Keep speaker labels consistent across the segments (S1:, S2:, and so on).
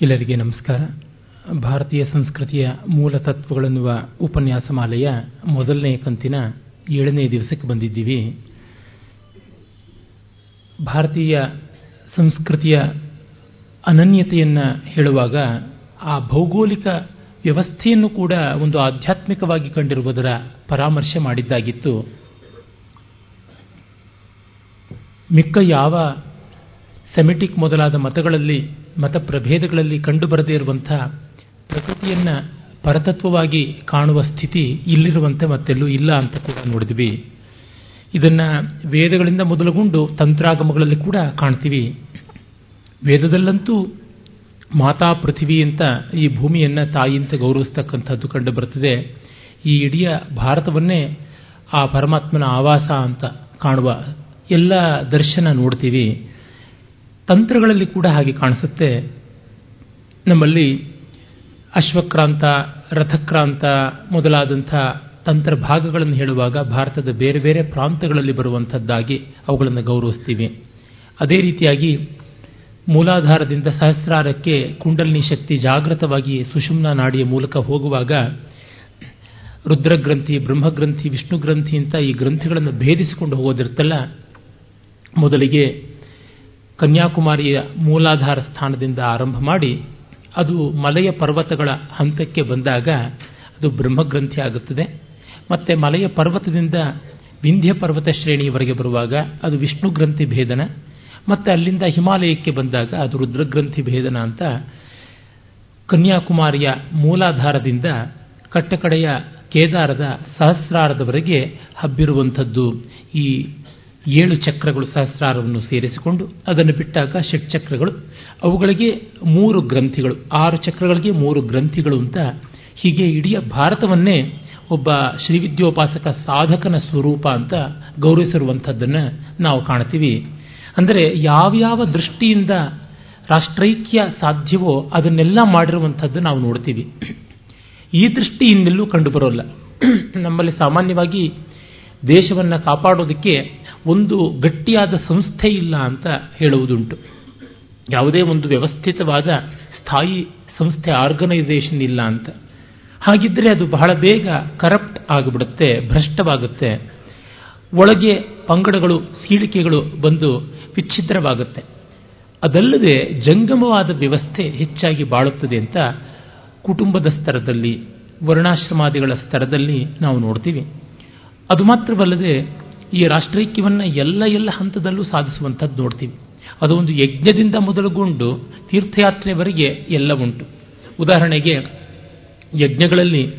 S1: ಎಲ್ಲರಿಗೆ ನಮಸ್ಕಾರ. ಭಾರತೀಯ ಸಂಸ್ಕೃತಿಯ ಮೂಲ ತತ್ವಗಳೆನ್ನುವ ಉಪನ್ಯಾಸ ಮಾಲೆಯ ಮೊದಲನೇ ಕಂತಿನ ಏಳನೇ ದಿವಸಕ್ಕೆ ಬಂದಿದ್ದೀವಿ. ಭಾರತೀಯ ಸಂಸ್ಕೃತಿಯ ಅನನ್ಯತೆಯನ್ನು ಹೇಳುವಾಗ ಆ ಭೌಗೋಳಿಕ ವ್ಯವಸ್ಥೆಯನ್ನು ಕೂಡ ಒಂದು ಆಧ್ಯಾತ್ಮಿಕವಾಗಿ ಕಂಡಿರುವುದರ ಪರಾಮರ್ಶೆ ಮಾಡಿದ್ದಾಗಿತ್ತು. ಮಿಕ್ಕ ಯಾವ ಸೆಮಿಟಿಕ್ ಮೊದಲಾದ ಮತಗಳಲ್ಲಿ ಮತ ಪ್ರಭೇದಗಳಲ್ಲಿ ಕಂಡುಬರದೇ ಇರುವಂಥ ಪ್ರಕೃತಿಯನ್ನು ಪರತತ್ವವಾಗಿ ಕಾಣುವ ಸ್ಥಿತಿ ಇಲ್ಲಿರುವಂತೆ ಮತ್ತೆಲ್ಲೂ ಇಲ್ಲ ಅಂತ ಕೂಡ ನೋಡಿದ್ವಿ. ಇದನ್ನು ವೇದಗಳಿಂದ ಮೊದಲುಗೊಂಡು ತಂತ್ರಾಗಮಗಳಲ್ಲಿ ಕೂಡ ಕಾಣ್ತೀವಿ. ವೇದದಲ್ಲಂತೂ ಮಾತಾ ಪೃಥಿವಿ ಅಂತ ಈ ಭೂಮಿಯನ್ನು ತಾಯಿ ಗೌರವಿಸ್ತಕ್ಕಂಥದ್ದು ಕಂಡು ಬರುತ್ತದೆ ಈ ಇಡೀ ಭಾರತವನ್ನೇ ಆ ಪರಮಾತ್ಮನ ಆವಾಸ ಅಂತ ಕಾಣುವ ಎಲ್ಲ ದರ್ಶನ ನೋಡ್ತೀವಿ. ತಂತ್ರಗಳಲ್ಲಿ ಕೂಡ ಹಾಗೆ ಕಾಣಿಸುತ್ತೆ. ನಮ್ಮಲ್ಲಿ ಅಶ್ವಕ್ರಾಂತ, ರಥಕ್ರಾಂತ ಮೊದಲಾದಂಥ ತಂತ್ರ ಭಾಗಗಳನ್ನು ಹೇಳುವಾಗ ಭಾರತದ ಬೇರೆ ಬೇರೆ ಪ್ರಾಂತಗಳಲ್ಲಿ ಬರುವಂಥದ್ದಾಗಿ ಅವುಗಳನ್ನು ಗೌರವಿಸ್ತೀವಿ. ಅದೇ ರೀತಿಯಾಗಿ ಮೂಲಾಧಾರದಿಂದ ಸಹಸ್ರಾರಕ್ಕೆ ಕುಂಡಲಿನಿ ಶಕ್ತಿ ಜಾಗೃತವಾಗಿ ಸುಷುಮ್ನ ನಾಡಿಯ ಮೂಲಕ ಹೋಗುವಾಗ ರುದ್ರಗ್ರಂಥಿ, ಬ್ರಹ್ಮಗ್ರಂಥಿ ವಿಷ್ಣು ಗ್ರಂಥಿ ಅಂತ ಈ ಗ್ರಂಥಿಗಳನ್ನು ಭೇದಿಸಿಕೊಂಡು ಹೋಗೋದಿರ್ತಲ್ಲ ಮೊದಲಿಗೆ ಕನ್ಯಾಕುಮಾರಿಯ ಮೂಲಾಧಾರ ಸ್ಥಾನದಿಂದ ಆರಂಭ ಮಾಡಿ ಅದು ಮಲೆಯ ಪರ್ವತಗಳ ಹಂತಕ್ಕೆ ಬಂದಾಗ ಅದು ಬ್ರಹ್ಮಗ್ರಂಥಿ ಆಗುತ್ತದೆ. ಮತ್ತೆ ಮಲೆಯ ಪರ್ವತದಿಂದ ವಿಂಧ್ಯ ಪರ್ವತ ಶ್ರೇಣಿಯವರೆಗೆ ಬರುವಾಗ ಅದು ವಿಷ್ಣು ಗ್ರಂಥಿ ಭೇದನ, ಮತ್ತೆ ಅಲ್ಲಿಂದ ಹಿಮಾಲಯಕ್ಕೆ ಬಂದಾಗ ಅದು ರುದ್ರಗ್ರಂಥಿ ಭೇದನ ಅಂತ ಕನ್ಯಾಕುಮಾರಿಯ ಮೂಲಾಧಾರದಿಂದ ಕಟ್ಟಕಡೆಯ ಕೇದಾರದ ಸಹಸ್ರಾರದವರೆಗೆ ಹಬ್ಬಿರುವಂಥದ್ದು ಈ ಏಳು ಚಕ್ರಗಳು ಸಹಸ್ರಾರವನ್ನು ಸೇರಿಸಿಕೊಂಡು ಅದನ್ನು ಬಿಟ್ಟಾಗ ಷಟ್ಚಕ್ರಗಳು ಅವುಗಳಿಗೆ ಮೂರು ಗ್ರಂಥಿಗಳು. ಆರು ಚಕ್ರಗಳಿಗೆ ಮೂರು ಗ್ರಂಥಿಗಳು ಅಂತ ಹೀಗೆ ಇಡೀ ಭಾರತವನ್ನೇ ಒಬ್ಬ ಶ್ರೀವಿದ್ಯೋಪಾಸಕ ಸಾಧಕನ ಸ್ವರೂಪ ಅಂತ ಗೌರವಿಸಿರುವಂಥದ್ದನ್ನು ನಾವು ಕಾಣ್ತೀವಿ. ಅಂದರೆ ಯಾವ್ಯಾವ ದೃಷ್ಟಿಯಿಂದ ರಾಷ್ಟ್ರೈಕ್ಯ ಸಾಧ್ಯವೋ ಅದನ್ನೆಲ್ಲ ಮಾಡಿರುವಂಥದ್ದು ನಾವು ನೋಡ್ತೀವಿ. ಈ ದೃಷ್ಟಿ ಇನ್ನೆಲ್ಲೂ ಕಂಡುಬರೋಲ್ಲ. ನಮ್ಮಲ್ಲಿ ಸಾಮಾನ್ಯವಾಗಿ ದೇಶವನ್ನು ಕಾಪಾಡೋದಕ್ಕೆ ಒಂದು ಗಟ್ಟಿಯಾದ ಸಂಸ್ಥೆ ಇಲ್ಲ ಅಂತ ಹೇಳುವುದುಂಟು. ಯಾವುದೇ ಒಂದು ವ್ಯವಸ್ಥಿತವಾದ ಸ್ಥಾಯಿ ಸಂಸ್ಥೆ ಆರ್ಗನೈಸೇಷನ್ ಇಲ್ಲ ಅಂತ. ಹಾಗಿದ್ರೆ ಅದು ಬಹಳ ಬೇಗ ಕರಪ್ಟ್ ಆಗಿಬಿಡುತ್ತೆ, ಭ್ರಷ್ಟವಾಗುತ್ತೆ. ಒಳಗೆ ಪಂಗಡಗಳು, ಸೀಳಿಕೆಗಳು ಬಂದು ವಿಚ್ಛಿದ್ರವಾಗುತ್ತೆ. ಅದಲ್ಲದೆ ಜಂಗಮವಾದ ವ್ಯವಸ್ಥೆ ಹೆಚ್ಚಾಗಿ ಬಾಳುತ್ತದೆ ಅಂತ ಕುಟುಂಬದ ಸ್ತರದಲ್ಲಿ ವರ್ಣಾಶ್ರಮಾದಿಗಳ ಸ್ತರದಲ್ಲಿ ನಾವು ನೋಡ್ತೀವಿ. ಅದು ಮಾತ್ರವಲ್ಲದೆ ಈ ರಾಷ್ಟ್ರೈಕ್ಯವನ್ನು ಎಲ್ಲ ಎಲ್ಲ ಹಂತದಲ್ಲೂ ಸಾಧಿಸುವಂಥದ್ದು ನೋಡ್ತೀವಿ. ಅದು ಒಂದು ಯಜ್ಞದಿಂದ ಮೊದಲುಗೊಂಡು ತೀರ್ಥಯಾತ್ರೆವರೆಗೆ ಎಲ್ಲ ಉಂಟು. ಉದಾಹರಣೆಗೆ ಯಜ್ಞಗಳಲ್ಲಿ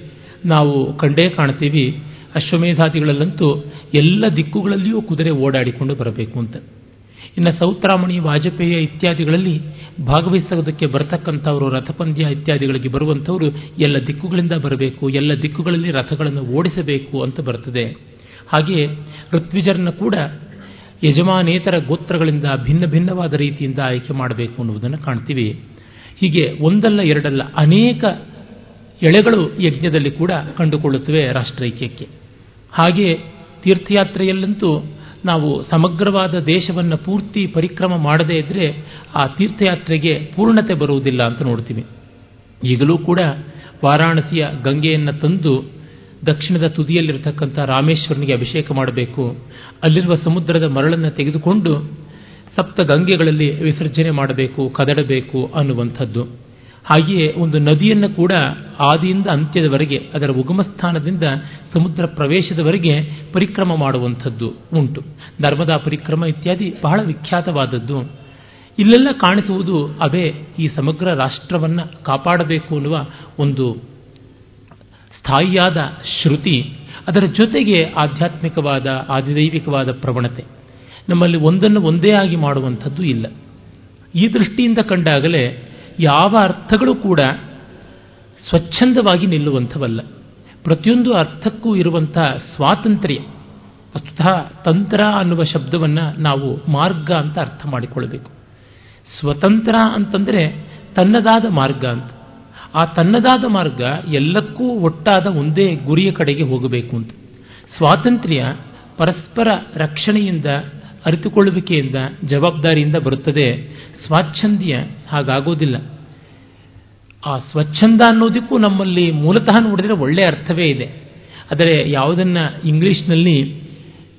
S1: ನಾವು ಕಂಡೇ ಕಾಣ್ತೀವಿ, ಅಶ್ವಮೇಧಾದಿಗಳಲ್ಲಂತೂ ಎಲ್ಲ ದಿಕ್ಕುಗಳಲ್ಲಿಯೂ ಕುದುರೆ ಓಡಾಡಿಕೊಂಡು ಬರಬೇಕು ಅಂತ. ಇನ್ನು ಸೌತ್ರಾಮಣಿ, ವಾಜಪೇಯ ಇತ್ಯಾದಿಗಳಲ್ಲಿ ಭಾಗವಹಿಸೋದಕ್ಕೆ ಬರತಕ್ಕಂಥವರು, ರಥಪಂದ್ಯ ಇತ್ಯಾದಿಗಳಿಗೆ ಬರುವಂಥವರು ಎಲ್ಲ ದಿಕ್ಕುಗಳಿಂದ ಬರಬೇಕು, ಎಲ್ಲ ದಿಕ್ಕುಗಳಲ್ಲಿ ರಥಗಳನ್ನು ಓಡಿಸಬೇಕು ಅಂತ ಬರ್ತದೆ. ಹಾಗೆ ಋತ್ವಿಜರನ್ನು ಕೂಡ ಯಜಮಾನೇತರ ಗೋತ್ರಗಳಿಂದ ಭಿನ್ನ ಭಿನ್ನವಾದ ರೀತಿಯಿಂದ ಆಯ್ಕೆ ಮಾಡಬೇಕು ಅನ್ನುವುದನ್ನು ಕಾಣ್ತೀವಿ. ಹೀಗೆ ಒಂದಲ್ಲ ಎರಡಲ್ಲ ಅನೇಕ ಎಳೆಗಳು ಯಜ್ಞದಲ್ಲಿ ಕೂಡ ಕಂಡುಕೊಳ್ಳುತ್ತವೆ ರಾಷ್ಟ್ರೈಕ್ಯಕ್ಕೆ. ಹಾಗೆ ತೀರ್ಥಯಾತ್ರೆಯಲ್ಲಂತೂ ನಾವು ಸಮಗ್ರವಾದ ದೇಶವನ್ನು ಪೂರ್ತಿ ಪರಿಕ್ರಮ ಮಾಡದೇ ಇದ್ದರೆ ಆ ತೀರ್ಥಯಾತ್ರೆಗೆ ಪೂರ್ಣತೆ ಬರುವುದಿಲ್ಲ ಅಂತ ನೋಡ್ತೀವಿ. ಈಗಲೂ ಕೂಡ ವಾರಾಣಸಿಯ ಗಂಗೆಯನ್ನು ತಂದು ದಕ್ಷಿಣದ ತುದಿಯಲ್ಲಿರತಕ್ಕಂಥ ರಾಮೇಶ್ವರನಿಗೆ ಅಭಿಷೇಕ ಮಾಡಬೇಕು. ಅಲ್ಲಿರುವ ಸಮುದ್ರದ ಮರಳನ್ನು ತೆಗೆದುಕೊಂಡು ಸಪ್ತ ಗಂಗೆಗಳಲ್ಲಿ ವಿಸರ್ಜನೆ ಮಾಡಬೇಕು, ಕದಡಬೇಕು ಅನ್ನುವಂಥದ್ದು. ಹಾಗೆಯೇ ಒಂದು ನದಿಯನ್ನು ಕೂಡ ಆದಿಯಿಂದ ಅಂತ್ಯದವರೆಗೆ, ಅದರ ಉಗಮ ಸ್ಥಾನದಿಂದ ಸಮುದ್ರ ಪ್ರವೇಶದವರೆಗೆ ಪರಿಕ್ರಮ ಮಾಡುವಂಥದ್ದು ಉಂಟು. ನರ್ಮದಾ ಪರಿಕ್ರಮ ಇತ್ಯಾದಿ ಬಹಳ ವಿಖ್ಯಾತವಾದದ್ದು. ಇಲ್ಲೆಲ್ಲ ಕಾಣಿಸುವುದು ಅದೇ ಈ ಸಮಗ್ರ ರಾಷ್ಟ್ರವನ್ನು ಕಾಪಾಡಬೇಕು ಅನ್ನುವ ಒಂದು ಸ್ಥಾಯಿಯಾದ ಶ್ರುತಿ ಅದರ ಜೊತೆಗೆ ಆಧ್ಯಾತ್ಮಿಕವಾದ, ಆದಿದೈವಿಕವಾದ ಪ್ರವಣತೆ. ನಮ್ಮಲ್ಲಿ ಒಂದನ್ನು ಒಂದೇ ಆಗಿ ಮಾಡುವಂಥದ್ದು ಇಲ್ಲ. ಈ ದೃಷ್ಟಿಯಿಂದ ಕಂಡಾಗಲೇ ಯಾವ ಅರ್ಥಗಳು ಕೂಡ ಸ್ವಚ್ಛಂದವಾಗಿ ನಿಲ್ಲುವಂಥವಲ್ಲ. ಪ್ರತಿಯೊಂದು ಅರ್ಥಕ್ಕೂ ಇರುವಂಥ ಸ್ವಾತಂತ್ರ್ಯ ವಸ್ತುತಃ ತಂತ್ರ ಅನ್ನುವ ಶಬ್ದವನ್ನು ನಾವು ಮಾರ್ಗ ಅಂತ ಅರ್ಥ ಮಾಡಿಕೊಳ್ಳಬೇಕು. ಸ್ವತಂತ್ರ ಅಂತಂದರೆ ತನ್ನದಾದ ಮಾರ್ಗ ಅಂತ. ಆ ತನ್ನದಾದ ಮಾರ್ಗ ಎಲ್ಲಕ್ಕೂ ಒಟ್ಟಾದ ಒಂದೇ ಗುರಿಯ ಕಡೆಗೆ ಹೋಗಬೇಕು ಅಂತ. ಸ್ವಾತಂತ್ರ್ಯ ಪರಸ್ಪರ ರಕ್ಷಣೆಯಿಂದ, ಅರಿತುಕೊಳ್ಳುವಿಕೆಯಿಂದ, ಜವಾಬ್ದಾರಿಯಿಂದ ಬರುತ್ತದೆ. ಸ್ವಾಚ್ಛಂದ್ಯ ಹಾಗಾಗೋದಿಲ್ಲ. ಆ ಸ್ವಚ್ಛಂದ ಅನ್ನೋದಕ್ಕೂ ನಮ್ಮಲ್ಲಿ ಮೂಲತಃ ನೋಡಿದರೆ ಒಳ್ಳೆಯ ಅರ್ಥವೇ ಇದೆ. ಆದರೆ ಯಾವುದನ್ನ ಇಂಗ್ಲಿಷ್ನಲ್ಲಿ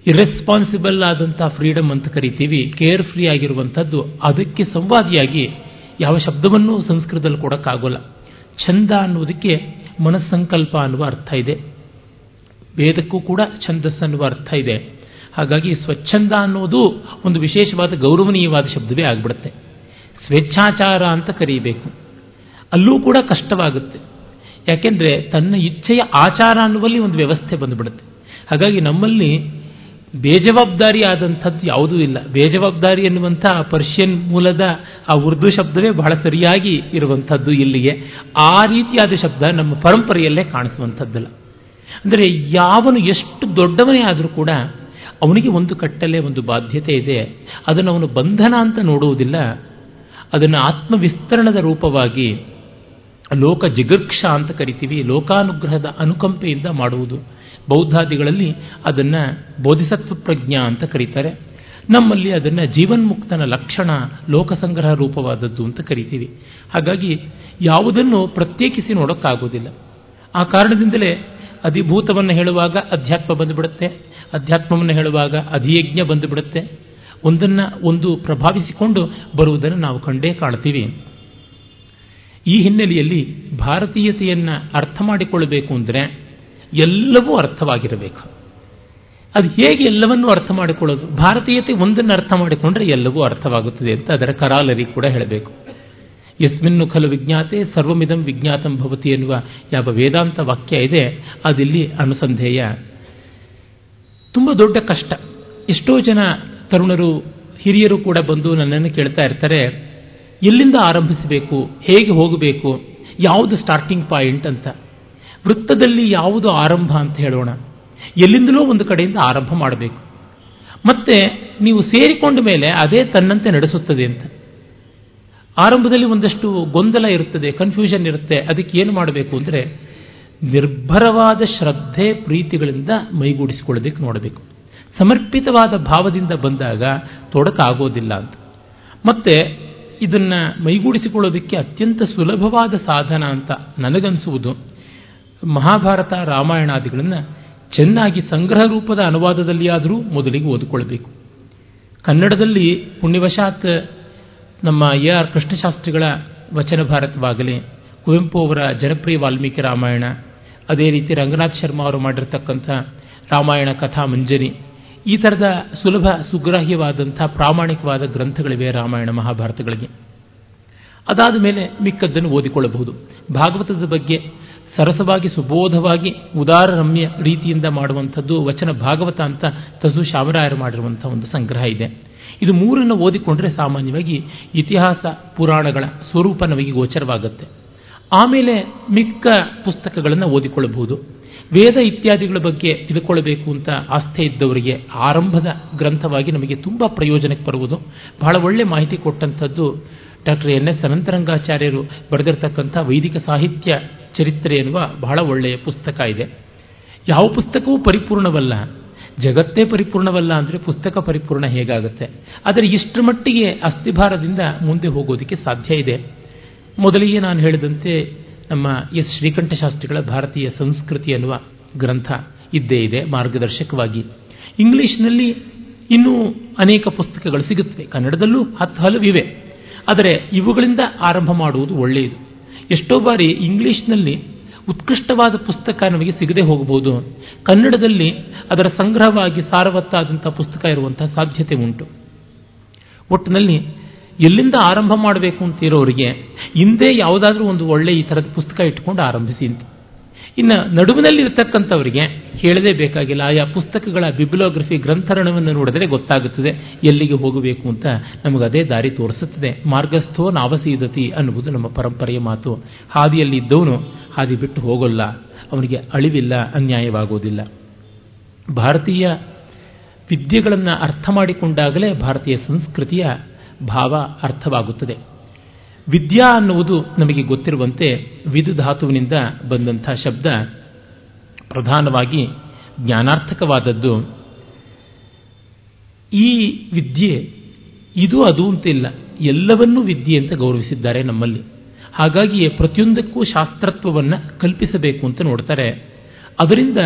S1: ಇರೆಸ್ಪಾನ್ಸಿಬಲ್ ಆದಂಥ ಫ್ರೀಡಮ್ ಅಂತ ಕರಿತೀವಿ ಕೇರ್ ಫ್ರೀ ಆಗಿರುವಂಥದ್ದು, ಅದಕ್ಕೆ ಸಂವಾದಿಯಾಗಿ ಯಾವ ಶಬ್ದವನ್ನೂ ಸಂಸ್ಕೃತದಲ್ಲಿ ಕೊಡೋಕ್ಕಾಗೋಲ್ಲ. ಛಂದ ಅನ್ನುವುದಕ್ಕೆ ಮನಸ್ಸಂಕಲ್ಪ ಅನ್ನುವ ಅರ್ಥ ಇದೆ. ವೇದಕ್ಕೂ ಕೂಡ ಛಂದಸ್ ಅನ್ನುವ ಅರ್ಥ ಇದೆ. ಹಾಗಾಗಿ ಸ್ವಚ್ಛಂದ ಅನ್ನೋದು ಒಂದು ವಿಶೇಷವಾದ ಗೌರವನೀಯವಾದ ಶಬ್ದವೇ ಆಗ್ಬಿಡುತ್ತೆ. ಸ್ವೇಚ್ಛಾಚಾರ ಅಂತ ಕರೀಬೇಕು. ಅಲ್ಲೂ ಕೂಡ ಕಷ್ಟವಾಗುತ್ತೆ. ಯಾಕೆಂದರೆ ತನ್ನ ಇಚ್ಛೆಯ ಆಚಾರ ಅನ್ನುವಲ್ಲಿ ಒಂದು ವ್ಯವಸ್ಥೆ ಬಂದುಬಿಡುತ್ತೆ. ಹಾಗಾಗಿ ನಮ್ಮಲ್ಲಿ ಬೇಜವಾಬ್ದಾರಿ ಆದಂಥದ್ದು ಯಾವುದೂ ಇಲ್ಲ. ಬೇಜವಾಬ್ದಾರಿ ಎನ್ನುವಂಥ ಪರ್ಷಿಯನ್ ಮೂಲದ ಆ ಉರ್ದು ಶಬ್ದವೇ ಬಹಳ ಸರಿಯಾಗಿ ಇರುವಂಥದ್ದು ಇಲ್ಲಿಗೆ. ಆ ರೀತಿಯಾದ ಶಬ್ದ ನಮ್ಮ ಪರಂಪರೆಯಲ್ಲೇ ಕಾಣಿಸುವಂಥದ್ದಲ್ಲ. ಅಂದರೆ ಯಾವನು ಎಷ್ಟು ದೊಡ್ಡವನೇ ಆದರೂ ಕೂಡ ಅವನಿಗೆ ಒಂದು ಕಟ್ಟಲೆ, ಒಂದು ಬಾಧ್ಯತೆ ಇದೆ. ಅದನ್ನು ಅವನು ಬಂಧನ ಅಂತ ನೋಡುವುದಿಲ್ಲ. ಅದನ್ನು ಆತ್ಮವಿಸ್ತರಣದ ರೂಪವಾಗಿ ಲೋಕ ಜಿಗರ್ಕ್ಷ ಅಂತ ಕರಿತೀವಿ. ಲೋಕಾನುಗ್ರಹದ ಅನುಕಂಪೆಯಿಂದ ಮಾಡುವುದು. ಬೌದ್ಧಾದಿಗಳಲ್ಲಿ ಅದನ್ನು ಬೋಧಿಸತ್ವ ಪ್ರಜ್ಞಾ ಅಂತ ಕರೀತಾರೆ. ನಮ್ಮಲ್ಲಿ ಅದನ್ನು ಜೀವನ್ಮುಕ್ತನ ಲಕ್ಷಣ ಲೋಕಸಂಗ್ರಹ ರೂಪವಾದದ್ದು ಅಂತ ಕರಿತೀವಿ. ಹಾಗಾಗಿ ಯಾವುದನ್ನು ಪ್ರತ್ಯೇಕಿಸಿ ನೋಡೋಕ್ಕಾಗೋದಿಲ್ಲ. ಆ ಕಾರಣದಿಂದಲೇ ಅಧಿಭೂತವನ್ನು ಹೇಳುವಾಗ ಅಧ್ಯಾತ್ಮ ಬಂದುಬಿಡುತ್ತೆ, ಅಧ್ಯಾತ್ಮವನ್ನು ಹೇಳುವಾಗ ಅಧಿಯಜ್ಞ ಬಂದುಬಿಡುತ್ತೆ. ಒಂದನ್ನು ಒಂದು ಪ್ರಭಾವಿಸಿಕೊಂಡು ಬರುವುದನ್ನು ನಾವು ಕಂಡೇ ಕಾಣ್ತೀವಿ. ಈ ಹಿನ್ನೆಲೆಯಲ್ಲಿ ಭಾರತೀಯತೆಯನ್ನು ಅರ್ಥ ಮಾಡಿಕೊಳ್ಳಬೇಕು ಅಂದರೆ ಎಲ್ಲವೂ ಅರ್ಥವಾಗಿರಬೇಕು. ಅದು ಹೇಗೆ ಎಲ್ಲವನ್ನೂ ಅರ್ಥ ಮಾಡಿಕೊಳ್ಳೋದು? ಭಾರತೀಯತೆ ಒಂದನ್ನು ಅರ್ಥ ಮಾಡಿಕೊಂಡ್ರೆ ಎಲ್ಲವೂ ಅರ್ಥವಾಗುತ್ತದೆ ಅಂತ ಅದರ ಕರಾಲರಿ ಕೂಡ ಹೇಳಬೇಕು. ಯಸ್ಮಿನ್ನು ಖಲು ವಿಜ್ಞಾತೆ ಸರ್ವಮಿದಂ ವಿಜ್ಞಾತಂ ಭವತಿ ಎನ್ನುವ ಯಾವ ವೇದಾಂತ ವಾಕ್ಯ ಇದೆ, ಅದಿಲ್ಲಿ ಅನುಸಂಧೇಯ. ತುಂಬ ದೊಡ್ಡ ಕಷ್ಟ. ಎಷ್ಟೋ ಜನ ತರುಣರು, ಹಿರಿಯರು ಕೂಡ ಬಂದು ನನ್ನನ್ನು ಕೇಳ್ತಾ ಇರ್ತಾರೆ, ಎಲ್ಲಿಂದ ಆರಂಭಿಸಬೇಕು, ಹೇಗೆ ಹೋಗಬೇಕು, ಯಾವುದು ಸ್ಟಾರ್ಟಿಂಗ್ ಪಾಯಿಂಟ್ ಅಂತ. ವೃತ್ತದಲ್ಲಿ ಯಾವುದು ಆರಂಭ ಅಂತ ಹೇಳೋಣ. ಎಲ್ಲಿಂದಲೋ ಒಂದು ಕಡೆಯಿಂದ ಆರಂಭ ಮಾಡಬೇಕು. ಮತ್ತೆ ನೀವು ಸೇರಿಕೊಂಡ ಮೇಲೆ ಅದೇ ತನ್ನಂತೆ ನಡೆಸುತ್ತದೆ ಅಂತ. ಆರಂಭದಲ್ಲಿ ಒಂದಷ್ಟು ಗೊಂದಲ ಇರುತ್ತದೆ ಕನ್ಫ್ಯೂಷನ್ ಇರುತ್ತೆ, ಅದಕ್ಕೆ ಏನು ಮಾಡಬೇಕು ಅಂದರೆ ನಿರ್ಭರವಾದ ಶ್ರದ್ಧೆ ಪ್ರೀತಿಗಳಿಂದ ಮೈಗೂಡಿಸಿಕೊಳ್ಳೋದಕ್ಕೆ ನೋಡಬೇಕು. ಸಮರ್ಪಿತವಾದ ಭಾವದಿಂದ ಬಂದಾಗ ತೊಡಕಾಗೋದಿಲ್ಲ ಅಂತ. ಮತ್ತೆ ಇದನ್ನು ಮೈಗೂಡಿಸಿಕೊಳ್ಳೋದಕ್ಕೆ ಅತ್ಯಂತ ಸುಲಭವಾದ ಸಾಧನ ಅಂತ ನನಗನ್ಸುವುದು. ಮಹಾಭಾರತ ರಾಮಾಯಣಾದಿಗಳನ್ನು ಚೆನ್ನಾಗಿ ಸಂಗ್ರಹ ರೂಪದ ಅನುವಾದದಲ್ಲಿಯಾದರೂ ಮೊದಲಿಗೆ ಓದಿಕೊಳ್ಳಬೇಕು. ಕನ್ನಡದಲ್ಲಿ ಪುಣ್ಯವಶಾತ್ ನಮ್ಮ ಎ ಆರ್ ಕೃಷ್ಣಶಾಸ್ತ್ರಿಗಳ ವಚನ ಭಾರತವಾಗಲಿ, ಕುವೆಂಪು ಅವರ ಜನಪ್ರಿಯ ವಾಲ್ಮೀಕಿ ರಾಮಾಯಣ, ಅದೇ ರೀತಿ ರಂಗನಾಥ್ ಶರ್ಮಾ ಅವರು ಮಾಡಿರತಕ್ಕಂಥ ರಾಮಾಯಣ ಕಥಾ ಮಂಜರಿ, ಈ ಥರದ ಸುಲಭ ಸುಗ್ರಾಹ್ಯವಾದಂಥ ಪ್ರಾಮಾಣಿಕವಾದ ಗ್ರಂಥಗಳಿವೆ ರಾಮಾಯಣ ಮಹಾಭಾರತಗಳಿಗೆ. ಅದಾದ ಮೇಲೆ ಮಿಕ್ಕದ್ದನ್ನು ಓದಿಕೊಳ್ಳಬಹುದು. ಭಾಗವತದ ಬಗ್ಗೆ ಸರಸವಾಗಿ, ಸುಬೋಧವಾಗಿ ಉದಾರ ರಮ್ಯ ರೀತಿಯಿಂದ ಮಾಡುವಂಥದ್ದು ವಚನ ಭಾಗವತ ಅಂತ ತಸು ಶಾಮರಾಯರು ಮಾಡಿರುವಂಥ ಒಂದು ಸಂಗ್ರಹ ಇದೆ. ಇದು ಮೂರನ್ನು ಓದಿಕೊಂಡ್ರೆ ಸಾಮಾನ್ಯವಾಗಿ ಇತಿಹಾಸ, ಪುರಾಣಗಳ ಸ್ವರೂಪ ನಮಗೆ ಗೋಚರವಾಗುತ್ತೆ. ಆಮೇಲೆ ಮಿಕ್ಕ ಪುಸ್ತಕಗಳನ್ನು ಓದಿಕೊಳ್ಳಬಹುದು. ವೇದ ಇತ್ಯಾದಿಗಳ ಬಗ್ಗೆ ತಿಳ್ಕೊಳ್ಬೇಕು ಅಂತ ಆಸ್ಥೆ ಇದ್ದವರಿಗೆ ಆರಂಭದ ಗ್ರಂಥವಾಗಿ ನಮಗೆ ತುಂಬ ಪ್ರಯೋಜನಕ್ಕೆ ಬರುವುದು. ಬಹಳ ಒಳ್ಳೆ ಮಾಹಿತಿ ಕೊಟ್ಟಂಥದ್ದು ಡಾಕ್ಟರ್ ಎನ್ ಎಸ್ ಅನಂತರಂಗಾಚಾರ್ಯರು ಬರೆದಿರತಕ್ಕಂಥ ವೈದಿಕ ಸಾಹಿತ್ಯ ಚರಿತ್ರೆ ಎನ್ನುವ ಬಹಳ ಒಳ್ಳೆಯ ಪುಸ್ತಕ ಇದೆ. ಯಾವ ಪುಸ್ತಕವೂ ಪರಿಪೂರ್ಣವಲ್ಲ. ಜಗತ್ತೇ ಪರಿಪೂರ್ಣವಲ್ಲ ಅಂದರೆ ಪುಸ್ತಕ ಪರಿಪೂರ್ಣ ಹೇಗಾಗುತ್ತೆ? ಆದರೆ ಇಷ್ಟರ ಮಟ್ಟಿಗೆ ಅಸ್ಥಿಭಾರದಿಂದ ಮುಂದೆ ಹೋಗೋದಕ್ಕೆ ಸಾಧ್ಯ ಇದೆ. ಮೊದಲಿಗೆ ನಾನು ಹೇಳಿದಂತೆ ನಮ್ಮ ಎಸ್. ಶ್ರೀಕಂಠಶಾಸ್ತ್ರಿಗಳ ಭಾರತೀಯ ಸಂಸ್ಕೃತಿ ಅನ್ನುವ ಗ್ರಂಥ ಇದ್ದೇ ಇದೆ, ಮಾರ್ಗದರ್ಶಕವಾಗಿ. ಇಂಗ್ಲಿಷ್ನಲ್ಲಿ ಇನ್ನೂ ಅನೇಕ ಪುಸ್ತಕಗಳು ಸಿಗುತ್ತವೆ. ಕನ್ನಡದಲ್ಲೂ ಹತ್ತು ಹಲವಿವೆ ಆದರೆ ಇವುಗಳಿಂದ ಆರಂಭ ಮಾಡುವುದು ಒಳ್ಳೆಯದು. ಎಷ್ಟೋ ಬಾರಿ ಇಂಗ್ಲಿಷ್ನಲ್ಲಿ ಉತ್ಕೃಷ್ಟವಾದ ಪುಸ್ತಕ ನಮಗೆ ಸಿಗದೆ ಹೋಗಬಹುದು. ಕನ್ನಡದಲ್ಲಿ ಅದರ ಸಂಗ್ರಹವಾಗಿ ಸಾರವತ್ತಾದಂಥ ಪುಸ್ತಕ ಇರುವಂತಹ ಸಾಧ್ಯತೆ ಉಂಟು. ಒಟ್ಟಿನಲ್ಲಿ ಎಲ್ಲಿಂದ ಆರಂಭ ಮಾಡಬೇಕು ಅಂತ ಇರೋರಿಗೆ ಹಿಂದೆ ಯಾವುದಾದ್ರೂ ಒಂದು ಒಳ್ಳೆ ಈ ಥರದ ಪುಸ್ತಕ ಇಟ್ಕೊಂಡು ಆರಂಭಿಸಿ ಇನ್ನು ನಡುವಿನಲ್ಲಿ ಇರತಕ್ಕಂಥವರಿಗೆ ಹೇಳದೇ ಬೇಕಾಗಿಲ್ಲ. ಆಯಾ ಪುಸ್ತಕಗಳ ಬಿಬ್ಲೋಗ್ರಫಿ ಗ್ರಂಥರಣವನ್ನು ನೋಡಿದರೆ ಗೊತ್ತಾಗುತ್ತದೆ, ಎಲ್ಲಿಗೆ ಹೋಗಬೇಕು ಅಂತ ನಮಗದೇ ದಾರಿ ತೋರಿಸುತ್ತದೆ. ಮಾರ್ಗಸ್ಥೋ ನಾವಸೀದತಿ ಅನ್ನುವುದು ನಮ್ಮ ಪರಂಪರೆಯ ಮಾತು. ಹಾದಿಯಲ್ಲಿ ಇದ್ದವನು ಹಾದಿ ಬಿಟ್ಟು ಹೋಗೋಲ್ಲ, ಅವನಿಗೆ ಅಳಿವಿಲ್ಲ ಅನ್ಯಾಯವಾಗುವುದಿಲ್ಲ ಭಾರತೀಯ ವಿದ್ಯೆಗಳನ್ನು ಅರ್ಥ ಮಾಡಿಕೊಂಡಾಗಲೇ ಭಾರತೀಯ ಸಂಸ್ಕೃತಿಯ ಭಾವ ಅರ್ಥವಾಗುತ್ತದೆ. ವಿದ್ಯಾ ಅನ್ನುವುದು ನಮಗೆ ಗೊತ್ತಿರುವಂತೆ ವಿದ್ ಧಾತುವಿನಿಂದ ಬಂದಂಥ ಶಬ್ದ. ಪ್ರಧಾನವಾಗಿ ಜ್ಞಾನಾರ್ಥಕವಾದದ್ದು. ಈ ವಿದ್ಯೆ, ಇದು ಅದು ಅಂತಿಲ್ಲ ಎಲ್ಲವನ್ನೂ ವಿದ್ಯೆ ಅಂತ ಗೌರವಿಸಿದ್ದಾರೆ ನಮ್ಮಲ್ಲಿ. ಹಾಗಾಗಿಯೇ ಪ್ರತಿಯೊಂದಕ್ಕೂ ಶಾಸ್ತ್ರತ್ವವನ್ನು ಕಲ್ಪಿಸಬೇಕು ಅಂತ ನೋಡ್ತಾರೆ. ಅದರಿಂದ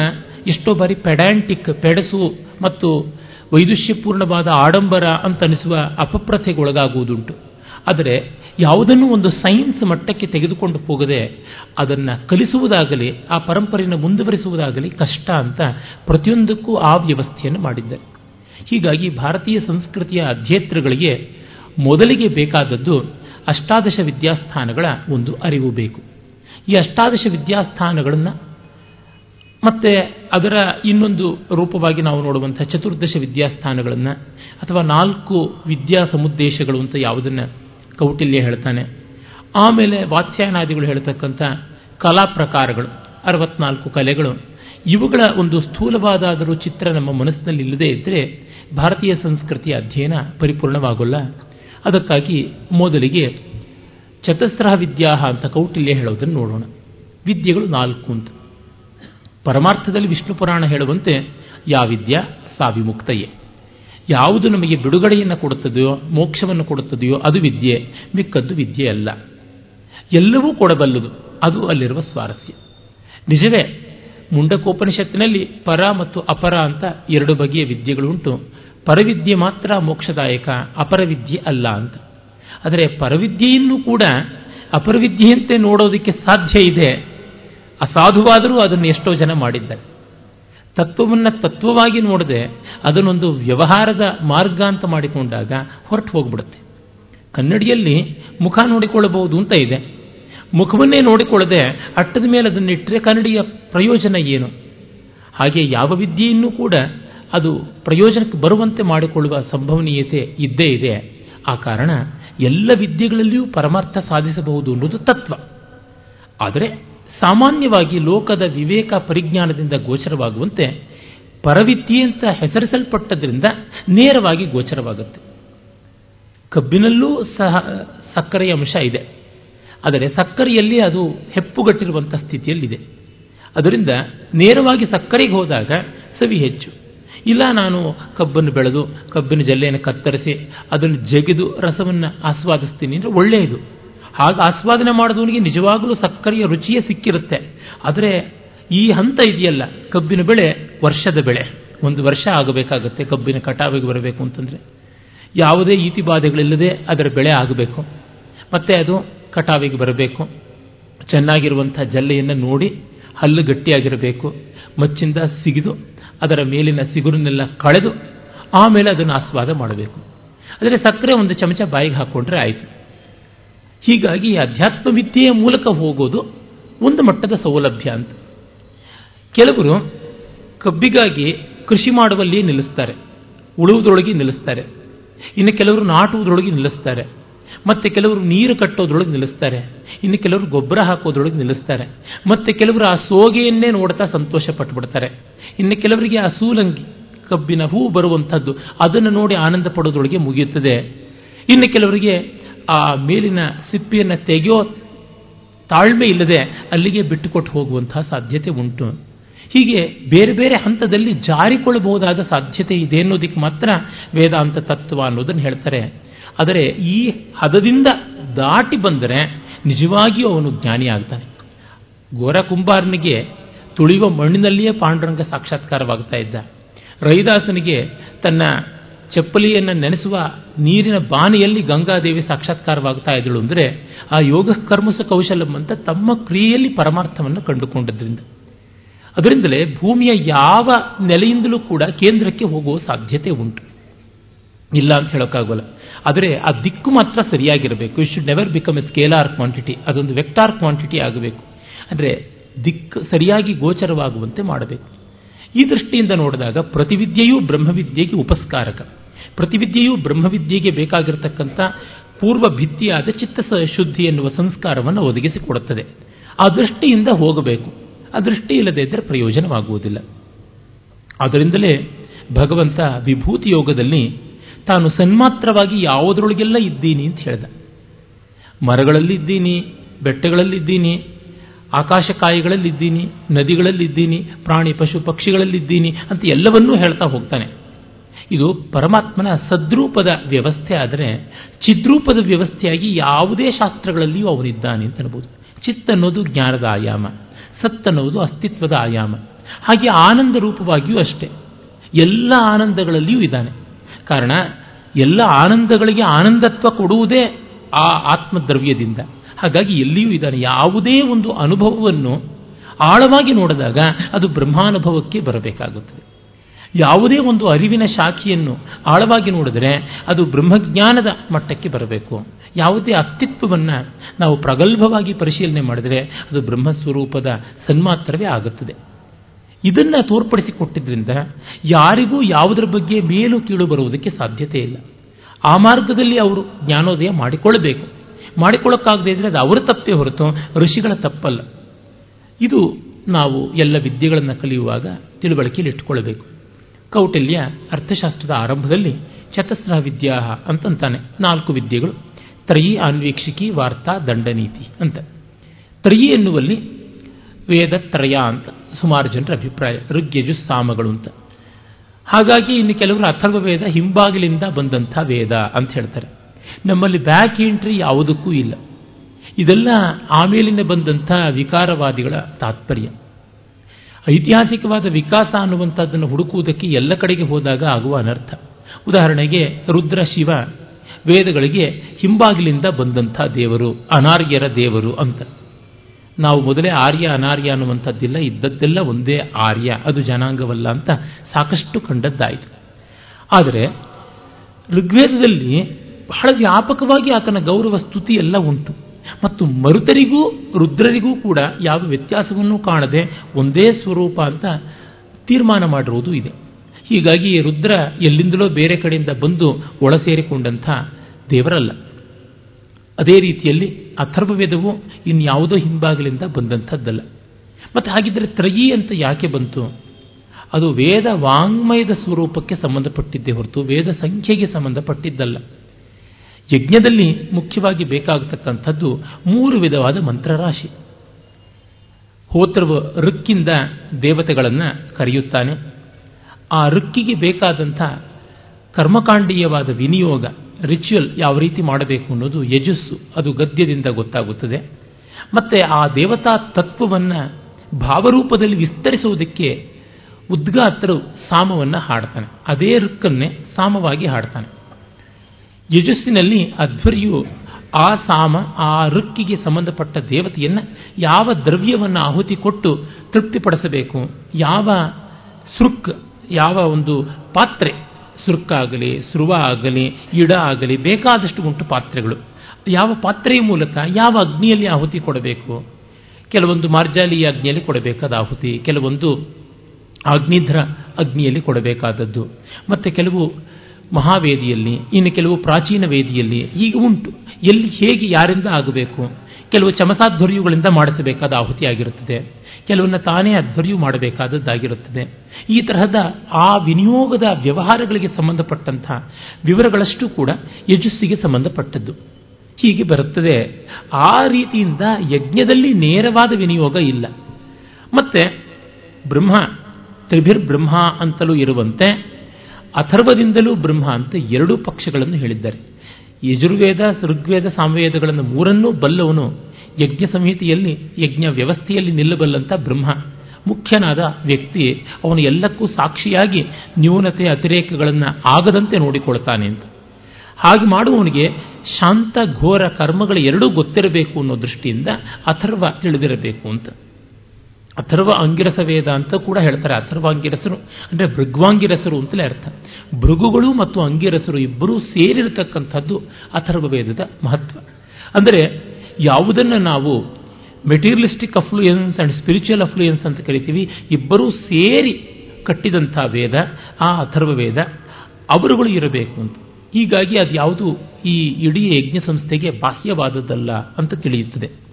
S1: ಎಷ್ಟೋ ಬಾರಿ ಪೆಡ್ಯಾಂಟಿಕ್ ಪೆಡಸು ಮತ್ತು ವೈದುಷ್ಯಪೂರ್ಣವಾದ ಆಡಂಬರ ಅಂತ ಅನಿಸುವ ಅಪಪ್ರಥೆಗೊಳಗಾಗುವುದುಂಟು. ಆದರೆ ಯಾವುದನ್ನು ಒಂದು ಸೈನ್ಸ್ ಮಟ್ಟಕ್ಕೆ ತೆಗೆದುಕೊಂಡು ಹೋಗದೆ ಅದನ್ನು ಕಲಿಸುವುದಾಗಲಿ, ಆ ಪರಂಪರೆಯನ್ನು ಮುಂದುವರಿಸುವುದಾಗಲಿ ಕಷ್ಟ ಅಂತ ಪ್ರತಿಯೊಂದಕ್ಕೂ ಆ ವ್ಯವಸ್ಥೆಯನ್ನು ಮಾಡಿದ್ದಾರೆ. ಹೀಗಾಗಿ ಭಾರತೀಯ ಸಂಸ್ಕೃತಿಯ ಅಧ್ಯೇತೃಗಳಿಗೆ ಮೊದಲಿಗೆ ಬೇಕಾದದ್ದು ಅಷ್ಟಾದಶ ವಿದ್ಯಾಸ್ಥಾನಗಳ ಒಂದು ಅರಿವು ಬೇಕು. ಈ ಅಷ್ಟಾದಶ ವಿದ್ಯಾಸ್ಥಾನಗಳನ್ನು ಮತ್ತೆ ಅದರ ಇನ್ನೊಂದು ರೂಪವಾಗಿ ನಾವು ನೋಡುವಂಥ ಚತುರ್ದಶ ವಿದ್ಯಾಸ್ಥಾನಗಳನ್ನು ಅಥವಾ ನಾಲ್ಕು ವಿದ್ಯಾ ಸಮುದ್ದೇಶಗಳು ಅಂತ ಯಾವುದನ್ನು ಕೌಟಿಲ್ಯ ಹೇಳ್ತಾನೆ. ಆಮೇಲೆ ವಾತ್ಸ್ಯಾಯನಾದಿಗಳು ಹೇಳ್ತಕ್ಕಂಥ ಕಲಾ ಪ್ರಕಾರಗಳು, ಅರವತ್ನಾಲ್ಕು ಕಲೆಗಳು. ಇವುಗಳ ಒಂದು ಸ್ಥೂಲವಾದಾದರೂ ಚಿತ್ರ ನಮ್ಮ ಮನಸ್ಸಿನಲ್ಲಿ ಇಲ್ಲದೇ ಇದ್ದರೆ ಭಾರತೀಯ ಸಂಸ್ಕೃತಿಯ ಅಧ್ಯಯನ ಪರಿಪೂರ್ಣವಾಗೋಲ್ಲ. ಅದಕ್ಕಾಗಿ ಮೊದಲಿಗೆ ಚತಸ್ರ ವಿದ್ಯಾ ಅಂತ ಕೌಟಿಲ್ಯ ಹೇಳೋದನ್ನು ನೋಡೋಣ. ವಿದ್ಯೆಗಳು ನಾಲ್ಕು ಅಂತ. ಪರಮಾರ್ಥದಲ್ಲಿ ವಿಷ್ಣು ಪುರಾಣ ಹೇಳುವಂತೆ, ಯಾ ವಿದ್ಯಾ ಸಾ ವಿಮುಕ್ತಯೇ ಯಾವುದು ನಮಗೆ ಬಿಡುಗಡೆಯನ್ನು ಕೊಡುತ್ತದೆಯೋ, ಮೋಕ್ಷವನ್ನು ಕೊಡುತ್ತದೆಯೋ ಅದು ವಿದ್ಯೆ. ಮಿಕ್ಕದ್ದು ವಿದ್ಯೆ ಅಲ್ಲ. ಎಲ್ಲವೂ ಕೊಡಬಲ್ಲದು. ಅದು ಅಲ್ಲಿರುವ ಸ್ವಾರಸ್ಯ. ನಿಜವೇ, ಮುಂಡಕೋಪನಿಷತ್ತಿನಲ್ಲಿ ಪರ ಮತ್ತು ಅಪರ ಅಂತ ಎರಡು ಬಗೆಯ ವಿದ್ಯೆಗಳುಂಟು ಪರವಿದ್ಯೆ ಮಾತ್ರ ಮೋಕ್ಷದಾಯಕ, ಅಪರವಿದ್ಯೆ ಅಲ್ಲ ಅಂತ. ಆದರೆ ಪರವಿದ್ಯೆಯನ್ನು ಕೂಡ ಅಪರವಿದ್ಯೆಯಂತೆ ನೋಡೋದಕ್ಕೆ ಸಾಧ್ಯ ಇದೆ. ಅಸಾಧುವಾದರೂ ಅದನ್ನು ಎಷ್ಟೋ ಜನ ಮಾಡಿದ್ದಾರೆ. ತತ್ವವನ್ನು ತತ್ವವಾಗಿ ನೋಡದೆ ಅದನ್ನೊಂದು ವ್ಯವಹಾರದ ಮಾರ್ಗ ಅಂತ ಮಾಡಿಕೊಂಡಾಗ ಹೊರಟು ಹೋಗ್ಬಿಡುತ್ತೆ. ಕನ್ನಡಿಯಲ್ಲಿ ಮುಖ ನೋಡಿಕೊಳ್ಳಬಹುದು ಅಂತ ಇದೆ. ಮುಖವನ್ನೇ ನೋಡಿಕೊಳ್ಳದೆ ಅಟ್ಟದ ಮೇಲೆ ಅದನ್ನಿಟ್ಟರೆ ಕನ್ನಡಿಯ ಪ್ರಯೋಜನ ಏನು? ಹಾಗೆ ಯಾವ ವಿದ್ಯೆಯನ್ನು ಕೂಡ ಅದು ಪ್ರಯೋಜನಕ್ಕೆ ಬರುವಂತೆ ಮಾಡಿಕೊಳ್ಳುವ ಸಂಭವನೀಯತೆ ಇದ್ದೇ ಇದೆ. ಆ ಕಾರಣ ಎಲ್ಲ ವಿದ್ಯೆಗಳಲ್ಲಿಯೂ ಪರಮಾರ್ಥ ಸಾಧಿಸಬಹುದು ಅನ್ನೋದು ತತ್ವ. ಆದರೆ ಸಾಮಾನ್ಯವಾಗಿ ಲೋಕದ ವಿವೇಕ ಪರಿಜ್ಞಾನದಿಂದ ಗೋಚರವಾಗುವಂತೆ ಪರವಿದ್ಯೆ ಅಂತ ಹೆಸರಿಸಲ್ಪಟ್ಟದ್ರಿಂದ ನೇರವಾಗಿ ಗೋಚರವಾಗುತ್ತೆ. ಕಬ್ಬಿನಲ್ಲೂ ಸಹ ಸಕ್ಕರೆಯ ಅಂಶ ಇದೆ. ಆದರೆ ಸಕ್ಕರೆಯಲ್ಲಿ ಅದು ಹೆಪ್ಪುಗಟ್ಟಿರುವಂಥ ಸ್ಥಿತಿಯಲ್ಲಿದೆ. ಅದರಿಂದ ನೇರವಾಗಿ ಸಕ್ಕರೆಗೆ ಹೋದಾಗ ಸವಿ ಹೆಚ್ಚು. ಇಲ್ಲ, ನಾನು ಕಬ್ಬನ್ನು ಬೆಳೆದು ಕಬ್ಬಿನ ಜಲ್ಲೆಯನ್ನು ಕತ್ತರಿಸಿ ಅದನ್ನು ಜಗಿದು ರಸವನ್ನು ಆಸ್ವಾದಿಸ್ತೀನಿ ಅಂದರೆ ಒಳ್ಳೆಯದು. ಹಾಗೆ ಆಸ್ವಾದನೆ ಮಾಡಿದವನಿಗೆ ನಿಜವಾಗಲೂ ಸಕ್ಕರೆಯ ರುಚಿಯೇ ಸಿಕ್ಕಿರುತ್ತೆ. ಆದರೆ ಈ ಹಂತ ಇದೆಯಲ್ಲ, ಕಬ್ಬಿನ ಬೆಳೆ ವರ್ಷದ ಬೆಳೆ. ಒಂದು ವರ್ಷ ಆಗಬೇಕಾಗುತ್ತೆ ಕಬ್ಬಿನ ಕಟಾವಿಗೆ ಬರಬೇಕು ಅಂತಂದರೆ. ಯಾವುದೇ ಈತಿ ಬಾಧೆಗಳಿಲ್ಲದೆ ಅದರ ಬೆಳೆ ಆಗಬೇಕು. ಮತ್ತೆ ಅದು ಕಟಾವಿಗೆ ಬರಬೇಕು. ಚೆನ್ನಾಗಿರುವಂಥ ಜಲ್ಲೆಯನ್ನು ನೋಡಿ ಹಲ್ಲು ಗಟ್ಟಿಯಾಗಿರಬೇಕು. ಮಚ್ಚಿಂದ ಸಿಗಿದು ಅದರ ಮೇಲಿನ ಸಿಗುರನ್ನೆಲ್ಲ ಕಳೆದು ಆಮೇಲೆ ಅದನ್ನು ಆಸ್ವಾದ ಮಾಡಬೇಕು. ಆದರೆ ಸಕ್ಕರೆ ಒಂದು ಚಮಚ ಬಾಯಿಗೆ ಹಾಕ್ಕೊಂಡ್ರೆ ಆಯಿತು. ಹೀಗಾಗಿ ಅಧ್ಯಾತ್ಮ ವಿದ್ಯೆಯ ಮೂಲಕ ಹೋಗೋದು ಒಂದು ಮಟ್ಟದ ಸೌಲಭ್ಯ ಅಂತ. ಕೆಲವರು ಕಬ್ಬಿಗಾಗಿ ಕೃಷಿ ಮಾಡುವಲ್ಲಿ ನಿಲ್ಲಿಸ್ತಾರೆ, ಉಳುವುದರೊಳಗೆ ನಿಲ್ಲಿಸ್ತಾರೆ, ಇನ್ನು ಕೆಲವರು ನಾಟುವುದರೊಳಗೆ ನಿಲ್ಲಿಸ್ತಾರೆ, ಮತ್ತೆ ಕೆಲವರು ನೀರು ಕಟ್ಟೋದ್ರೊಳಗೆ ನಿಲ್ಲಿಸ್ತಾರೆ, ಇನ್ನು ಕೆಲವರು ಗೊಬ್ಬರ ಹಾಕೋದ್ರೊಳಗೆ ನಿಲ್ಲಿಸ್ತಾರೆ, ಮತ್ತೆ ಕೆಲವರು ಆ ಸೋಗೆಯನ್ನೇ ನೋಡ್ತಾ ಸಂತೋಷ ಪಟ್ಟುಬಿಡ್ತಾರೆ ಇನ್ನು ಕೆಲವರಿಗೆ ಆ ಸೂಲಂಗಿ, ಕಬ್ಬಿನ ಹೂ ಬರುವಂಥದ್ದು ಅದನ್ನು ನೋಡಿ ಆನಂದ ಪಡೋದ್ರೊಳಗೆ ಮುಗಿಯುತ್ತದೆ, ಇನ್ನು ಕೆಲವರಿಗೆ ಆ ಮೇಲಿನ ಸಿಪ್ಪೆಯನ್ನು ತೆಗೆಯೋ ತಾಳ್ಮೆ ಇಲ್ಲದೆ ಅಲ್ಲಿಗೆ ಬಿಟ್ಟುಕೊಟ್ಟು ಹೋಗುವಂತಹ ಸಾಧ್ಯತೆ ಉಂಟು. ಹೀಗೆ ಬೇರೆ ಬೇರೆ ಹಂತದಲ್ಲಿ ಜಾರಿಕೊಳ್ಳಬಹುದಾದ ಸಾಧ್ಯತೆ ಇದೆ ಅನ್ನೋದಕ್ಕೆ ಮಾತ್ರ ವೇದಾಂತ ತತ್ವ ಅನ್ನೋದನ್ನು ಹೇಳ್ತಾರೆ. ಆದರೆ ಈ ಹದದಿಂದ ದಾಟಿ ಬಂದರೆ ನಿಜವಾಗಿಯೂ ಅವನು ಜ್ಞಾನಿ ಆಗ್ತಾನೆ. ಗೋರ ಕುಂಬಾರನಿಗೆ ತುಳಿಯುವ ಮಣ್ಣಿನಲ್ಲಿಯೇ ಪಾಂಡುರಂಗ ಸಾಕ್ಷಾತ್ಕಾರವಾಗ್ತಾ ಇದ್ದ. ರೈದಾಸನಿಗೆ ತನ್ನ ಚಪ್ಪಲಿಯನ್ನು ನೆನೆಸುವ ನೀರಿನ ಬಾನೆಯಲ್ಲಿ ಗಂಗಾದೇವಿ ಸಾಕ್ಷಾತ್ಕಾರವಾಗ್ತಾ ಇದ್ದಳು ಅಂದರೆ ಆ ಯೋಗ ಕರ್ಮಸ ಕೌಶಲಂ ಅಂತ ತಮ್ಮ ಕ್ರಿಯೆಯಲ್ಲಿ ಪರಮಾರ್ಥವನ್ನು ಕಂಡುಕೊಂಡದ್ರಿಂದ. ಅದರಿಂದಲೇ ಭೂಮಿಯ ಯಾವ ನೆಲೆಯಿಂದಲೂ ಕೂಡ ಕೇಂದ್ರಕ್ಕೆ ಹೋಗುವ ಸಾಧ್ಯತೆ ಉಂಟು. ಇಲ್ಲ ಅಂತ ಹೇಳೋಕ್ಕಾಗೋಲ್ಲ. ಆದರೆ ಆ ದಿಕ್ಕು ಮಾತ್ರ ಸರಿಯಾಗಿರಬೇಕು. It should never become a scalar quantity ಅದೊಂದು ವೆಕ್ಟಾರ್ ಕ್ವಾಂಟಿಟಿ ಆಗಬೇಕು. ಅಂದರೆ ದಿಕ್ಕು ಸರಿಯಾಗಿ ಗೋಚರವಾಗುವಂತೆ ಮಾಡಬೇಕು. ಈ ದೃಷ್ಟಿಯಿಂದ ನೋಡಿದಾಗ ಪ್ರತಿವಿದ್ಯೆಯೂ ಬ್ರಹ್ಮವಿದ್ಯೆಗೆ ಉಪಸ್ಕಾರಕ. ಪ್ರತಿವಿದ್ಯೆಯೂ ಬ್ರಹ್ಮವಿದ್ಯೆಗೆ ಬೇಕಾಗಿರತಕ್ಕಂಥ ಪೂರ್ವ ಭಿತ್ತಿಯಾದ ಚಿತ್ತ ಶುದ್ಧಿ ಎನ್ನುವ ಸಂಸ್ಕಾರವನ್ನು ಒದಗಿಸಿಕೊಡುತ್ತದೆ. ಆ ದೃಷ್ಟಿಯಿಂದ ಹೋಗಬೇಕು. ಆ ದೃಷ್ಟಿ ಇಲ್ಲದೇ ಇದ್ದರೆ ಪ್ರಯೋಜನವಾಗುವುದಿಲ್ಲ. ಆದ್ದರಿಂದಲೇ ಭಗವಂತ ವಿಭೂತಿ ಯೋಗದಲ್ಲಿ ತಾನು ಸನ್ಮಾತ್ರವಾಗಿ ಯಾವುದರೊಳಗೆಲ್ಲ ಇದ್ದೀನಿ ಅಂತ ಹೇಳ್ದ. ಮರಗಳಲ್ಲಿದ್ದೀನಿ, ಬೆಟ್ಟಗಳಲ್ಲಿದ್ದೀನಿ, ಆಕಾಶಕಾಯಿಗಳಲ್ಲಿದ್ದೀನಿ, ನದಿಗಳಲ್ಲಿದ್ದೀನಿ, ಪ್ರಾಣಿ ಪಶು ಪಕ್ಷಿಗಳಲ್ಲಿದ್ದೀನಿ ಅಂತ ಎಲ್ಲವನ್ನೂ ಹೇಳ್ತಾ ಹೋಗ್ತಾನೆ. ಇದು ಪರಮಾತ್ಮನ ಸದ್ರೂಪದ ವ್ಯವಸ್ಥೆ ಆದರೆ ಚಿದ್ರೂಪದ ವ್ಯವಸ್ಥೆಯಾಗಿ ಯಾವುದೇ ಶಾಸ್ತ್ರಗಳಲ್ಲಿಯೂ ಅವನಿದ್ದಾನೆ ಅಂತ ಅನ್ಬೋದು ಚಿತ್ ಅನ್ನೋದು ಜ್ಞಾನದ ಆಯಾಮ ಸತ್ ಅನ್ನೋದು ಅಸ್ತಿತ್ವದ ಆಯಾಮ, ಹಾಗೆ ಆನಂದ ರೂಪವಾಗಿಯೂ ಅಷ್ಟೇ. ಎಲ್ಲ ಆನಂದಗಳಲ್ಲಿಯೂ ಇದ್ದಾನೆ. ಕಾರಣ ಎಲ್ಲ ಆನಂದಗಳಿಗೆ ಆನಂದತ್ವ ಕೊಡುವುದೇ ಆ ಆತ್ಮದ್ರವ್ಯದಿಂದ. ಹಾಗಾಗಿ ಎಲ್ಲಿಯೂ ಇದ್ದಾನೆ. ಯಾವುದೇ ಒಂದು ಅನುಭವವನ್ನು ಆಳವಾಗಿ ನೋಡಿದಾಗ ಅದು ಬ್ರಹ್ಮಾನುಭವಕ್ಕೆ ಬರಬೇಕಾಗುತ್ತದೆ. ಯಾವುದೇ ಒಂದು ಅರಿವಿನ ಶಾಖೆಯನ್ನು ಆಳವಾಗಿ ನೋಡಿದರೆ ಅದು ಬ್ರಹ್ಮಜ್ಞಾನದ ಮಟ್ಟಕ್ಕೆ ಬರಬೇಕು. ಯಾವುದೇ ಅಸ್ತಿತ್ವವನ್ನು ನಾವು ಪ್ರಗಲ್ಭವಾಗಿ ಪರಿಶೀಲನೆ ಮಾಡಿದರೆ ಅದು ಬ್ರಹ್ಮಸ್ವರೂಪದ ಸನ್ಮಾತ್ರವೇ ಆಗುತ್ತದೆ. ಇದನ್ನು ತೋರ್ಪಡಿಸಿಕೊಟ್ಟಿದ್ರಿಂದ ಯಾರಿಗೂ ಯಾವುದರ ಬಗ್ಗೆ ಮೇಲು ಕೀಳು ಬರುವುದಕ್ಕೆ ಸಾಧ್ಯತೆ ಇಲ್ಲ. ಆ ಮಾರ್ಗದಲ್ಲಿ ಅವರು ಜ್ಞಾನೋದಯ ಮಾಡಿಕೊಳ್ಳಬೇಕು. ಮಾಡಿಕೊಳ್ಳೋಕ್ಕಾಗದೇ ಇದ್ರೆ ಅದು ಅವರ ತಪ್ಪೇ ಹೊರತು ಋಷಿಗಳ ತಪ್ಪಲ್ಲ. ಇದು ನಾವು ಎಲ್ಲ ವಿದ್ಯೆಗಳನ್ನು ಕಲಿಯುವಾಗ ತಿಳುವಳಿಕೆಯಲ್ಲಿ ಇಟ್ಟುಕೊಳ್ಳಬೇಕು. ಕೌಟಿಲ್ಯ ಅರ್ಥಶಾಸ್ತ್ರದ ಆರಂಭದಲ್ಲಿ ಚತಸ್ರ ವಿದ್ಯಾ ಅಂತಂತಾನೆ. ನಾಲ್ಕು ವಿದ್ಯೆಗಳು. ತ್ರಯಿ ಆನ್ವೀಕ್ಷಿಕಿ ವಾರ್ತಾ ದಂಡನೀತಿ ಅಂತ. ತ್ರಯಿ ಎನ್ನುವಲ್ಲಿ ವೇದ ತ್ರಯ ಅಂತ ಸುಮಾರು ಜನರ ಅಭಿಪ್ರಾಯ. ಋಗ್ಯಜು ಸಾಮಗಳು ಅಂತ. ಹಾಗಾಗಿ ಇನ್ನು ಕೆಲವರು ಅಥರ್ವ ವೇದ ಹಿಂಬಾಗಿಲಿಂದ ಬಂದಂಥ ವೇದ ಅಂತ ಹೇಳ್ತಾರೆ. ನಮ್ಮಲ್ಲಿ ಬ್ಯಾಕ್ ಎಂಟ್ರಿ ಯಾವುದಕ್ಕೂ ಇಲ್ಲ. ಇದೆಲ್ಲ ಆಮೇಲಿನ ಬಂದಂಥ ವಿಕಾರವಾದಿಗಳ ತಾತ್ಪರ್ಯ. ಐತಿಹಾಸಿಕವಾದ ವಿಕಾಸ ಅನ್ನುವಂಥದ್ದನ್ನು ಹುಡುಕುವುದಕ್ಕೆ ಎಲ್ಲ ಕಡೆಗೆ ಹೋದಾಗ ಆಗುವ ಅನರ್ಥ. ಉದಾಹರಣೆಗೆ ರುದ್ರ, ಶಿವ ವೇದಗಳಿಗೆ ಹಿಂಬಾಗಿಲಿಂದ ಬಂದಂಥ ದೇವರು, ಅನಾರ್ಯರ ದೇವರು ಅಂತ. ನಾವು ಮೊದಲೇ ಆರ್ಯ, ಅನಾರ್ಯ ಅನ್ನುವಂಥದ್ದಿಲ್ಲ, ಇದ್ದದ್ದೆಲ್ಲ ಒಂದೇ ಆರ್ಯ, ಅದು ಜನಾಂಗವಲ್ಲ ಅಂತ ಸಾಕಷ್ಟು ಕಂಡದ್ದಾಯಿತು. ಆದರೆ ಋಗ್ವೇದದಲ್ಲಿ ಬಹಳ ವ್ಯಾಪಕವಾಗಿ ಆತನ ಗೌರವ ಸ್ತುತಿ ಎಲ್ಲ ಉಂಟು. ಮತ್ತು ಮರುತರಿಗೂ, ರುದ್ರರಿಗೂ ಕೂಡ ಯಾವ ವ್ಯತ್ಯಾಸವನ್ನೂ ಕಾಣದೆ ಒಂದೇ ಸ್ವರೂಪ ಅಂತ ತೀರ್ಮಾನ ಮಾಡಿರುವುದು ಇದೆ. ಹೀಗಾಗಿ ರುದ್ರ ಎಲ್ಲಿಂದಲೋ ಬೇರೆ ಕಡೆಯಿಂದ ಬಂದು ಒಳ ಸೇರಿಕೊಂಡಂಥ ದೇವರಲ್ಲ. ಅದೇ ರೀತಿಯಲ್ಲಿ ಅಥರ್ವವೇದವು ಇನ್ಯಾವುದೋ ಹಿಂಬಾಗಲಿಂದ ಬಂದಂಥದ್ದಲ್ಲ. ಮತ್ತು ಹಾಗಿದ್ದರೆ ತ್ರಯಿ ಅಂತ ಯಾಕೆ ಬಂತು? ಅದು ವೇದ ವಾಂಗ್ಮಯದ ಸ್ವರೂಪಕ್ಕೆ ಸಂಬಂಧಪಟ್ಟಿದ್ದೇ ಹೊರತು ವೇದ ಸಂಖ್ಯೆಗೆ ಸಂಬಂಧಪಟ್ಟಿದ್ದಲ್ಲ. ಯಜ್ಞದಲ್ಲಿ ಮುಖ್ಯವಾಗಿ ಬೇಕಾಗತಕ್ಕಂಥದ್ದು ಮೂರು ವಿಧವಾದ ಮಂತ್ರರಾಶಿ. ಹೋತ್ರವು ಋಕ್ಕಿಂದ ದೇವತೆಗಳನ್ನು ಕರೆಯುತ್ತಾನೆ. ಆ ಋಕ್ಕಿಗೆ ಬೇಕಾದಂಥ ಕರ್ಮಕಾಂಡೀಯವಾದ ವಿನಿಯೋಗ, ರಿಚುವಲ್ ಯಾವ ರೀತಿ ಮಾಡಬೇಕು ಅನ್ನೋದು ಯಜಸ್ಸು, ಅದು ಗದ್ಯದಿಂದ ಗೊತ್ತಾಗುತ್ತದೆ. ಮತ್ತೆ ಆ ದೇವತಾ ತತ್ವವನ್ನು ಭಾವರೂಪದಲ್ಲಿ ವಿಸ್ತರಿಸುವುದಕ್ಕೆ ಉದ್ಗಾತರು ಸಾಮವನ್ನು ಹಾಡ್ತಾನೆ. ಅದೇ ಋಕ್ಕನ್ನೇ ಸಾಮವಾಗಿ ಹಾಡ್ತಾನೆ. ಯಜಸ್ಸಿನಲ್ಲಿ ಅಧ್ವರ್ಯು ಆ ಸಾಮ, ಆ ಋಕ್ಕಿಗೆ ಸಂಬಂಧಪಟ್ಟ ದೇವತೆಯನ್ನು ಯಾವ ದ್ರವ್ಯವನ್ನು ಆಹುತಿ ಕೊಟ್ಟು ತೃಪ್ತಿಪಡಿಸಬೇಕು? ಯಾವ ಸೃಕ್, ಯಾವ ಒಂದು ಪಾತ್ರೆ? ಸುರುಕಾಗಲಿ ಸೃವ ಆಗಲಿ ಇಡ ಆಗಲಿ ಬೇಕಾದಷ್ಟು ಉಂಟು ಪಾತ್ರೆಗಳು. ಯಾವ ಪಾತ್ರೆಯ ಮೂಲಕ ಯಾವ ಅಗ್ನಿಯಲ್ಲಿ ಆಹುತಿ ಕೊಡಬೇಕು? ಕೆಲವೊಂದು ಮಾರ್ಜಾಲಿಯ ಅಗ್ನಿಯಲ್ಲಿ ಕೊಡಬೇಕಾದ ಆಹುತಿ, ಕೆಲವೊಂದು ಅಗ್ನಿಧ್ರ ಅಗ್ನಿಯಲ್ಲಿ ಕೊಡಬೇಕಾದದ್ದು. ಮತ್ತು ಕೆಲವು ಮಹಾವೇದಿಯಲ್ಲಿ, ಇನ್ನು ಕೆಲವು ಪ್ರಾಚೀನ ವೇದಿಯಲ್ಲಿ ಈಗ ಉಂಟು. ಎಲ್ಲಿ ಹೇಗೆ ಯಾರಿಂದ ಆಗಬೇಕು? ಕೆಲವು ಚಮಸಾಧ್ವರ್ಯುಗಳಿಂದ ಮಾಡಿಸಬೇಕಾದ ಆಹುತಿಯಾಗಿರುತ್ತದೆ ಕೆಲವನ್ನ ತಾನೇ ಅಧ್ವರ್ಯು ಮಾಡಬೇಕಾದದ್ದಾಗಿರುತ್ತದೆ. ಈ ತರಹದ ಆ ವಿನಿಯೋಗದ ವ್ಯವಹಾರಗಳಿಗೆ ಸಂಬಂಧಪಟ್ಟಂತಹ ವಿವರಗಳಷ್ಟು ಕೂಡ ಯಜಸ್ಸಿಗೆ ಸಂಬಂಧಪಟ್ಟದ್ದು. ಹೀಗೆ ಬರುತ್ತದೆ. ಆ ರೀತಿಯಿಂದ ಯಜ್ಞದಲ್ಲಿ ನೇರವಾದ ವಿನಿಯೋಗ ಇಲ್ಲ. ಮತ್ತೆ ಬ್ರಹ್ಮ ತ್ರಿಭಿರ್ ಬ್ರಹ್ಮ ಅಂತಲೂ ಇರುವಂತೆ ಅಥರ್ವದಿಂದಲೂ ಬ್ರಹ್ಮ ಅಂತ ಎರಡೂ ಪಕ್ಷಗಳನ್ನು ಹೇಳಿದ್ದಾರೆ. ಯಜುರ್ವೇದ, ಋಗ್ವೇದ, ಸಾಮವೇದಗಳನ್ನು ಮೂರನ್ನೂ ಬಲ್ಲವನು ಯಜ್ಞ ಸಂಹಿತೆಯಲ್ಲಿ, ಯಜ್ಞ ವ್ಯವಸ್ಥೆಯಲ್ಲಿ ನಿಲ್ಲಬಲ್ಲಂಥ ಬ್ರಹ್ಮ. ಮುಖ್ಯನಾದ ವ್ಯಕ್ತಿ ಅವನು ಎಲ್ಲಕ್ಕೂ ಸಾಕ್ಷಿಯಾಗಿ ನ್ಯೂನತೆ ಅತಿರೇಕಗಳನ್ನು ಆಗದಂತೆ ನೋಡಿಕೊಳ್ತಾನೆ ಅಂತ. ಹಾಗೆ ಮಾಡುವವನಿಗೆ ಶಾಂತ ಘೋರ ಕರ್ಮಗಳು ಎರಡೂ ಗೊತ್ತಿರಬೇಕು ಅನ್ನೋ ದೃಷ್ಟಿಯಿಂದ ಅಥರ್ವ ತಿಳಿದಿರಬೇಕು ಅಂತ. ಅಥರ್ವ ಅಂಗಿರಸ ವೇದ ಅಂತ ಕೂಡ ಹೇಳ್ತಾರೆ. ಅಥರ್ವ ಅಂಗಿರಸರು ಅಂದರೆ ಭೃಗ್ವಾಂಗಿರಸರು ಅಂತಲೇ ಅರ್ಥ. ಭೃಗುಗಳು ಮತ್ತು ಅಂಗಿರಸರು ಇಬ್ಬರೂ ಸೇರಿರತಕ್ಕಂಥದ್ದು ಅಥರ್ವ ವೇದದ ಮಹತ್ವ. ಅಂದರೆ ಯಾವುದನ್ನು ನಾವು materialistic affluence and spiritual affluence ಅಂತ ಕರಿತೀವಿ. ಇಬ್ಬರೂ ಸೇರಿ ಕಟ್ಟಿದಂಥ ವೇದ, ಆ ಅಥರ್ವ ವೇದ ಅವರುಗಳು ಇರಬೇಕು ಅಂತ. ಹೀಗಾಗಿ ಅದು ಯಾವುದು ಈ ಇಡೀ ಯಜ್ಞ ಸಂಸ್ಥೆಗೆ ಬಾಹ್ಯವಾದದ್ದಲ್ಲ ಅಂತ ತಿಳಿಯುತ್ತದೆ.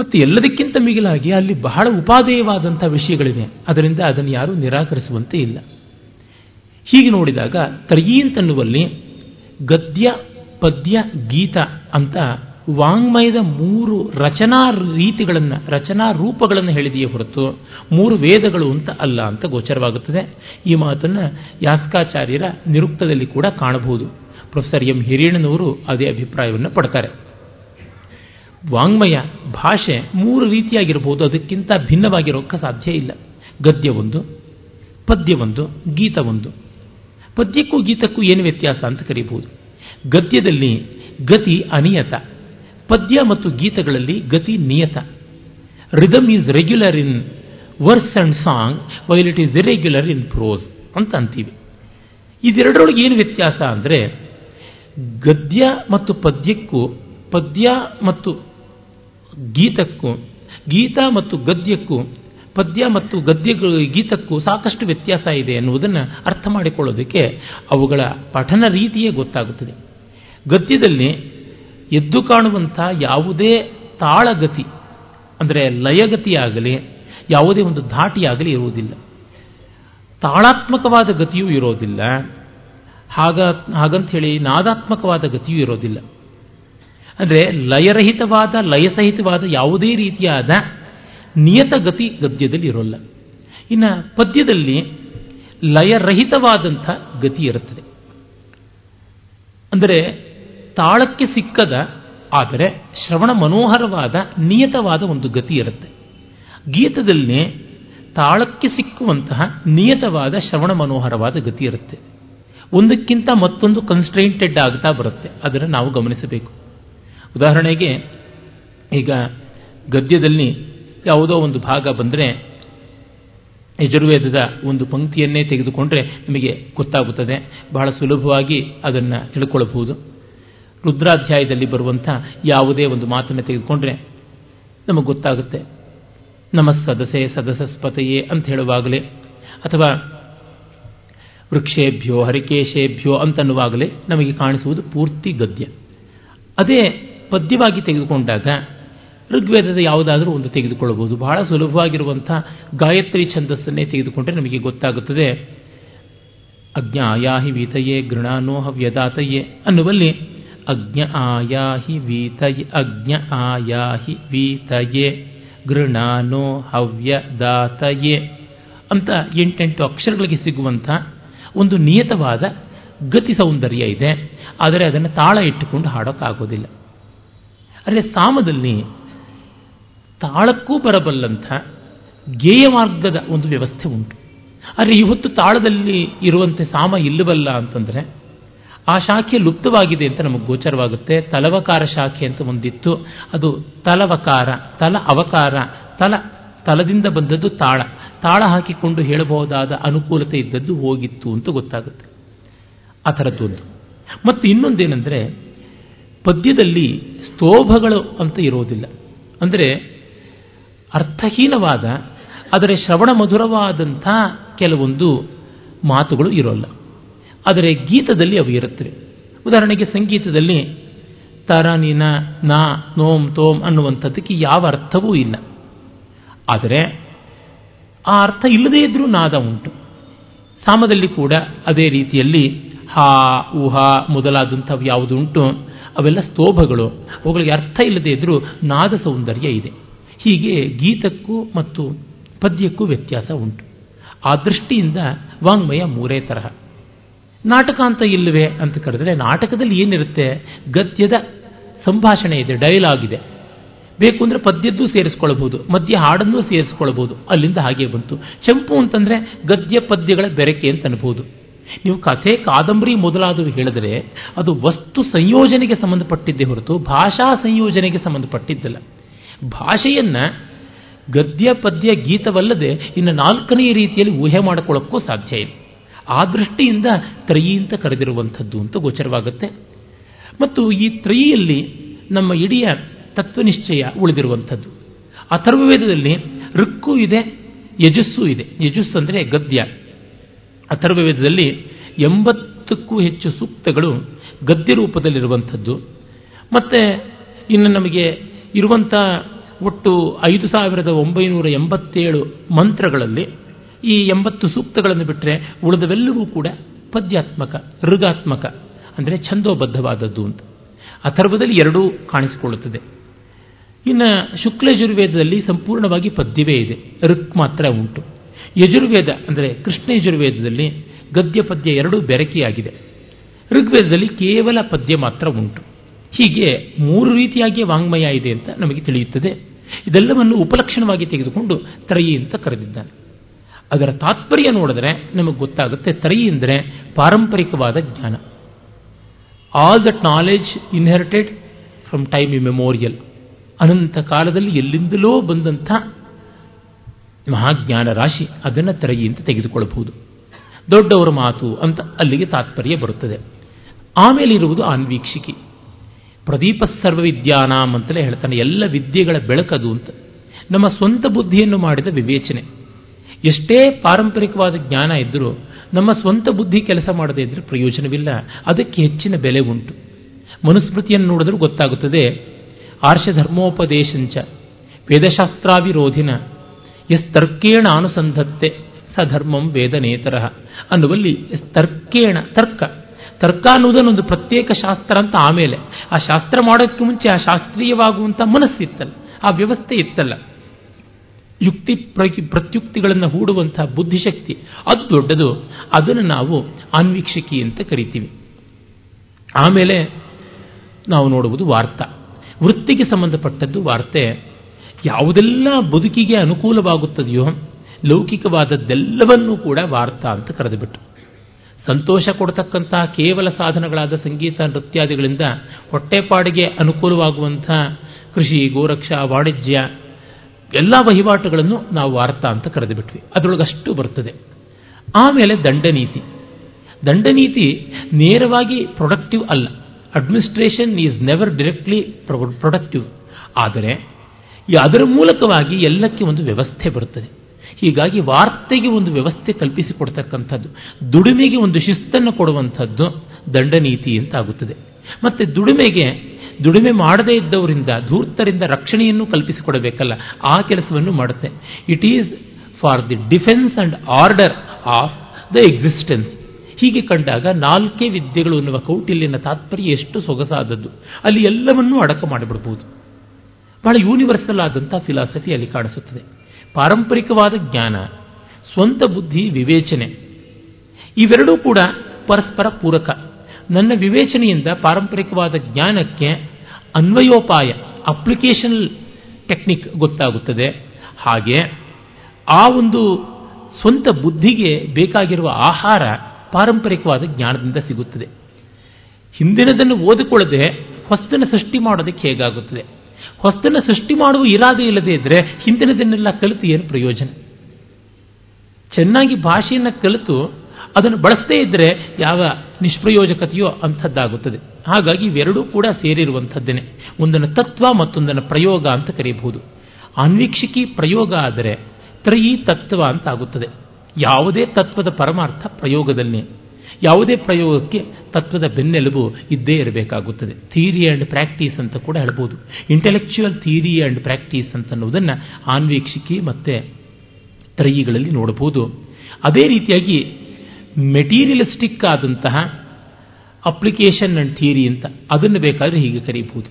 S1: ಮತ್ತು ಎಲ್ಲದಕ್ಕಿಂತ ಮಿಗಿಲಾಗಿ ಅಲ್ಲಿ ಬಹಳ ಉಪಾದೇಯವಾದಂಥ ವಿಷಯಗಳಿವೆ. ಅದರಿಂದ ಅದನ್ನು ಯಾರೂ ನಿರಾಕರಿಸುವಂತೆ ಇಲ್ಲ. ಹೀಗೆ ನೋಡಿದಾಗ ತ್ರಯಿ ಅಂತನ್ನುವಲ್ಲಿ ಗದ್ಯ, ಪದ್ಯ, ಗೀತ ಅಂತ ವಾಂಗ್ಮಯದ ಮೂರು ರಚನಾ ರೀತಿಗಳನ್ನು, ರಚನಾ ರೂಪಗಳನ್ನು ಹೇಳಿದೆಯೇ ಹೊರತು ಮೂರು ವೇದಗಳು ಅಂತ ಅಲ್ಲ ಅಂತ ಗೋಚರವಾಗುತ್ತದೆ. ಈ ಮಾತನ್ನು ಯಾಸ್ಕಾಚಾರ್ಯರ ನಿರುಕ್ತದಲ್ಲಿ ಕೂಡ ಕಾಣಬಹುದು. ಪ್ರೊಫೆಸರ್ ಎಂ ಹಿರಿಯಣ್ಣನವರು ಅದೇ ಅಭಿಪ್ರಾಯವನ್ನು ಪಡ್ತಾರೆ. ವಾಂಗ್ಮಯ ಭಾಷೆ ಮೂರು ರೀತಿಯಾಗಿರಬಹುದು ಅದಕ್ಕಿಂತ ಭಿನ್ನವಾಗಿರೋಕ್ಕೆ ಸಾಧ್ಯ ಇಲ್ಲ. ಗದ್ಯ ಒಂದು, ಪದ್ಯ ಒಂದು, ಗೀತ ಒಂದು. ಪದ್ಯಕ್ಕೂ ಗೀತಕ್ಕೂ ಏನು ವ್ಯತ್ಯಾಸ ಅಂತ ಕರೀಬಹುದು. ಗದ್ಯದಲ್ಲಿ ಗತಿ ಅನಿಯತ, ಪದ್ಯ ಮತ್ತು ಗೀತಗಳಲ್ಲಿ ಗತಿ ನಿಯತ. Rhythm is regular in verse and song while it is irregular in prose ಅಂತ ಅಂತೀವಿ. ಇದೆರಡರೊಳಗೆ ಏನು ವ್ಯತ್ಯಾಸ ಅಂದರೆ ಗದ್ಯ ಮತ್ತು ಪದ್ಯಕ್ಕೂ, ಪದ್ಯ ಮತ್ತು ಗೀತಕ್ಕೂ, ಗೀತ ಮತ್ತು ಗದ್ಯಕ್ಕೂ, ಪದ್ಯ ಮತ್ತು ಗದ್ಯ ಗೀತಕ್ಕೂ ಸಾಕಷ್ಟು ವ್ಯತ್ಯಾಸ ಇದೆ ಎನ್ನುವುದನ್ನು ಅರ್ಥ ಮಾಡಿಕೊಳ್ಳೋದಕ್ಕೆ ಅವುಗಳ ಪಠನ ರೀತಿಯೇ ಗೊತ್ತಾಗುತ್ತದೆ. ಗದ್ಯದಲ್ಲಿ ಎದ್ದು ಕಾಣುವಂಥ ಯಾವುದೇ ತಾಳಗತಿ, ಅಂದರೆ ಲಯಗತಿಯಾಗಲಿ, ಯಾವುದೇ ಒಂದು ಧಾಟಿಯಾಗಲಿ ಇರುವುದಿಲ್ಲ. ತಾಳಾತ್ಮಕವಾದ ಗತಿಯೂ ಇರೋದಿಲ್ಲ. ಹಾಗ ಹಾಗಂತ ಹೇಳಿ ನಾದಾತ್ಮಕವಾದ ಗತಿಯೂ ಇರೋದಿಲ್ಲ. ಅಂದರೆ ಲಯರಹಿತವಾದ, ಲಯಸಹಿತವಾದ ಯಾವುದೇ ರೀತಿಯಾದ ನಿಯತಗತಿ ಗದ್ಯದಲ್ಲಿ ಇರೋಲ್ಲ ಇನ್ನು ಪದ್ಯದಲ್ಲಿ ಲಯರಹಿತವಾದಂಥ ಗತಿ ಇರುತ್ತದೆ. ಅಂದರೆ ತಾಳಕ್ಕೆ ಸಿಕ್ಕದ, ಆದರೆ ಶ್ರವಣ ಮನೋಹರವಾದ, ನಿಯತವಾದ ಒಂದು ಗತಿ ಇರುತ್ತೆ. ಗೀತದಲ್ಲಿ ತಾಳಕ್ಕೆ ಸಿಕ್ಕುವಂತಹ ನಿಯತವಾದ, ಶ್ರವಣ ಮನೋಹರವಾದ ಗತಿ ಇರುತ್ತೆ. ಒಂದಕ್ಕಿಂತ ಮತ್ತೊಂದು ಕನ್ಸ್ಟ್ರೈಂಟೆಡ್ ಆಗ್ತಾ ಬರುತ್ತೆ. ಅದನ್ನು ನಾವು ಗಮನಿಸಬೇಕು. ಉದಾಹರಣೆಗೆ, ಈಗ ಗದ್ಯದಲ್ಲಿ ಯಾವುದೋ ಒಂದು ಭಾಗ ಬಂದರೆ, ಯಜುರ್ವೇದದ ಒಂದು ಪಂಕ್ತಿಯನ್ನೇ ತೆಗೆದುಕೊಂಡ್ರೆ ನಿಮಗೆ ಗೊತ್ತಾಗುತ್ತದೆ. ಬಹಳ ಸುಲಭವಾಗಿ ಅದನ್ನು ತಿಳ್ಕೊಳ್ಳಬಹುದು ರುದ್ರಾಧ್ಯಾಯದಲ್ಲಿ ಬರುವಂಥ ಯಾವುದೇ ಒಂದು ಮಾತನ್ನು ತೆಗೆದುಕೊಂಡ್ರೆ ನಮಗೆ ಗೊತ್ತಾಗುತ್ತೆ. ನಮ್ಮ ಸದಸೆ ಸದಸಸ್ಪತೆಯೇ ಅಂತ ಹೇಳುವಾಗಲೇ, ಅಥವಾ ವೃಕ್ಷೇಭ್ಯೋ ಹರಿಕೇಶೇಭ್ಯೋ ಅಂತನ್ನುವಾಗಲೇ ನಮಗೆ ಕಾಣಿಸುವುದು ಪೂರ್ತಿ ಗದ್ಯ. ಅದೇ ಪದ್ಯವಾಗಿ ತೆಗೆದುಕೊಂಡಾಗ ಋಗ್ವೇದದ ಯಾವುದಾದರೂ ಒಂದು ತೆಗೆದುಕೊಳ್ಳಬಹುದು. ಬಹಳ ಸುಲಭವಾಗಿರುವಂಥ ಗಾಯತ್ರಿ ಛಂದಸ್ಸನ್ನೇ ತೆಗೆದುಕೊಂಡ್ರೆ ನಮಗೆ ಗೊತ್ತಾಗುತ್ತದೆ. ಅಜ್ಞ ಆಯಾಹಿ ವೀತಯೇ ಗೃಣಾನೋ ಹವ್ಯದಾತಯೇ ಅನ್ನುವಲ್ಲಿ ಅಜ್ಞ ಆಯಾಹಿ ವೀತಯ, ಅಜ್ಞ ಆಯಾಹಿ ವೀತಯೇ ಗೃಣಾನೋ ಹವ್ಯದಾತಯೇ ಅಂತ ಎಂಟೆಂಟು ಅಕ್ಷರಗಳಿಗೆ ಸಿಗುವಂಥ ಒಂದು ನಿಯತವಾದ ಗತಿ ಸೌಂದರ್ಯ ಇದೆ. ಆದರೆ ಅದನ್ನು ತಾಳ ಇಟ್ಟುಕೊಂಡು ಹಾಡೋಕ್ಕಾಗೋದಿಲ್ಲ. ಅಂದರೆ ಸಾಮದಲ್ಲಿ ತಾಳಕ್ಕೂ ಬರಬಲ್ಲಂಥ ಗೇಯ ಮಾರ್ಗದ ಒಂದು ವ್ಯವಸ್ಥೆ ಉಂಟು. ಆದರೆ ಇವತ್ತು ತಾಳದಲ್ಲಿ ಇರುವಂತೆ ಸಾಮ ಇಲ್ಲವಲ್ಲ ಅಂತಂದರೆ ಆ ಶಾಖೆ ಲುಪ್ತವಾಗಿದೆ ಅಂತ ನಮಗೆ ಗೋಚರವಾಗುತ್ತೆ. ತಲವಕಾರ ಶಾಖೆ ಅಂತ ಒಂದಿತ್ತು. ಅದು ತಲವಕಾರ, ತಲ ಅವಕಾರ, ತಲ ತಲದಿಂದ ಬಂದದ್ದು ತಾಳ. ತಾಳ ಹಾಕಿಕೊಂಡು ಹೇಳಬಹುದಾದ ಅನುಕೂಲತೆ ಇದ್ದದ್ದು ಹೋಗಿತ್ತು ಅಂತ ಗೊತ್ತಾಗುತ್ತೆ. ಆ ಥರದ್ದೊಂದು ಮತ್ತು ಇನ್ನೊಂದೇನೆಂದರೆ ಪದ್ಯದಲ್ಲಿ ಸ್ತೋಭಗಳು ಅಂತ ಇರೋದಿಲ್ಲ. ಅಂದರೆ ಅರ್ಥಹೀನವಾದ, ಆದರೆ ಶ್ರವಣ ಮಧುರವಾದಂಥ ಕೆಲವೊಂದು ಮಾತುಗಳು ಇರೋಲ್ಲ. ಆದರೆ ಗೀತದಲ್ಲಿ ಅವು ಇರುತ್ತವೆ. ಉದಾಹರಣೆಗೆ ಸಂಗೀತದಲ್ಲಿ ತರ ನಿನ ನಾ ನೋಮ್ ತೋಮ್ ಅನ್ನುವಂಥದ್ದಕ್ಕೆ ಯಾವ ಅರ್ಥವೂ ಇಲ್ಲ. ಆದರೆ ಆ ಅರ್ಥ ಇಲ್ಲದೇ ಇದ್ರೂ ನಾದ ಉಂಟು. ಸಾಮದಲ್ಲಿ ಕೂಡ ಅದೇ ರೀತಿಯಲ್ಲಿ ಹಾ ಊಹಾ ಮೊದಲಾದಂಥವು ಯಾವುದು ಉಂಟು? ಅವೆಲ್ಲ ಸ್ತೋಭಗಳು. ಅವುಗಳಿಗೆ ಅರ್ಥ ಇಲ್ಲದೇ ಇದ್ದರೂ ನಾದ ಸೌಂದರ್ಯ ಇದೆ. ಹೀಗೆ ಗೀತಕ್ಕೂ ಮತ್ತು ಪದ್ಯಕ್ಕೂ ವ್ಯತ್ಯಾಸ ಉಂಟು. ಆ ದೃಷ್ಟಿಯಿಂದ ವಾಂಗ್ಮಯ ಮೂರೇ ತರಹ. ನಾಟಕ ಅಂತ ಇಲ್ಲವೇ ಅಂತ ಕರೆದರೆ ನಾಟಕದಲ್ಲಿ ಏನಿರುತ್ತೆ? ಗದ್ಯದ ಸಂಭಾಷಣೆ ಇದೆ ಡೈಲಾಗ್ ಇದೆ. ಬೇಕು ಅಂದರೆ ಪದ್ಯದ್ದು ಸೇರಿಸ್ಕೊಳ್ಬಹುದು ಮಧ್ಯ ಹಾಡನ್ನು ಸೇರಿಸ್ಕೊಳ್ಬಹುದು, ಅಲ್ಲಿಂದ ಹಾಗೆ ಬಂತು. ಚಂಪು ಅಂತಂದರೆ ಗದ್ಯ ಪದ್ಯಗಳ ಬೆರಕೆ ಅಂತ ಅನ್ಬೋದು. ನೀವು ಕಥೆ ಕಾದಂಬರಿ ಮೊದಲಾದವು ಹೇಳಿದರೆ ಅದು ವಸ್ತು ಸಂಯೋಜನೆಗೆ ಸಂಬಂಧಪಟ್ಟಿದ್ದೇ ಹೊರತು ಭಾಷಾ ಸಂಯೋಜನೆಗೆ ಸಂಬಂಧಪಟ್ಟಿದ್ದಲ್ಲ. ಭಾಷೆಯನ್ನ ಗದ್ಯ, ಪದ್ಯ, ಗೀತವಲ್ಲದೆ ಇನ್ನು ನಾಲ್ಕನೆಯ ರೀತಿಯಲ್ಲಿ ಊಹೆ ಮಾಡಿಕೊಳ್ಳೋಕ್ಕೂ ಸಾಧ್ಯ ಇಲ್ಲ. ಆ ದೃಷ್ಟಿಯಿಂದ ತ್ರಯಿ ಅಂತ ಕರೆದಿರುವಂಥದ್ದು ಅಂತ ಗೋಚರವಾಗುತ್ತೆ. ಮತ್ತು ಈ ತ್ರಯಿಯಲ್ಲಿ ನಮ್ಮ ಇಡೀ ತತ್ವನಿಶ್ಚಯ ಉಳಿದಿರುವಂಥದ್ದು. ಅಥರ್ವವೇದದಲ್ಲಿ ಋಕ್ಕು ಇದೆ, ಯಜಸ್ಸು ಇದೆ. ಯಜಸ್ಸು ಅಂದರೆ ಗದ್ಯ. ಅಥರ್ವವೇದದಲ್ಲಿ ಎಂಬತ್ತಕ್ಕೂ ಹೆಚ್ಚು ಸೂಕ್ತಗಳು ಗದ್ಯ ರೂಪದಲ್ಲಿರುವಂಥದ್ದು. ಮತ್ತು ಇನ್ನು ನಮಗೆ ಇರುವಂಥ ಒಟ್ಟು ಐದು ಸಾವಿರದ ಒಂಬೈನೂರ ಎಂಬತ್ತೇಳು ಮಂತ್ರಗಳಲ್ಲಿ ಈ ಎಂಬತ್ತು ಸೂಕ್ತಗಳನ್ನು ಬಿಟ್ಟರೆ ಉಳಿದವೆಲ್ಲವೂ ಕೂಡ ಪದ್ಯಾತ್ಮಕ, ಋಗಾತ್ಮಕ, ಅಂದರೆ ಛಂದೋಬದ್ಧವಾದದ್ದು ಅಂತ. ಅಥರ್ವದಲ್ಲಿ ಎರಡೂ ಕಾಣಿಸಿಕೊಳ್ಳುತ್ತದೆ. ಇನ್ನು ಶುಕ್ಲಯಜುರ್ವೇದದಲ್ಲಿ ಸಂಪೂರ್ಣವಾಗಿ ಪದ್ಯವೇ ಇದೆ. ಋಕ್ ಮಾತ್ರ ಉಂಟು. ಯಜುರ್ವೇದ, ಅಂದರೆ ಕೃಷ್ಣ ಯಜುರ್ವೇದದಲ್ಲಿ ಗದ್ಯ ಪದ್ಯ ಎರಡೂ ಬೆರಕಿಯಾಗಿದೆ. ಋಗ್ವೇದದಲ್ಲಿ ಕೇವಲ ಪದ್ಯ ಮಾತ್ರ ಉಂಟು. ಹೀಗೆ ಮೂರು ರೀತಿಯಾಗಿ ವಾಂಗ್ಮಯ ಇದೆ ಅಂತ ನಮಗೆ ತಿಳಿಯುತ್ತದೆ. ಇದೆಲ್ಲವನ್ನು ಉಪಲಕ್ಷಣವಾಗಿ ತೆಗೆದುಕೊಂಡು ತ್ರಯಿ ಅಂತ ಕರೆದಿದ್ದಾನೆ. ಅದರ ತಾತ್ಪರ್ಯ ನೋಡಿದ್ರೆ ನಮಗೆ ಗೊತ್ತಾಗುತ್ತೆ, ತ್ರಯಿ ಅಂದರೆ ಪಾರಂಪರಿಕವಾದ ಜ್ಞಾನ. All that knowledge inherited from time immemorial ಅನಂತ ಕಾಲದಲ್ಲಿ ಎಲ್ಲಿಂದಲೋ ಬಂದಂಥ ಮಹಾಜ್ಞಾನ ರಾಶಿ ಅದನ್ನು ತ್ರಯಿ ಅಂತ ತೆಗೆದುಕೊಳ್ಳಬಹುದು. ದೊಡ್ಡವರ ಮಾತು ಅಂತ ಅಲ್ಲಿಗೆ ತಾತ್ಪರ್ಯ ಬರುತ್ತದೆ. ಆಮೇಲೆ ಇರುವುದು ಆನ್ವೀಕ್ಷಿಕಿ. ಪ್ರದೀಪ ಸರ್ವ ವಿದ್ಯಾನಾಮ್ ಅಂತಲೇ ಹೇಳ್ತಾನೆ, ಎಲ್ಲ ವಿದ್ಯೆಗಳ ಬೆಳಕದು ಅಂತ. ನಮ್ಮ ಸ್ವಂತ ಬುದ್ಧಿಯನ್ನು ಮಾಡಿದ ವಿವೇಚನೆ. ಎಷ್ಟೇ ಪಾರಂಪರಿಕವಾದ ಜ್ಞಾನ ಇದ್ದರೂ ನಮ್ಮ ಸ್ವಂತ ಬುದ್ಧಿ ಕೆಲಸ ಮಾಡದೇ ಇದ್ದರೆ ಪ್ರಯೋಜನವಿಲ್ಲ. ಅದಕ್ಕೆ ಹೆಚ್ಚಿನ ಬೆಲೆ ಉಂಟು. ಮನುಸ್ಮೃತಿಯನ್ನು ನೋಡಿದ್ರೂ ಗೊತ್ತಾಗುತ್ತದೆ. ಆರ್ಷಧರ್ಮೋಪದೇಶಂಚ, ವೇದಶಾಸ್ತ್ರಾವಿರೋಧಿನ ಎಸ್ ತರ್ಕೇಣ ಅನುಸಂಧತ್ತೆ, ಸ ಧರ್ಮಂ ವೇದನೇತರ. ಅನ್ನುವಲ್ಲಿ ತರ್ಕೇಣ ತರ್ಕ. ತರ್ಕ ಅನ್ನುವುದನ್ನೊಂದು ಪ್ರತ್ಯೇಕ ಶಾಸ್ತ್ರ ಅಂತ ಆಮೇಲೆ, ಆ ಶಾಸ್ತ್ರ ಮಾಡೋಕ್ಕೆ ಮುಂಚೆ ಆ ಶಾಸ್ತ್ರೀಯವಾಗುವಂಥ ಮನಸ್ಸಿತ್ತಲ್ಲ, ಆ ವ್ಯವಸ್ಥೆ ಇತ್ತಲ್ಲ. ಯುಕ್ತಿ ಪ್ರತ್ಯುಕ್ತಿಗಳನ್ನು ಹೂಡುವಂತಹ ಬುದ್ಧಿಶಕ್ತಿ, ಅದು ದೊಡ್ಡದು. ಅದನ್ನು ನಾವು ಆನ್ವೀಕ್ಷಕಿ ಅಂತ ಕರಿತೀವಿ. ಆಮೇಲೆ ನಾವು ನೋಡುವುದು ವಾರ್ತಾ. ವೃತ್ತಿಗೆ ಸಂಬಂಧಪಟ್ಟದ್ದು ವಾರ್ತೆ. ಯಾವುದೆಲ್ಲ ಬದುಕಿಗೆ ಅನುಕೂಲವಾಗುತ್ತದೆಯೋ, ಲೌಕಿಕವಾದದ್ದೆಲ್ಲವನ್ನೂ ಕೂಡ ವಾರ್ತಾ ಅಂತ ಕರೆದುಬಿಟ್ಟು, ಸಂತೋಷ ಕೊಡತಕ್ಕಂತಹ ಕೇವಲ ಸಾಧನಗಳಾದ ಸಂಗೀತ, ನೃತ್ಯಾದಿಗಳಿಂದ ಹೊಟ್ಟೆಪಾಡಿಗೆ ಅನುಕೂಲವಾಗುವಂಥ ಕೃಷಿ, ಗೋರಕ್ಷಾ, ವಾಣಿಜ್ಯ, ಎಲ್ಲ ವಹಿವಾಟುಗಳನ್ನು ನಾವು ವಾರ್ತಾ ಅಂತ ಕರೆದುಬಿಟ್ವಿ. ಅದರೊಳಗಷ್ಟು ಬರ್ತದೆ. ಆಮೇಲೆ ದಂಡನೀತಿ. ದಂಡನೀತಿ ನೇರವಾಗಿ ಪ್ರೊಡಕ್ಟಿವ್ ಅಲ್ಲ. Administration is never directly productive ಆದರೆ ಅದರ ಮೂಲಕವಾಗಿ ಎಲ್ಲಕ್ಕೆ ಒಂದು ವ್ಯವಸ್ಥೆ ಬರುತ್ತದೆ. ಹೀಗಾಗಿ ವಾರ್ತೆಗೆ ಒಂದು ವ್ಯವಸ್ಥೆ ಕಲ್ಪಿಸಿಕೊಡ್ತಕ್ಕಂಥದ್ದು, ದುಡಿಮೆಗೆ ಒಂದು ಶಿಸ್ತನ್ನು ಕೊಡುವಂಥದ್ದು ದಂಡನೀತಿ ಅಂತ ಆಗುತ್ತದೆ ಮತ್ತೆ ದುಡಿಮೆಗೆ, ದುಡಿಮೆ ಮಾಡದೇ ಇದ್ದವರಿಂದ, ಧೂರ್ತರಿಂದ ರಕ್ಷಣೆಯನ್ನು ಕಲ್ಪಿಸಿಕೊಡಬೇಕಲ್ಲ, ಆ ಕೆಲಸವನ್ನು ಮಾಡುತ್ತೆ. It is for the defence and order of the existence ಹೀಗೆ ಕಂಡಾಗ ನಾಲ್ಕೇ ವಿದ್ಯೆಗಳು ಅನ್ನುವ ಕೌಟಿಲ್ಯನ ತಾತ್ಪರ್ಯ ಎಷ್ಟು ಸೊಗಸಾದದ್ದು. ಅಲ್ಲಿ ಎಲ್ಲವನ್ನೂ ಅಡಕ ಮಾಡಿಬಿಡಬಹುದು ಬಹಳ ಯೂನಿವರ್ಸಲ್ ಆದಂಥ ಫಿಲಾಸಫಿ ಅಲ್ಲಿ ಕಾಣಿಸುತ್ತದೆ. ಪಾರಂಪರಿಕವಾದ ಜ್ಞಾನ, ಸ್ವಂತ ಬುದ್ಧಿ, ವಿವೇಚನೆ, ಇವೆರಡೂ ಕೂಡ ಪರಸ್ಪರ ಪೂರಕ. ನನ್ನ ವಿವೇಚನೆಯಿಂದ ಪಾರಂಪರಿಕವಾದ ಜ್ಞಾನಕ್ಕೆ ಅನ್ವಯೋಪಾಯ ಅಪ್ಲಿಕೇಶನ್ ಟೆಕ್ನಿಕ್ ಗೊತ್ತಾಗುತ್ತದೆ. ಹಾಗೆ ಆ ಒಂದು ಸ್ವಂತ ಬುದ್ಧಿಗೆ ಬೇಕಾಗಿರುವ ಆಹಾರ ಪಾರಂಪರಿಕವಾದ ಜ್ಞಾನದಿಂದ ಸಿಗುತ್ತದೆ. ಹಿಂದಿನದನ್ನು ಓದಿಕೊಳ್ಳದೆ ಹೊಸ್ತನ್ನು ಸೃಷ್ಟಿ ಮಾಡೋದಕ್ಕೆ ಹೇಗಾಗುತ್ತದೆ? ಹೊಸ್ತನ್ನು ಸೃಷ್ಟಿ ಮಾಡುವ ಇರಾದೆ ಇಲ್ಲದೆ ಇದ್ದರೆ ಹಿಂದಿನದನ್ನೆಲ್ಲ ಕಲಿತು ಏನು ಪ್ರಯೋಜನ? ಚೆನ್ನಾಗಿ ಭಾಷೆಯನ್ನು ಕಲಿತು ಅದನ್ನು ಬಳಸದೇ ಇದ್ದರೆ ಯಾವ ನಿಷ್ಪ್ರಯೋಜಕತೆಯೋ ಅಂಥದ್ದಾಗುತ್ತದೆ. ಹಾಗಾಗಿ ಇವೆರಡೂ ಕೂಡ ಸೇರಿರುವಂಥದ್ದೇನೆ. ಒಂದನ್ನು ತತ್ವ ಮತ್ತೊಂದನ್ನು ಪ್ರಯೋಗ ಅಂತ ಕರೆಯಬಹುದು ಅನ್ವೀಕ್ಷಿಕಿ ಪ್ರಯೋಗ ಆದರೆ ತ್ರಯಿ ತತ್ವ ಅಂತ ಆಗುತ್ತದೆ ಯಾವುದೇ ತತ್ವದ ಪರಮಾರ್ಥ ಪ್ರಯೋಗದಲ್ಲೇ. ಯಾವುದೇ ಪ್ರಯೋಗಕ್ಕೆ ತತ್ವದ ಬೆನ್ನೆಲುಬು ಇದ್ದೇ ಇರಬೇಕಾಗುತ್ತದೆ. ಥಿಯರಿ ಆ್ಯಂಡ್ ಪ್ರಾಕ್ಟೀಸ್ ಅಂತ ಕೂಡ ಹೇಳ್ಬೋದು. ಇಂಟೆಲೆಕ್ಚುಯಲ್ ಥಿಯರಿ ಆ್ಯಂಡ್ ಪ್ರಾಕ್ಟೀಸ್ ಅಂತ ಅನ್ನೋದನ್ನು ಆನ್ವೀಕ್ಷಿಕಿ ಮತ್ತು ತ್ರಯಿಗಳಲ್ಲಿ ನೋಡಬಹುದು. ಅದೇ ರೀತಿಯಾಗಿ ಮೆಟೀರಿಯಲಿಸ್ಟಿಕ್ ಆದಂತಹ ಅಪ್ಲಿಕೇಶನ್ ಆ್ಯಂಡ್ ಥಿಯರಿ ಅಂತ ಅದನ್ನು ಬೇಕಾದರೆ ಹೀಗೆ ಕರೀಬಹುದು.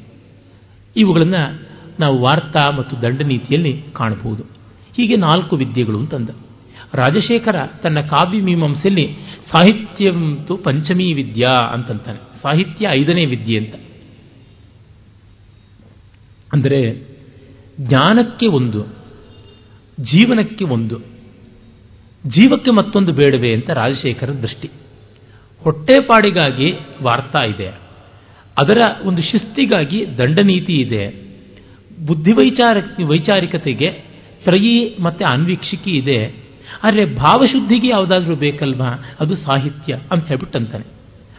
S1: ಇವುಗಳನ್ನು ನಾವು ವಾರ್ತಾ ಮತ್ತು ದಂಡನೀತಿಯಲ್ಲಿ ಕಾಣಬಹುದು. ಹೀಗೆ ನಾಲ್ಕು ವಿದ್ಯೆಗಳು ಅಂತಂದ. ರಾಜಶೇಖರ ತನ್ನ ಕಾವ್ಯ ಮೀಮಾಂಸೆಯಲ್ಲಿ ಸಾಹಿತ್ಯವಂತು ಪಂಚಮೀ ವಿದ್ಯಾ ಅಂತಂತಾನೆ. ಸಾಹಿತ್ಯ ಐದನೇ ವಿದ್ಯೆ ಅಂತ. ಅಂದರೆ ಜ್ಞಾನಕ್ಕೆ ಒಂದು, ಜೀವನಕ್ಕೆ ಒಂದು, ಜೀವಕ್ಕೆ ಮತ್ತೊಂದು ಬೇಡವೆ ಅಂತ ರಾಜಶೇಖರ ದೃಷ್ಟಿ. ಹೊಟ್ಟೆಪಾಡಿಗಾಗಿ ವಾರ್ತಾ ಇದೆ. ಅದರ ಒಂದು ಶಿಸ್ತಿಗಾಗಿ ದಂಡನೀತಿ ಇದೆ. ಬುದ್ಧಿ ಬುದ್ಧಿವೈಚಾರ ವೈಚಾರಿಕತೆಗೆ ತ್ರಯಿ ಮತ್ತು ಅನ್ವೀಕ್ಷಿಕಿ ಇದೆ. ಆದರೆ ಭಾವಶುದ್ಧಿಗೆ ಯಾವುದಾದ್ರೂ ಬೇಕಲ್ವಾ? ಅದು ಸಾಹಿತ್ಯ ಅಂತ ಹೇಳ್ಬಿಟ್ಟು ಅಂತಾನೆ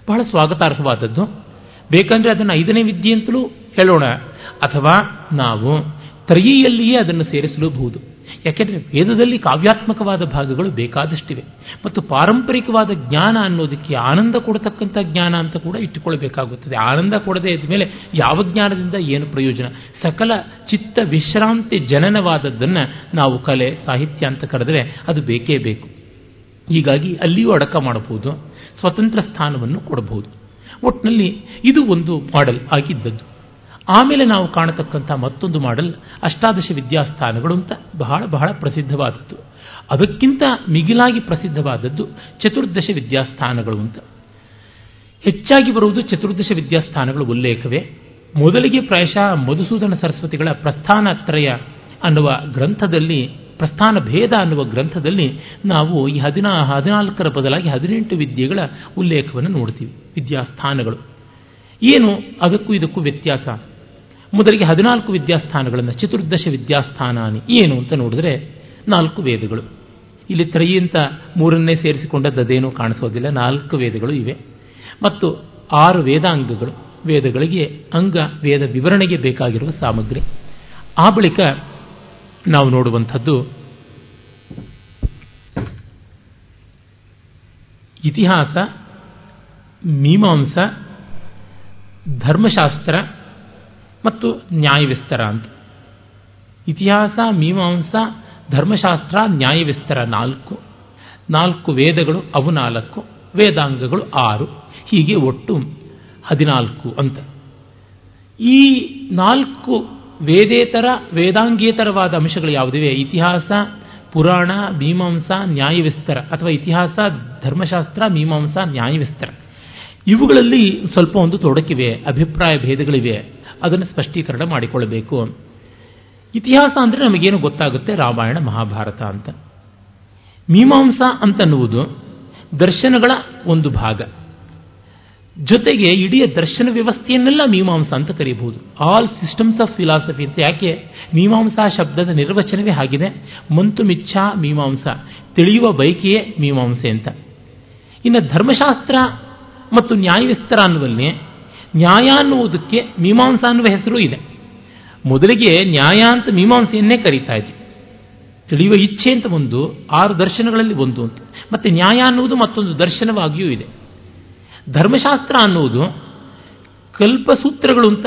S1: ಬಹಳ ಸ್ವಾಗತಾರ್ಹವಾದದ್ದು. ಬೇಕಂದ್ರೆ ಅದನ್ನು ಐದನೇ ವಿದ್ಯೆ ಅಂತಲೂ ಹೇಳೋಣ. ಅಥವಾ ನಾವು ತ್ರಯಿಯಲ್ಲಿಯೇ ಅದನ್ನು ಸೇರಿಸಲೂಬಹುದು. ಯಾಕೆಂದರೆ ವೇದದಲ್ಲಿ ಕಾವ್ಯಾತ್ಮಕವಾದ ಭಾಗಗಳು ಬೇಕಾದಷ್ಟಿವೆ. ಮತ್ತು ಪಾರಂಪರಿಕವಾದ ಜ್ಞಾನ ಅನ್ನೋದಕ್ಕೆ ಆನಂದ ಕೊಡತಕ್ಕಂಥ ಜ್ಞಾನ ಅಂತ ಕೂಡ ಇಟ್ಟುಕೊಳ್ಬೇಕಾಗುತ್ತದೆ. ಆನಂದ ಕೊಡದೇ ಇದ್ಮೇಲೆ ಯಾವ ಜ್ಞಾನದಿಂದ ಏನು ಪ್ರಯೋಜನ? ಸಕಲ ಚಿತ್ತ ವಿಶ್ರಾಂತಿ ಜನನವಾದದ್ದನ್ನು ನಾವು ಕಲೆ, ಸಾಹಿತ್ಯ ಅಂತ ಕರೆದರೆ ಅದು ಬೇಕೇ ಬೇಕು. ಹೀಗಾಗಿ ಅಲ್ಲಿಯೂ ಅಡಕ ಮಾಡಬಹುದು, ಸ್ವತಂತ್ರ ಸ್ಥಾನವನ್ನು ಕೊಡಬಹುದು. ಒಟ್ಟಿನಲ್ಲಿ ಇದು ಒಂದು ಮಾಡೆಲ್ ಆಗಿದ್ದದ್ದು. ಆಮೇಲೆ ನಾವು ಕಾಣತಕ್ಕಂಥ ಮತ್ತೊಂದು ಮಾಡಲ್, ಅಷ್ಟಾದಶ ವಿದ್ಯಾಸ್ಥಾನಗಳು ಅಂತ ಬಹಳ ಬಹಳ ಪ್ರಸಿದ್ಧವಾದದ್ದು. ಅದಕ್ಕಿಂತ ಮಿಗಿಲಾಗಿ ಪ್ರಸಿದ್ಧವಾದದ್ದು ಚತುರ್ದಶ ವಿದ್ಯಾಸ್ಥಾನಗಳು ಅಂತ. ಹೆಚ್ಚಾಗಿ ಬರುವುದು ಚತುರ್ದಶ ವಿದ್ಯಾಸ್ಥಾನಗಳು ಉಲ್ಲೇಖವೇ. ಮೊದಲಿಗೆ ಪ್ರಾಯಶಃ ಮಧುಸೂದನ ಸರಸ್ವತಿಗಳ ಪ್ರಸ್ಥಾನತ್ರಯ ಅನ್ನುವ ಗ್ರಂಥದಲ್ಲಿ, ಪ್ರಸ್ಥಾನ ಭೇದ ಅನ್ನುವ ಗ್ರಂಥದಲ್ಲಿ ನಾವು ಈ ಹದಿನಾ, ಹದಿನಾಲ್ಕರ ಬದಲಾಗಿ ಹದಿನೆಂಟು ವಿದ್ಯೆಗಳ ಉಲ್ಲೇಖವನ್ನು ನೋಡ್ತೀವಿ, ವಿದ್ಯಾಸ್ಥಾನಗಳು. ಏನು ಅದಕ್ಕೂ ಇದಕ್ಕೂ ವ್ಯತ್ಯಾಸ? ಮೊದಲಿಗೆ ಹದಿನಾಲ್ಕು ವಿದ್ಯಾಸ್ಥಾನಗಳನ್ನು, ಚತುರ್ದಶ ವಿದ್ಯಾಸ್ಥಾನಾನಿ, ಏನು ಅಂತ ನೋಡಿದ್ರೆ ನಾಲ್ಕು ವೇದಗಳು. ಇಲ್ಲಿ ತ್ರಯಿ ಅಂತ ಮೂರನ್ನೇ ಸೇರಿಸಿಕೊಂಡದ್ದೇನೂ ಕಾಣಿಸೋದಿಲ್ಲ, ನಾಲ್ಕು ವೇದಗಳು ಇವೆ. ಮತ್ತು ಆರು ವೇದಾಂಗಗಳು, ವೇದಗಳಿಗೆ ಅಂಗ, ವೇದ ವಿವರಣೆಗೆ ಬೇಕಾಗಿರುವ ಸಾಮಗ್ರಿ. ಆ ಬಳಿಕ ನಾವು ನೋಡುವಂಥದ್ದು ಇತಿಹಾಸ, ಮೀಮಾಂಸ, ಧರ್ಮಶಾಸ್ತ್ರ ಮತ್ತು ನ್ಯಾಯವಿಸ್ತರ ಅಂತ. ಇತಿಹಾಸ, ಮೀಮಾಂಸ, ಧರ್ಮಶಾಸ್ತ್ರ, ನ್ಯಾಯವಿಸ್ತರ ನಾಲ್ಕು. ನಾಲ್ಕು ವೇದಗಳು, ಅವು ನಾಲ್ಕು. ವೇದಾಂಗಗಳು ಆರು. ಹೀಗೆ ಒಟ್ಟು ಹದಿನಾಲ್ಕು ಅಂತ. ಈ ನಾಲ್ಕು ವೇದೇತರ, ವೇದಾಂಗೇತರವಾದ ಅಂಶಗಳು ಯಾವುದಿವೆ? ಇತಿಹಾಸ, ಪುರಾಣ, ಮೀಮಾಂಸ, ನ್ಯಾಯವಿಸ್ತರ ಅಥವಾ ಇತಿಹಾಸ, ಧರ್ಮಶಾಸ್ತ್ರ, ಮೀಮಾಂಸ, ನ್ಯಾಯವಿಸ್ತರ. ಇವುಗಳಲ್ಲಿ ಸ್ವಲ್ಪ ಒಂದು ತೊಡಕಿವೆ, ಅಭಿಪ್ರಾಯ ಭೇದಗಳಿವೆ. ಅದನ್ನು ಸ್ಪಷ್ಟೀಕರಣ ಮಾಡಿಕೊಳ್ಳಬೇಕು. ಇತಿಹಾಸ ಅಂದರೆ ನಮಗೇನು ಗೊತ್ತಾಗುತ್ತೆ? ರಾಮಾಯಣ, ಮಹಾಭಾರತ ಅಂತ. ಮೀಮಾಂಸ ಅಂತನ್ನುವುದು ದರ್ಶನಗಳ ಒಂದು ಭಾಗ. ಜೊತೆಗೆ ಇಡೀ ದರ್ಶನ ವ್ಯವಸ್ಥೆಯನ್ನೆಲ್ಲ ಮೀಮಾಂಸ ಅಂತ ಕರೀಬಹುದು. ಆಲ್ ಸಿಸ್ಟಮ್ಸ್ ಆಫ್ ಫಿಲಾಸಫಿ ಅಂತ ಯಾಕೆ? ಮೀಮಾಂಸಾ ಶಬ್ದದ ನಿರ್ವಚನವೇ ಆಗಿದೆ. ಮಂತು ಮಿಚ್ಛಾ ಮೀಮಾಂಸ. ತಿಳಿಯುವ ಬಯಕೆಯೇ ಮೀಮಾಂಸೆ ಅಂತ. ಇನ್ನು ಧರ್ಮಶಾಸ್ತ್ರ ಮತ್ತು ನ್ಯಾಯವಿಸ್ತರ ಅನ್ನುವಲ್ಲಿ ನ್ಯಾಯ ಅನ್ನುವುದಕ್ಕೆ ಮೀಮಾಂಸ ಅನ್ನುವ ಹೆಸರು ಇದೆ. ಮೊದಲಿಗೆ ನ್ಯಾಯ ಅಂತ ಮೀಮಾಂಸೆಯನ್ನೇ ಕರೀತಾ ಇದ್ವಿ. ತಿಳಿಯುವ ಇಚ್ಛೆ ಅಂತ ಒಂದು, ಆರು ದರ್ಶನಗಳಲ್ಲಿ ಒಂದು ಅಂತ. ಮತ್ತೆ ನ್ಯಾಯ ಅನ್ನುವುದು ಮತ್ತೊಂದು ದರ್ಶನವಾಗಿಯೂ ಇದೆ. ಧರ್ಮಶಾಸ್ತ್ರ ಅನ್ನುವುದು ಕಲ್ಪಸೂತ್ರಗಳು ಅಂತ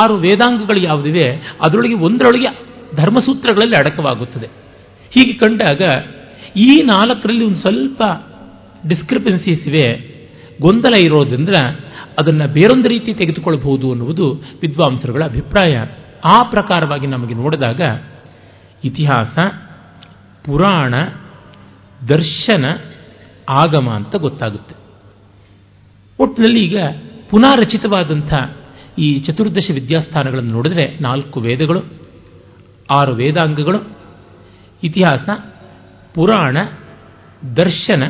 S1: ಆರು ವೇದಾಂಗಗಳು ಯಾವುದಿವೆ, ಅದರೊಳಗೆ ಒಂದರೊಳಗೆ ಧರ್ಮಸೂತ್ರಗಳಲ್ಲಿ ಅಡಕವಾಗುತ್ತದೆ. ಹೀಗೆ ಕಂಡಾಗ ಈ ನಾಲ್ಕರಲ್ಲಿ ಒಂದು ಸ್ವಲ್ಪ ಡಿಸ್ಕ್ರಿಪೆನ್ಸೀಸ್ ಇವೆ. ಗೊಂದಲ ಇರೋದ್ರಿಂದ ಅದನ್ನು ಬೇರೊಂದು ರೀತಿ ತೆಗೆದುಕೊಳ್ಳಬಹುದು ಅನ್ನುವುದು ವಿದ್ವಾಂಸರುಗಳ ಅಭಿಪ್ರಾಯ. ಆ ಪ್ರಕಾರವಾಗಿ ನಮಗೆ ನೋಡಿದಾಗ ಇತಿಹಾಸ, ಪುರಾಣ, ದರ್ಶನ, ಆಗಮ ಅಂತ ಗೊತ್ತಾಗುತ್ತೆ. ಒಟ್ಟಿನಲ್ಲಿ ಈಗ ಪುನಾರಚಿತವಾದಂಥ ಈ ಚತುರ್ದಶ ವಿದ್ಯಾಸ್ಥಾನಗಳನ್ನು ನೋಡಿದರೆ ನಾಲ್ಕು ವೇದಗಳು, ಆರು ವೇದಾಂಗಗಳು, ಇತಿಹಾಸ, ಪುರಾಣ, ದರ್ಶನ,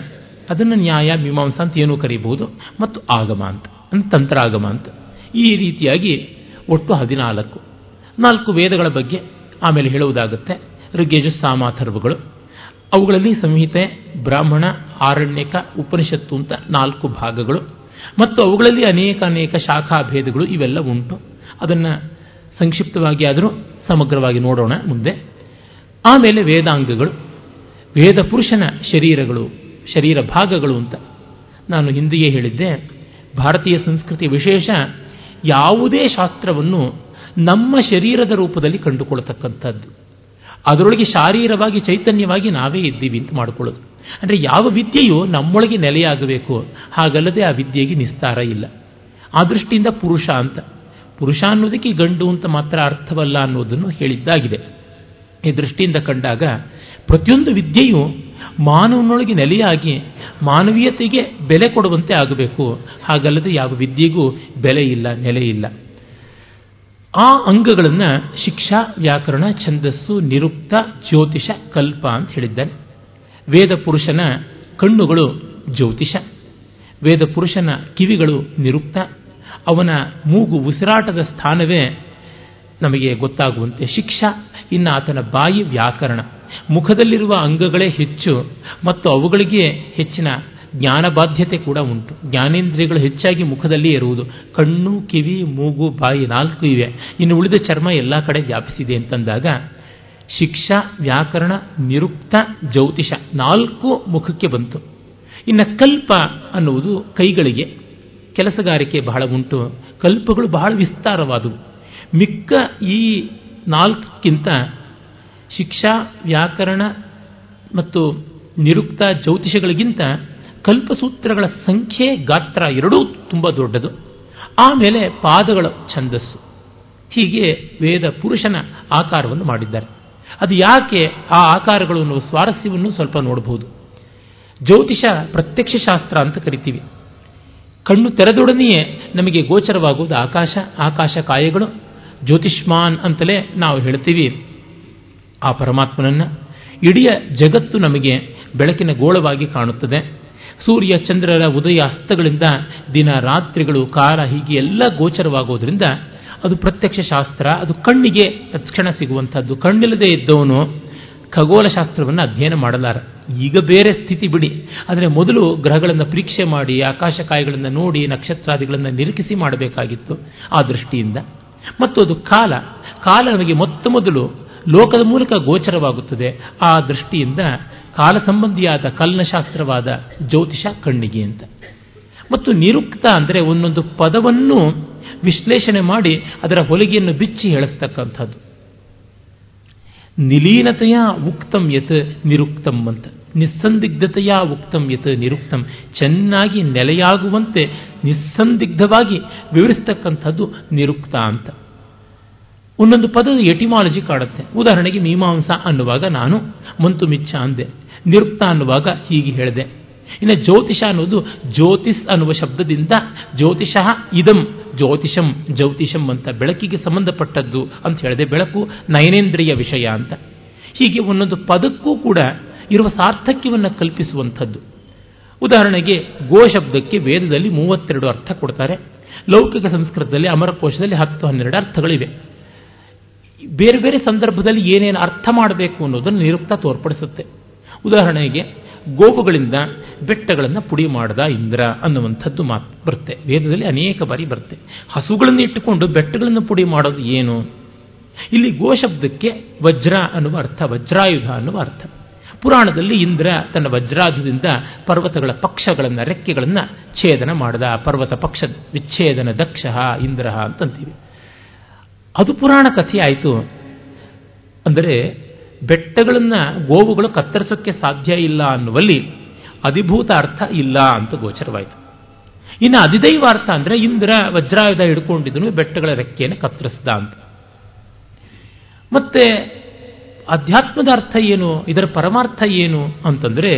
S1: ಅದನ್ನು ನ್ಯಾಯ, ಮೀಮಾಂಸ ಅಂತ ಏನೂ ಕರೀಬಹುದು, ಮತ್ತು ಆಗಮ ಅಂತ. ತಂತ್ರಾಗಮ ಅಂತ. ಈ ರೀತಿಯಾಗಿ ಒಟ್ಟು ಹದಿನಾಲ್ಕು. ನಾಲ್ಕು ವೇದಗಳ ಬಗ್ಗೆ ಆಮೇಲೆ ಹೇಳುವುದಾಗುತ್ತೆ. ಋಗ್ಯಜ ಸಾಮಾಥರ್ವಗಳು ಅವುಗಳಲ್ಲಿ ಸಂಹಿತೆ, ಬ್ರಾಹ್ಮಣ, ಆರಣ್ಯಕ, ಉಪನಿಷತ್ತು ಅಂತ ನಾಲ್ಕು ಭಾಗಗಳು. ಮತ್ತು ಅವುಗಳಲ್ಲಿ ಅನೇಕ ಅನೇಕ ಶಾಖಾ ಭೇದಗಳು ಇವೆಲ್ಲ ಉಂಟು. ಅದನ್ನು ಸಂಕ್ಷಿಪ್ತವಾಗಿ ಆದರೂ ಸಮಗ್ರವಾಗಿ ನೋಡೋಣ ಮುಂದೆ. ಆಮೇಲೆ ವೇದಾಂಗಗಳು. ವೇದ ಪುರುಷನ ಶರೀರಗಳು, ಶರೀರ ಭಾಗಗಳು ಅಂತ ನಾನು ಹಿಂದೆಯೇ ಹೇಳಿದ್ದೆ. ಭಾರತೀಯ ಸಂಸ್ಕೃತಿ ವಿಶೇಷ ಯಾವುದೇ ಶಾಸ್ತ್ರವನ್ನು ನಮ್ಮ ಶರೀರದ ರೂಪದಲ್ಲಿ ಕಂಡುಕೊಳ್ತಕ್ಕಂಥದ್ದು ಅದರೊಳಗೆ ಶಾರೀರವಾಗಿ, ಚೈತನ್ಯವಾಗಿ ನಾವೇ ಇದ್ದೀವಿ ಅಂತ ಮಾಡಿಕೊಳ್ಳೋದು. ಅಂದರೆ ಯಾವ ವಿದ್ಯೆಯು ನಮ್ಮೊಳಗೆ ನೆಲೆಯಾಗಬೇಕು, ಹಾಗಲ್ಲದೆ ಆ ವಿದ್ಯೆಗೆ ನಿಸ್ತಾರ ಇಲ್ಲ. ಆ ದೃಷ್ಟಿಯಿಂದ ಪುರುಷ ಅಂತ. ಪುರುಷ ಅನ್ನೋದಕ್ಕೆ ಗಂಡು ಅಂತ ಮಾತ್ರ ಅರ್ಥವಲ್ಲ ಅನ್ನೋದನ್ನು ಹೇಳಿದ್ದಾಗಿದೆ. ಈ ದೃಷ್ಟಿಯಿಂದ ಕಂಡಾಗ ಪ್ರತಿಯೊಂದು ವಿದ್ಯೆಯು ಮಾನವನೊಳಗೆ ನೆಲೆಯಾಗಿ ಮಾನವೀಯತೆಗೆ ಬೆಲೆ ಕೊಡುವಂತೆ ಆಗಬೇಕು. ಹಾಗಲ್ಲದೆ ಯಾವ ವಿದ್ಯೆಗೂ ಬೆಲೆ ಇಲ್ಲ, ನೆಲೆ ಇಲ್ಲ. ಆ ಅಂಗಗಳನ್ನು ಶಿಕ್ಷಾ, ವ್ಯಾಕರಣ, ಛಂದಸ್ಸು, ನಿರುಕ್ತ, ಜ್ಯೋತಿಷ, ಕಲ್ಪ ಅಂತ ಹೇಳಿದ್ದಾನೆ ವೇದ ಪುರುಷನ ಕಣ್ಣುಗಳು ಜ್ಯೋತಿಷ. ವೇದ ಪುರುಷನ ಕಿವಿಗಳು ನಿರುಕ್ತ. ಅವನ ಮೂಗು ಉಸಿರಾಟದ ಸ್ಥಾನವೇ ನಮಗೆ ಗೊತ್ತಾಗುವಂತೆ ಶಿಕ್ಷಾ. ಇನ್ನು ಆತನ ಬಾಯಿ ವ್ಯಾಕರಣ. ಮುಖದಲ್ಲಿರುವ ಅಂಗಗಳೇ ಹೆಚ್ಚು ಮತ್ತು ಅವುಗಳಿಗೆ ಹೆಚ್ಚಿನ ಜ್ಞಾನ ಬಾಧ್ಯತೆ ಕೂಡ ಉಂಟು. ಜ್ಞಾನೇಂದ್ರಿಯಗಳು ಹೆಚ್ಚಾಗಿ ಮುಖದಲ್ಲಿ ಇರುವುದು ಕಣ್ಣು, ಕಿವಿ, ಮೂಗು, ಬಾಯಿ ನಾಲ್ಕು ಇವೆ. ಇನ್ನು ಉಳಿದ ಚರ್ಮ ಎಲ್ಲ ಕಡೆ ವ್ಯಾಪಿಸಿದೆ ಅಂತಂದಾಗ ಶಿಕ್ಷಾ, ವ್ಯಾಕರಣ, ನಿರುಕ್ತ, ಜ್ಯೋತಿಷ ನಾಲ್ಕು ಮುಖಕ್ಕೆ ಬಂತು. ಇನ್ನು ಕಲ್ಪ ಅನ್ನುವುದು ಕೈಗಳಿಗೆ ಕೆಲಸಗಾರಿಕೆ ಬಹಳ ಉಂಟು. ಕಲ್ಪಗಳು ಬಹಳ ವಿಸ್ತಾರವಾದವು. ಮಿಕ್ಕ ಈ ನಾಲ್ಕಕ್ಕಿಂತ ಶಿಕ್ಷಾ, ವ್ಯಾಕರಣ ಮತ್ತು ನಿರುಕ್ತ ಜ್ಯೋತಿಷಗಳಿಗಿಂತ ಕಲ್ಪಸೂತ್ರಗಳ ಸಂಖ್ಯೆ ಗಾತ್ರ ಎರಡೂ ತುಂಬ ದೊಡ್ಡದು. ಆಮೇಲೆ ಪಾದಗಳ ಛಂದಸ್ಸು. ಹೀಗೆ ವೇದ ಪುರುಷನ ಆಕಾರವನ್ನು ಮಾಡಿದ್ದಾರೆ. ಅದು ಯಾಕೆ ಆ ಆಕಾರಗಳು ಅನ್ನುವ ಸ್ವಾರಸ್ಯವನ್ನು ಸ್ವಲ್ಪ ನೋಡಬಹುದು ಜ್ಯೋತಿಷ ಪ್ರತ್ಯಕ್ಷ ಶಾಸ್ತ್ರ ಅಂತ ಕರಿತೀವಿ. ಕಣ್ಣು ತೆರೆದೊಡನೆಯೇ ನಮಗೆ ಗೋಚರವಾಗುವುದು ಆಕಾಶ ಆಕಾಶ ಕಾಯಗಳು, ಜ್ಯೋತಿಷ್ಮಾನ್ ಅಂತಲೇ ನಾವು ಹೇಳ್ತೀವಿ. ಆ ಪರಮಾತ್ಮನನ್ನು ಇಡೀ ಜಗತ್ತು ನಮಗೆ ಬೆಳಕಿನ ಗೋಳವಾಗಿ ಕಾಣುತ್ತದೆ. ಸೂರ್ಯ ಚಂದ್ರರ ಉದಯ ಅಸ್ತಗಳಿಂದ ದಿನ, ರಾತ್ರಿಗಳು, ಕಾಲ ಹೀಗೆ ಎಲ್ಲ ಗೋಚರವಾಗೋದ್ರಿಂದ ಅದು ಪ್ರತ್ಯಕ್ಷ ಶಾಸ್ತ್ರ, ಅದು ಕಣ್ಣಿಗೆ ತಕ್ಷಣ ಸಿಗುವಂಥದ್ದು ಕಣ್ಣಿಲ್ಲದೆ ಇದ್ದವನು ಖಗೋಲಶಾಸ್ತ್ರವನ್ನು ಅಧ್ಯಯನ ಮಾಡಲಾರ. ಈಗ ಬೇರೆ ಸ್ಥಿತಿ ಬಿಡಿ. ಆದರೆ ಮೊದಲು ಗ್ರಹಗಳನ್ನು ಪರೀಕ್ಷೆ ಮಾಡಿ ಆಕಾಶಕಾಯಿಗಳನ್ನು ನೋಡಿ, ನಕ್ಷತ್ರಾದಿಗಳನ್ನು ನಿರೀಕ್ಷಿಸಿ ಮಾಡಬೇಕಾಗಿತ್ತು ಆ ದೃಷ್ಟಿಯಿಂದ. ಮತ್ತು ಅದು ಕಾಲ. ಕಾಲ ನಮಗೆ ಮೊತ್ತ ಲೋಕದ ಮೂಲಕ ಗೋಚರವಾಗುತ್ತದೆ. ಆ ದೃಷ್ಟಿಯಿಂದ ಕಾಲ ಸಂಬಂಧಿಯಾದ ಕಲ್ನಶಾಸ್ತ್ರವಾದ ಜ್ಯೋತಿಷ ಕಣ್ಣಿಗೆ ಅಂತ. ಮತ್ತು ನಿರುಕ್ತ ಅಂದರೆ ಒಂದೊಂದು ಪದವನ್ನು ವಿಶ್ಲೇಷಣೆ ಮಾಡಿ ಅದರ ಹೊಲಿಗೆಯನ್ನು ಬಿಚ್ಚಿ ಹೇಳಿಸ್ತಕ್ಕಂಥದ್ದು ನಿಲೀನತೆಯ ಉಕ್ತಂ ಯತ್ ನಿರುಕ್ತಂ ಅಂತ. ನಿಸ್ಸಂದಿಗ್ಧತೆಯ ಉಕ್ತಂ ಯತ್ ನಿರುಕ್ತಂ. ಚೆನ್ನಾಗಿ ನೆಲೆಯಾಗುವಂತೆ ನಿಸ್ಸಂದಿಗ್ಧವಾಗಿ ವಿವರಿಸ್ತಕ್ಕಂಥದ್ದು ನಿರುಕ್ತ ಅಂತ. ಒಂದೊಂದು ಪದದ ಎಟಿಮಾಲಜಿ ಕಾಡುತ್ತೆ. ಉದಾಹರಣೆಗೆ ಮೀಮಾಂಸ ಅನ್ನುವಾಗ ನಾನು, ಮಂತು ಮಿಚ್ಚ ಅಂದೆ. ನಿರುಕ್ತ ಅನ್ನುವಾಗ ಹೀಗೆ ಹೇಳಿದೆ. ಇನ್ನು ಜ್ಯೋತಿಷ ಅನ್ನೋದು ಜ್ಯೋತಿಷ್ ಅನ್ನುವ ಶಬ್ದದಿಂದ ಜ್ಯೋತಿಷ ಇದಂ, ಜ್ಯೋತಿಷಂ ಜ್ಯೋತಿಷಂ ಅಂತ ಬೆಳಕಿಗೆ ಸಂಬಂಧಪಟ್ಟದ್ದು ಅಂತ ಹೇಳಿದೆ. ಬೆಳಕು ನಯನೇಂದ್ರಿಯ ವಿಷಯ ಅಂತ. ಹೀಗೆ ಒಂದೊಂದು ಪದಕ್ಕೂ ಕೂಡ ಇರುವ ಸಾರ್ಥಕ್ಯವನ್ನು ಕಲ್ಪಿಸುವಂಥದ್ದು. ಉದಾಹರಣೆಗೆ ಗೋ ಶಬ್ದಕ್ಕೆ ವೇದದಲ್ಲಿ ಮೂವತ್ತೆರಡು ಅರ್ಥ ಕೊಡ್ತಾರೆ. ಲೌಕಿಕ ಸಂಸ್ಕೃತದಲ್ಲಿ ಅಮರಕೋಶದಲ್ಲಿ ಹತ್ತು ಹನ್ನೆರಡು ಅರ್ಥಗಳಿವೆ. ಬೇರೆ ಬೇರೆ ಸಂದರ್ಭದಲ್ಲಿ ಏನೇನು ಅರ್ಥ ಮಾಡಬೇಕು ಅನ್ನೋದನ್ನು ನಿರುಕ್ತ ತೋರ್ಪಡಿಸುತ್ತೆ. ಉದಾಹರಣೆಗೆ ಗೋವುಗಳಿಂದ ಬೆಟ್ಟಗಳನ್ನು ಪುಡಿ ಮಾಡದ ಇಂದ್ರ ಅನ್ನುವಂಥದ್ದು ಮಾತು ಬರುತ್ತೆ. ವೇದದಲ್ಲಿ ಅನೇಕ ಬಾರಿ ಬರುತ್ತೆ. ಹಸುಗಳನ್ನು ಇಟ್ಟುಕೊಂಡು ಬೆಟ್ಟಗಳನ್ನು ಪುಡಿ ಮಾಡೋದು ಏನು? ಇಲ್ಲಿ ಗೋ ಶಬ್ದಕ್ಕೆ ವಜ್ರ ಅನ್ನುವ ಅರ್ಥ, ವಜ್ರಾಯುಧ ಅನ್ನುವ ಅರ್ಥ. ಪುರಾಣದಲ್ಲಿ ಇಂದ್ರ ತನ್ನ ವಜ್ರಾಯುಧದಿಂದ ಪರ್ವತಗಳ ಪಕ್ಷಗಳನ್ನು, ರೆಕ್ಕೆಗಳನ್ನು ಛೇದನ ಮಾಡದ. ಪರ್ವತ ಪಕ್ಷ ವಿಚ್ಛೇದನ ದಕ್ಷ ಇಂದ್ರ ಅಂತಂತೀವಿ. ಅದು ಪುರಾಣ ಕಥೆ ಆಯಿತು. ಅಂದರೆ ಬೆಟ್ಟಗಳನ್ನು ಗೋವುಗಳು ಕತ್ತರಿಸೋಕ್ಕೆ ಸಾಧ್ಯ ಇಲ್ಲ ಅನ್ನುವಲ್ಲಿ ಅಧಿಭೂತ ಅರ್ಥ ಇಲ್ಲ ಅಂತ ಗೋಚರವಾಯಿತು. ಇನ್ನು ಅಧಿದೈವ ಅರ್ಥ ಅಂದರೆ ಇಂದ್ರ ವಜ್ರಾಯುಧ ಹಿಡ್ಕೊಂಡಿದ್ದನು, ಬೆಟ್ಟಗಳ ರೆಕ್ಕೆಯನ್ನು ಕತ್ತರಿಸ್ದ ಅಂತ. ಮತ್ತೆ ಅಧ್ಯಾತ್ಮದ ಅರ್ಥ ಏನು, ಇದರ ಪರಮಾರ್ಥ ಏನು ಅಂತಂದರೆ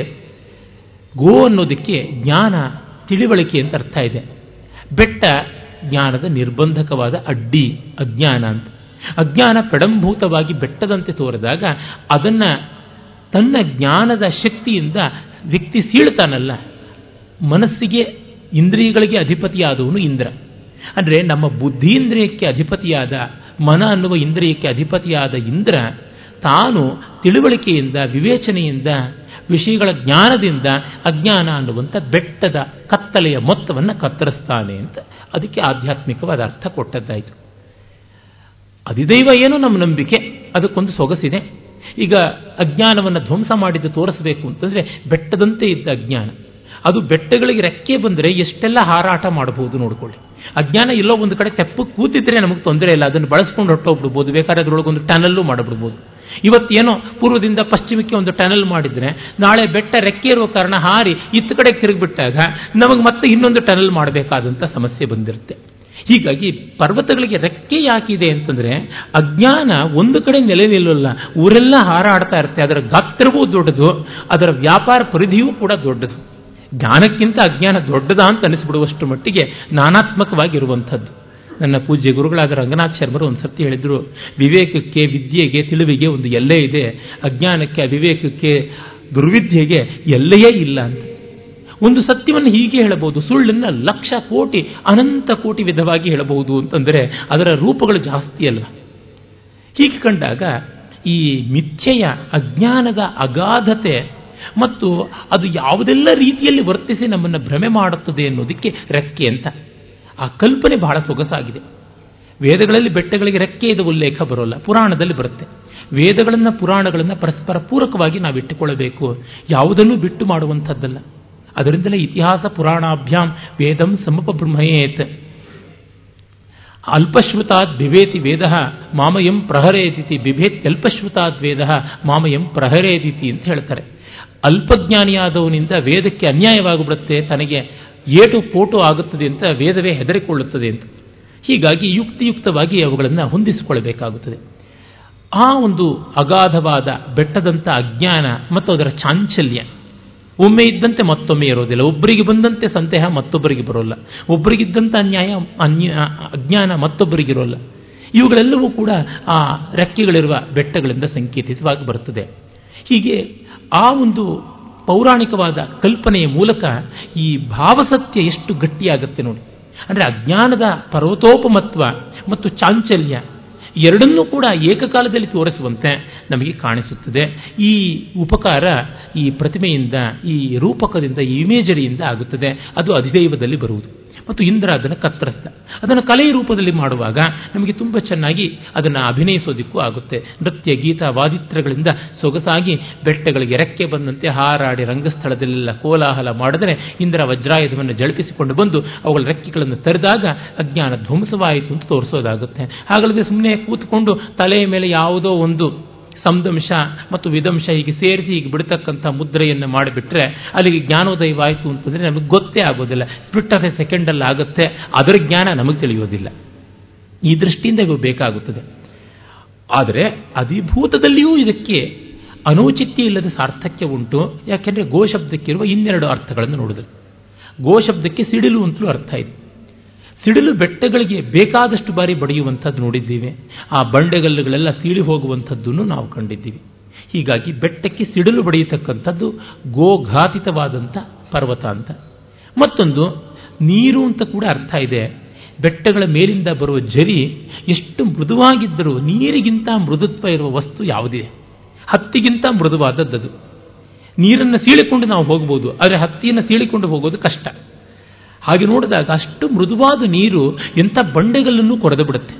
S1: ಗೋ ಅನ್ನೋದಕ್ಕೆ ಜ್ಞಾನ, ತಿಳಿವಳಿಕೆ ಅಂತ ಅರ್ಥ ಇದೆ. ಬೆಟ್ಟ ಜ್ಞಾನದ ನಿರ್ಬಂಧಕವಾದ ಅಡ್ಡಿ, ಅಜ್ಞಾನ ಅಂತ. ಅಜ್ಞಾನ ಕಡಂಭೂತವಾಗಿ ಬೆಟ್ಟದಂತೆ ತೋರಿದಾಗ ಅದನ್ನು ತನ್ನ ಜ್ಞಾನದ ಶಕ್ತಿಯಿಂದ ವ್ಯಕ್ತಿ ಸೀಳ್ತಾನಲ್ಲ. ಮನಸ್ಸಿಗೆ ಇಂದ್ರಿಯಗಳಿಗೆ ಅಧಿಪತಿಯಾದವನು ಇಂದ್ರ. ಅಂದರೆ ನಮ್ಮ ಬುದ್ಧೀಂದ್ರಿಯಕ್ಕೆ ಅಧಿಪತಿಯಾದ, ಮನ ಅನ್ನುವ ಇಂದ್ರಿಯಕ್ಕೆ ಅಧಿಪತಿಯಾದ ಇಂದ್ರ ತಾನು ತಿಳುವಳಿಕೆಯಿಂದ, ವಿವೇಚನೆಯಿಂದ ವಿಷಯಗಳ ಜ್ಞಾನದಿಂದ ಅಜ್ಞಾನ ಅನ್ನುವಂಥ ಬೆಟ್ಟದ ಕತ್ತಲೆಯ ಮೊತ್ತವನ್ನು ಕತ್ತರಿಸ್ತಾನೆ ಅಂತ ಅದಕ್ಕೆ ಆಧ್ಯಾತ್ಮಿಕವಾದ ಅರ್ಥ ಕೊಟ್ಟದ್ದಾಯಿತು. ಅಧಿದೈವ ಏನು ನಮ್ಮ ನಂಬಿಕೆ, ಅದಕ್ಕೊಂದು ಸೊಗಸಿದೆ. ಈಗ ಅಜ್ಞಾನವನ್ನು ಧ್ವಂಸ ಮಾಡಿದ್ದು ತೋರಿಸಬೇಕು ಅಂತಂದರೆ ಬೆಟ್ಟದಂತೆ ಇದ್ದ ಅಜ್ಞಾನ. ಅದು ಬೆಟ್ಟಗಳಿಗೆ ರೆಕ್ಕೆ ಬಂದರೆ ಎಷ್ಟೆಲ್ಲ ಹಾರಾಟ ಮಾಡಬಹುದು ನೋಡಿಕೊಳ್ಳಿ. ಅಜ್ಞಾನ ಎಲ್ಲೋ ಒಂದು ಕಡೆ ತೆಪ್ಪು ಕೂತಿದ್ರೆ ನಮಗೆ ತೊಂದರೆ ಇಲ್ಲ, ಅದನ್ನು ಬಳಸ್ಕೊಂಡು ಹೊಟ್ಟೋಗ್ಬಿಡ್ಬೋದು ಬೇಕಾದ್ರೆ ಅದರೊಳಗೊಂದು ಟನಲ್ಲು ಮಾಡಿಬಿಡ್ಬೋದು. ಇವತ್ತೇನೋ ಪೂರ್ವದಿಂದ ಪಶ್ಚಿಮಕ್ಕೆ ಒಂದು ಟನಲ್ ಮಾಡಿದ್ರೆ ನಾಳೆ ಬೆಟ್ಟ ರೆಕ್ಕೆ ಇರುವ ಕಾರಣ ಹಾರಿ ಇತ್ತ ಕಡೆ ತಿರುಗಿಬಿಟ್ಟಾಗ ನಮಗೆ ಮತ್ತೆ ಇನ್ನೊಂದು ಟನಲ್ ಮಾಡಬೇಕಾದಂಥ ಸಮಸ್ಯೆ ಬಂದಿರುತ್ತೆ. ಹೀಗಾಗಿ ಪರ್ವತಗಳಿಗೆ ರೆಕ್ಕೆ ಯಾಕಿದೆ ಅಂತಂದ್ರೆ ಅಜ್ಞಾನ ಒಂದು ಕಡೆ ನೆಲೆ ನಿಲ್ಲಲ್ಲ, ಊರೆಲ್ಲ ಹಾರಾಡ್ತಾ ಇರುತ್ತೆ, ಅದರ ಗಾತ್ರವೂ ದೊಡ್ಡದು, ಅದರ ವ್ಯಾಪಾರ ಪರಿಧಿಯೂ ಕೂಡ ದೊಡ್ಡದು. ಜ್ಞಾನಕ್ಕಿಂತ ಅಜ್ಞಾನ ದೊಡ್ಡದ ಅಂತ ಅನಿಸ್ಬಿಡುವಷ್ಟು ಮಟ್ಟಿಗೆ ನಾನಾತ್ಮಕವಾಗಿರುವಂಥದ್ದು. ನನ್ನ ಪೂಜ್ಯ ಗುರುಗಳಾದ ರಂಗನಾಥ್ ಶರ್ಮರು ಒಂದು ಸತ್ಯ ಹೇಳಿದರು, ವಿವೇಕಕ್ಕೆ ವಿದ್ಯೆಗೆ ತಿಳಿವಿಗೆ ಒಂದು ಎಲ್ಲೇ ಇದೆ, ಅಜ್ಞಾನಕ್ಕೆ ಅವಿವೇಕಕ್ಕೆ ದುರ್ವಿದ್ಯೆಗೆ ಎಲ್ಲೆಯೇ ಇಲ್ಲ ಅಂತ. ಒಂದು ಸತ್ಯವನ್ನು ಹೀಗೆ ಹೇಳಬಹುದು, ಸುಳ್ಳನ್ನು ಲಕ್ಷ ಕೋಟಿ, ಅನಂತ ಕೋಟಿ ವಿಧವಾಗಿ ಹೇಳಬಹುದು ಅಂತಂದರೆ ಅದರ ರೂಪಗಳು ಜಾಸ್ತಿ ಅಲ್ಲ ಹೀಗೆ ಕಂಡಾಗ ಈ ಮಿಥ್ಯೆಯ, ಅಜ್ಞಾನದ ಅಗಾಧತೆ ಮತ್ತು ಅದು ಯಾವುದೆಲ್ಲ ರೀತಿಯಲ್ಲಿ ವರ್ತಿಸಿ ನಮ್ಮನ್ನು ಭ್ರಮೆ ಮಾಡುತ್ತದೆ ಅನ್ನೋದಕ್ಕೆ ರೆಕ್ಕೆ ಅಂತ. ಆ ಕಲ್ಪನೆ ಬಹಳ ಸೊಗಸಾಗಿದೆ. ವೇದಗಳಲ್ಲಿ ಬೆಟ್ಟಗಳಿಗೆ ರೆಕ್ಕೆ ಇದು ಉಲ್ಲೇಖ ಬರೋಲ್ಲ, ಪುರಾಣದಲ್ಲಿ ಬರುತ್ತೆ. ವೇದಗಳನ್ನು, ಪುರಾಣಗಳನ್ನು ಪರಸ್ಪರ ಪೂರಕವಾಗಿ ನಾವು ಇಟ್ಟುಕೊಳ್ಳಬೇಕು. ಯಾವುದನ್ನು ಬಿಟ್ಟು ಮಾಡುವಂಥದ್ದಲ್ಲ. ಅದರಿಂದಲೇ ಇತಿಹಾಸ, ಪುರಾಣಾಭ್ಯಾಂ ವೇದಂ ಸಮಪ ಬ್ರಹ್ಮಯೇತ್. ಅಲ್ಪಶ್ರುತಾದ್ ಬಿಭೇತಿ ವೇದ ಮಾಮಯಂ ಪ್ರಹರೇದಿತಿ ಬಿಭೇತ್ ಅಲ್ಪಶ್ರುತಾದ್ ವೇದ ಮಾಮಯಂ ಪ್ರಹರೇದಿತಿ ಅಂತ ಹೇಳ್ತಾರೆ. ಅಲ್ಪಜ್ಞಾನಿಯಾದವನಿಂದ ವೇದಕ್ಕೆ ಅನ್ಯಾಯವಾಗಿಬಿಡುತ್ತೆ, ತನಗೆ ಏಟು ಪೋಟು ಆಗುತ್ತದೆ ಅಂತ ವೇದವೇ ಹೆದರಿಕೊಳ್ಳುತ್ತದೆ ಅಂತ. ಹೀಗಾಗಿ ಯುಕ್ತಿಯುಕ್ತವಾಗಿ ಅವುಗಳನ್ನು ಹೊಂದಿಸಿಕೊಳ್ಳಬೇಕಾಗುತ್ತದೆ. ಆ ಒಂದು ಅಗಾಧವಾದ ಬೆಟ್ಟದಂಥ ಅಜ್ಞಾನ ಮತ್ತು ಅದರ ಚಾಂಚಲ್ಯ, ಒಮ್ಮೆ ಇದ್ದಂತೆ ಮತ್ತೊಮ್ಮೆ ಇರೋದಿಲ್ಲ. ಒಬ್ಬರಿಗೆ ಬಂದಂತೆ ಸಂದೇಹ ಮತ್ತೊಬ್ಬರಿಗೆ ಬರೋಲ್ಲ. ಒಬ್ಬರಿಗಿದ್ದಂಥ ಅನ್ಯಾಯ, ಅನ್ಯ, ಅಜ್ಞಾನ ಮತ್ತೊಬ್ಬರಿಗಿರೋಲ್ಲ ಇವುಗಳೆಲ್ಲವೂ ಕೂಡ ಆ ರೆಕ್ಕೆಗಳಿರುವ ಬೆಟ್ಟಗಳಿಂದ ಸಂಕೇತಿತವಾಗಿ ಬರುತ್ತದೆ. ಹೀಗೆ ಆ ಒಂದು ಪೌರಾಣಿಕವಾದ ಕಲ್ಪನೆಯ ಮೂಲಕ ಈ ಭಾವಸತ್ಯ ಎಷ್ಟು ಗಟ್ಟಿಯಾಗುತ್ತೆ ನೋಡಿ. ಅಂದರೆ ಅಜ್ಞಾನದ ಪರ್ವತೋಪಮತ್ವ ಮತ್ತು ಚಾಂಚಲ್ಯ ಎರಡನ್ನೂ ಕೂಡ ಏಕಕಾಲದಲ್ಲಿ ತೋರಿಸುವಂತೆ ನಮಗೆ ಕಾಣಿಸುತ್ತದೆ. ಈ ಉಪಕಾರ ಈ ಪ್ರತಿಮೆಯಿಂದ, ಈ ರೂಪಕದಿಂದ, ಈ ಇಮೇಜರಿಯಿಂದ ಆಗುತ್ತದೆ. ಅದು ಅಧಿದೈವದಲ್ಲಿ ಬರುವುದು. ಮತ್ತು ಇಂದ್ರ ಅದನ್ನು ಕತ್ತರಿಸಿದ. ಅದನ್ನು ಕಲೆಯ ರೂಪದಲ್ಲಿ ಮಾಡುವಾಗ ನಮಗೆ ತುಂಬ ಚೆನ್ನಾಗಿ ಅದನ್ನು ಅಭಿನಯಿಸೋದಿಕ್ಕೂ ಆಗುತ್ತೆ. ನೃತ್ಯ, ಗೀತ, ವಾದಿತ್ರಗಳಿಂದ ಸೊಗಸಾಗಿ ಬೆಟ್ಟಗಳಿಗೆ ರೆಕ್ಕೆ ಬಂದಂತೆ ಹಾರಾಡಿ ರಂಗಸ್ಥಳದಲ್ಲೆಲ್ಲ ಕೋಲಾಹಲ ಮಾಡಿದರೆ ಇಂದ್ರ ವಜ್ರಾಯುಧವನ್ನು ಜಳಪಿಸಿಕೊಂಡು ಬಂದು ಅವುಗಳ ರೆಕ್ಕೆಗಳನ್ನು ತರಿದಾಗ ಅಜ್ಞಾನ ಧ್ವಂಸವಾಯಿತು ಅಂತ ತೋರಿಸೋದಾಗುತ್ತೆ. ಹಾಗಲ್ಲದೆ ಸುಮ್ಮನೆ ಕೂತ್ಕೊಂಡು ತಲೆಯ ಮೇಲೆ ಯಾವುದೋ ಒಂದು ಸಂದಂಶ ಮತ್ತು ವಿದಂಶ ಹೀಗೆ ಸೇರಿಸಿ ಹೀಗೆ ಬಿಡ್ತಕ್ಕಂಥ ಮುದ್ರೆಯನ್ನು ಮಾಡಿಬಿಟ್ರೆ ಅಲ್ಲಿಗೆ ಜ್ಞಾನೋದಯವಾಯಿತು ಅಂತಂದರೆ ನಮಗೆ ಗೊತ್ತೇ ಆಗೋದಿಲ್ಲ. ಸ್ಪ್ಲಿಟ್ ಆಫ್ ಎ ಸೆಕೆಂಡಲ್ಲಿ ಆಗುತ್ತೆ. ಅದರ ಜ್ಞಾನ ನಮಗೆ ತಿಳಿಯೋದಿಲ್ಲ. ಈ ದೃಷ್ಟಿಯಿಂದ ಇವು ಬೇಕಾಗುತ್ತದೆ. ಆದರೆ ಅಧಿಭೂತದಲ್ಲಿಯೂ ಇದಕ್ಕೆ ಅನೌಚಿತ್ಯ ಇಲ್ಲದ ಸಾರ್ಥಕ್ಯ ಉಂಟು. ಯಾಕೆಂದರೆ ಗೋ ಶಬ್ದಕ್ಕಿರುವ ಇನ್ನೆರಡು ಅರ್ಥಗಳನ್ನು ನೋಡಿದ್ರು ಗೋ ಶಬ್ದಕ್ಕೆ ಸಿಡಿಲು ಅಂತಲೂ ಅರ್ಥ ಇದೆ. ಸಿಡಿಲು ಬೆಟ್ಟಗಳಿಗೆ ಬೇಕಾದಷ್ಟು ಬಾರಿ ಬಡಿಯುವಂಥದ್ದು ನೋಡಿದ್ದೀವಿ. ಆ ಬಂಡೆಗಲ್ಲುಗಳೆಲ್ಲ ಸೀಳಿ ಹೋಗುವಂಥದ್ದನ್ನು ನಾವು ಕಂಡಿದ್ದೀವಿ. ಹೀಗಾಗಿ ಬೆಟ್ಟಕ್ಕೆ ಸಿಡಿಲು ಬಡಿಯತಕ್ಕಂಥದ್ದು ಗೋಘಾತಿತವಾದಂಥ ಪರ್ವತ ಅಂತ. ಮತ್ತೊಂದು, ನೀರು ಅಂತ ಕೂಡ ಅರ್ಥ ಇದೆ. ಬೆಟ್ಟಗಳ ಮೇಲಿಂದ ಬರುವ ಜರಿ ಎಷ್ಟು ಮೃದುವಾಗಿದ್ದರೂ ನೀರಿಗಿಂತ ಮೃದುತ್ವ ಇರುವ ವಸ್ತು ಯಾವುದಿದೆ ಹತ್ತಿಗಿಂತ ಮೃದುವಾದದ್ದು ನೀರನ್ನು ಸೀಳಿಕೊಂಡು ನಾವು ಹೋಗ್ಬೋದು, ಆದರೆ ಹತ್ತಿಯನ್ನು ಸೀಳಿಕೊಂಡು ಹೋಗೋದು ಕಷ್ಟ. ಹಾಗೆ ನೋಡಿದಾಗ ಅಷ್ಟು ಮೃದುವಾದ ನೀರು ಎಂಥ ಬಂಡೆಗಲ್ಲನ್ನು ಕೊರೆದು ಬಿಡುತ್ತೆ.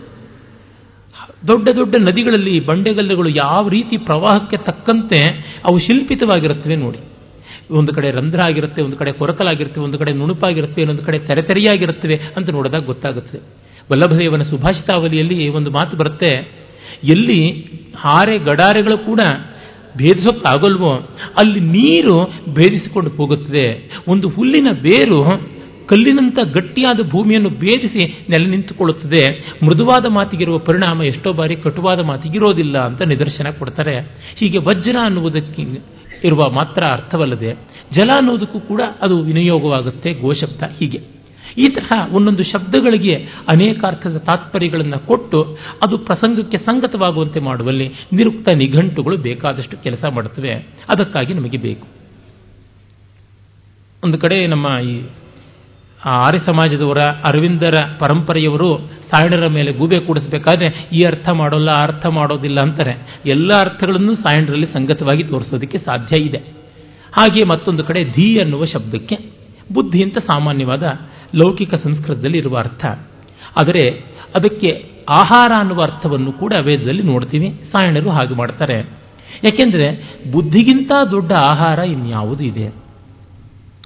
S1: ದೊಡ್ಡ ದೊಡ್ಡ ನದಿಗಳಲ್ಲಿ ಬಂಡೆಗಲ್ಲುಗಳು ಯಾವ ರೀತಿ ಪ್ರವಾಹಕ್ಕೆ ತಕ್ಕಂತೆ ಅವು ಶಿಲ್ಪಿತವಾಗಿರುತ್ತವೆ ನೋಡಿ. ಒಂದು ಕಡೆ ರಂಧ್ರ ಆಗಿರುತ್ತೆ ಒಂದು ಕಡೆ ಕೊರಕಲಾಗಿರುತ್ತೆ, ಒಂದು ಕಡೆ ನುಣುಪಾಗಿರುತ್ತವೆ ಇನ್ನೊಂದು ಕಡೆ ತೆರೆತೆರೆಯಾಗಿರುತ್ತವೆ ಅಂತ ನೋಡಿದಾಗ ಗೊತ್ತಾಗುತ್ತೆ ವಲ್ಲಭದೇವನ ಸುಭಾಷಿತಾವಲಿಯಲ್ಲಿ ಒಂದು ಮಾತು ಬರುತ್ತೆ, ಎಲ್ಲಿ ಹಾರೆ ಗಡಾರೆಗಳು ಕೂಡ ಭೇದಿಸೋಕ್ಕಾಗಲ್ವೋ ಅಲ್ಲಿ ನೀರು ಭೇದಿಸಿಕೊಂಡು ಹೋಗುತ್ತದೆ. ಒಂದು ಹುಲ್ಲಿನ ಬೇರು ಕಲ್ಲಿನಂಥ ಗಟ್ಟಿಯಾದ ಭೂಮಿಯನ್ನು ಭೇದಿಸಿ ನೆಲೆ ನಿಂತುಕೊಳ್ಳುತ್ತದೆ. ಮೃದುವಾದ ಮಾತಿಗಿರುವ ಪರಿಣಾಮ ಎಷ್ಟೋ ಬಾರಿ ಕಟುವಾದ ಮಾತಿಗಿರೋದಿಲ್ಲ ಅಂತ ನಿದರ್ಶನ ಕೊಡ್ತಾರೆ. ಹೀಗೆ ವಜ್ರ ಅನ್ನುವುದಕ್ಕೆ ಇರುವ ಮಾತ್ರ ಅರ್ಥವಲ್ಲದೆ ಜಲ ಅನ್ನೋದಕ್ಕೂ ಕೂಡ ಅದು ವಿನಿಯೋಗವಾಗುತ್ತೆ, ಗೋಶಬ್ದ ಹೀಗೆ. ಈ ತರಹ ಒಂದೊಂದು ಶಬ್ದಗಳಿಗೆ ಅನೇಕ ಅರ್ಥದ ತಾತ್ಪರ್ಯಗಳನ್ನು ಕೊಟ್ಟು ಅದು ಪ್ರಸಂಗಕ್ಕೆ ಸಂಗತವಾಗುವಂತೆ ಮಾಡುವಲ್ಲಿ ನಿರುಕ್ತ ನಿಘಂಟುಗಳು ಬೇಕಾದಷ್ಟು ಕೆಲಸ ಮಾಡುತ್ತವೆ. ಅದಕ್ಕಾಗಿ ನಮಗೆ ಬೇಕು. ಒಂದು ಕಡೆ ನಮ್ಮ ಈ ಆರ್ಯ ಸಮಾಜದವರ ಅರವಿಂದರ ಪರಂಪರೆಯವರು ಸಾಯಣರ ಮೇಲೆ ಗೂಬೆ ಕೂಡಿಸಬೇಕಾದ್ರೆ ಈ ಅರ್ಥ ಮಾಡೋಲ್ಲ, ಆ ಅರ್ಥ ಮಾಡೋದಿಲ್ಲ ಅಂತಾರೆ. ಎಲ್ಲ ಅರ್ಥಗಳನ್ನು ಸಾಯಣರಲ್ಲಿ ಸಂಗತವಾಗಿ ತೋರಿಸೋದಕ್ಕೆ ಸಾಧ್ಯ ಇದೆ. ಹಾಗೆ ಮತ್ತೊಂದು ಕಡೆ ಧೀ ಅನ್ನುವ ಶಬ್ದಕ್ಕೆ ಬುದ್ಧಿ ಅಂತ ಸಾಮಾನ್ಯವಾದ ಲೌಕಿಕ ಸಂಸ್ಕೃತದಲ್ಲಿ ಇರುವ ಅರ್ಥ. ಆದರೆ ಅದಕ್ಕೆ ಆಹಾರ ಅನ್ನುವ ಅರ್ಥವನ್ನು ಕೂಡ ವೇದದಲ್ಲಿ ನೋಡ್ತೀವಿ, ಸಾಯಣರು ಹಾಗೆ ಮಾಡ್ತಾರೆ. ಯಾಕೆಂದರೆ ಬುದ್ಧಿಗಿಂತ ದೊಡ್ಡ ಆಹಾರ ಇನ್ಯಾವುದು ಇದೆ?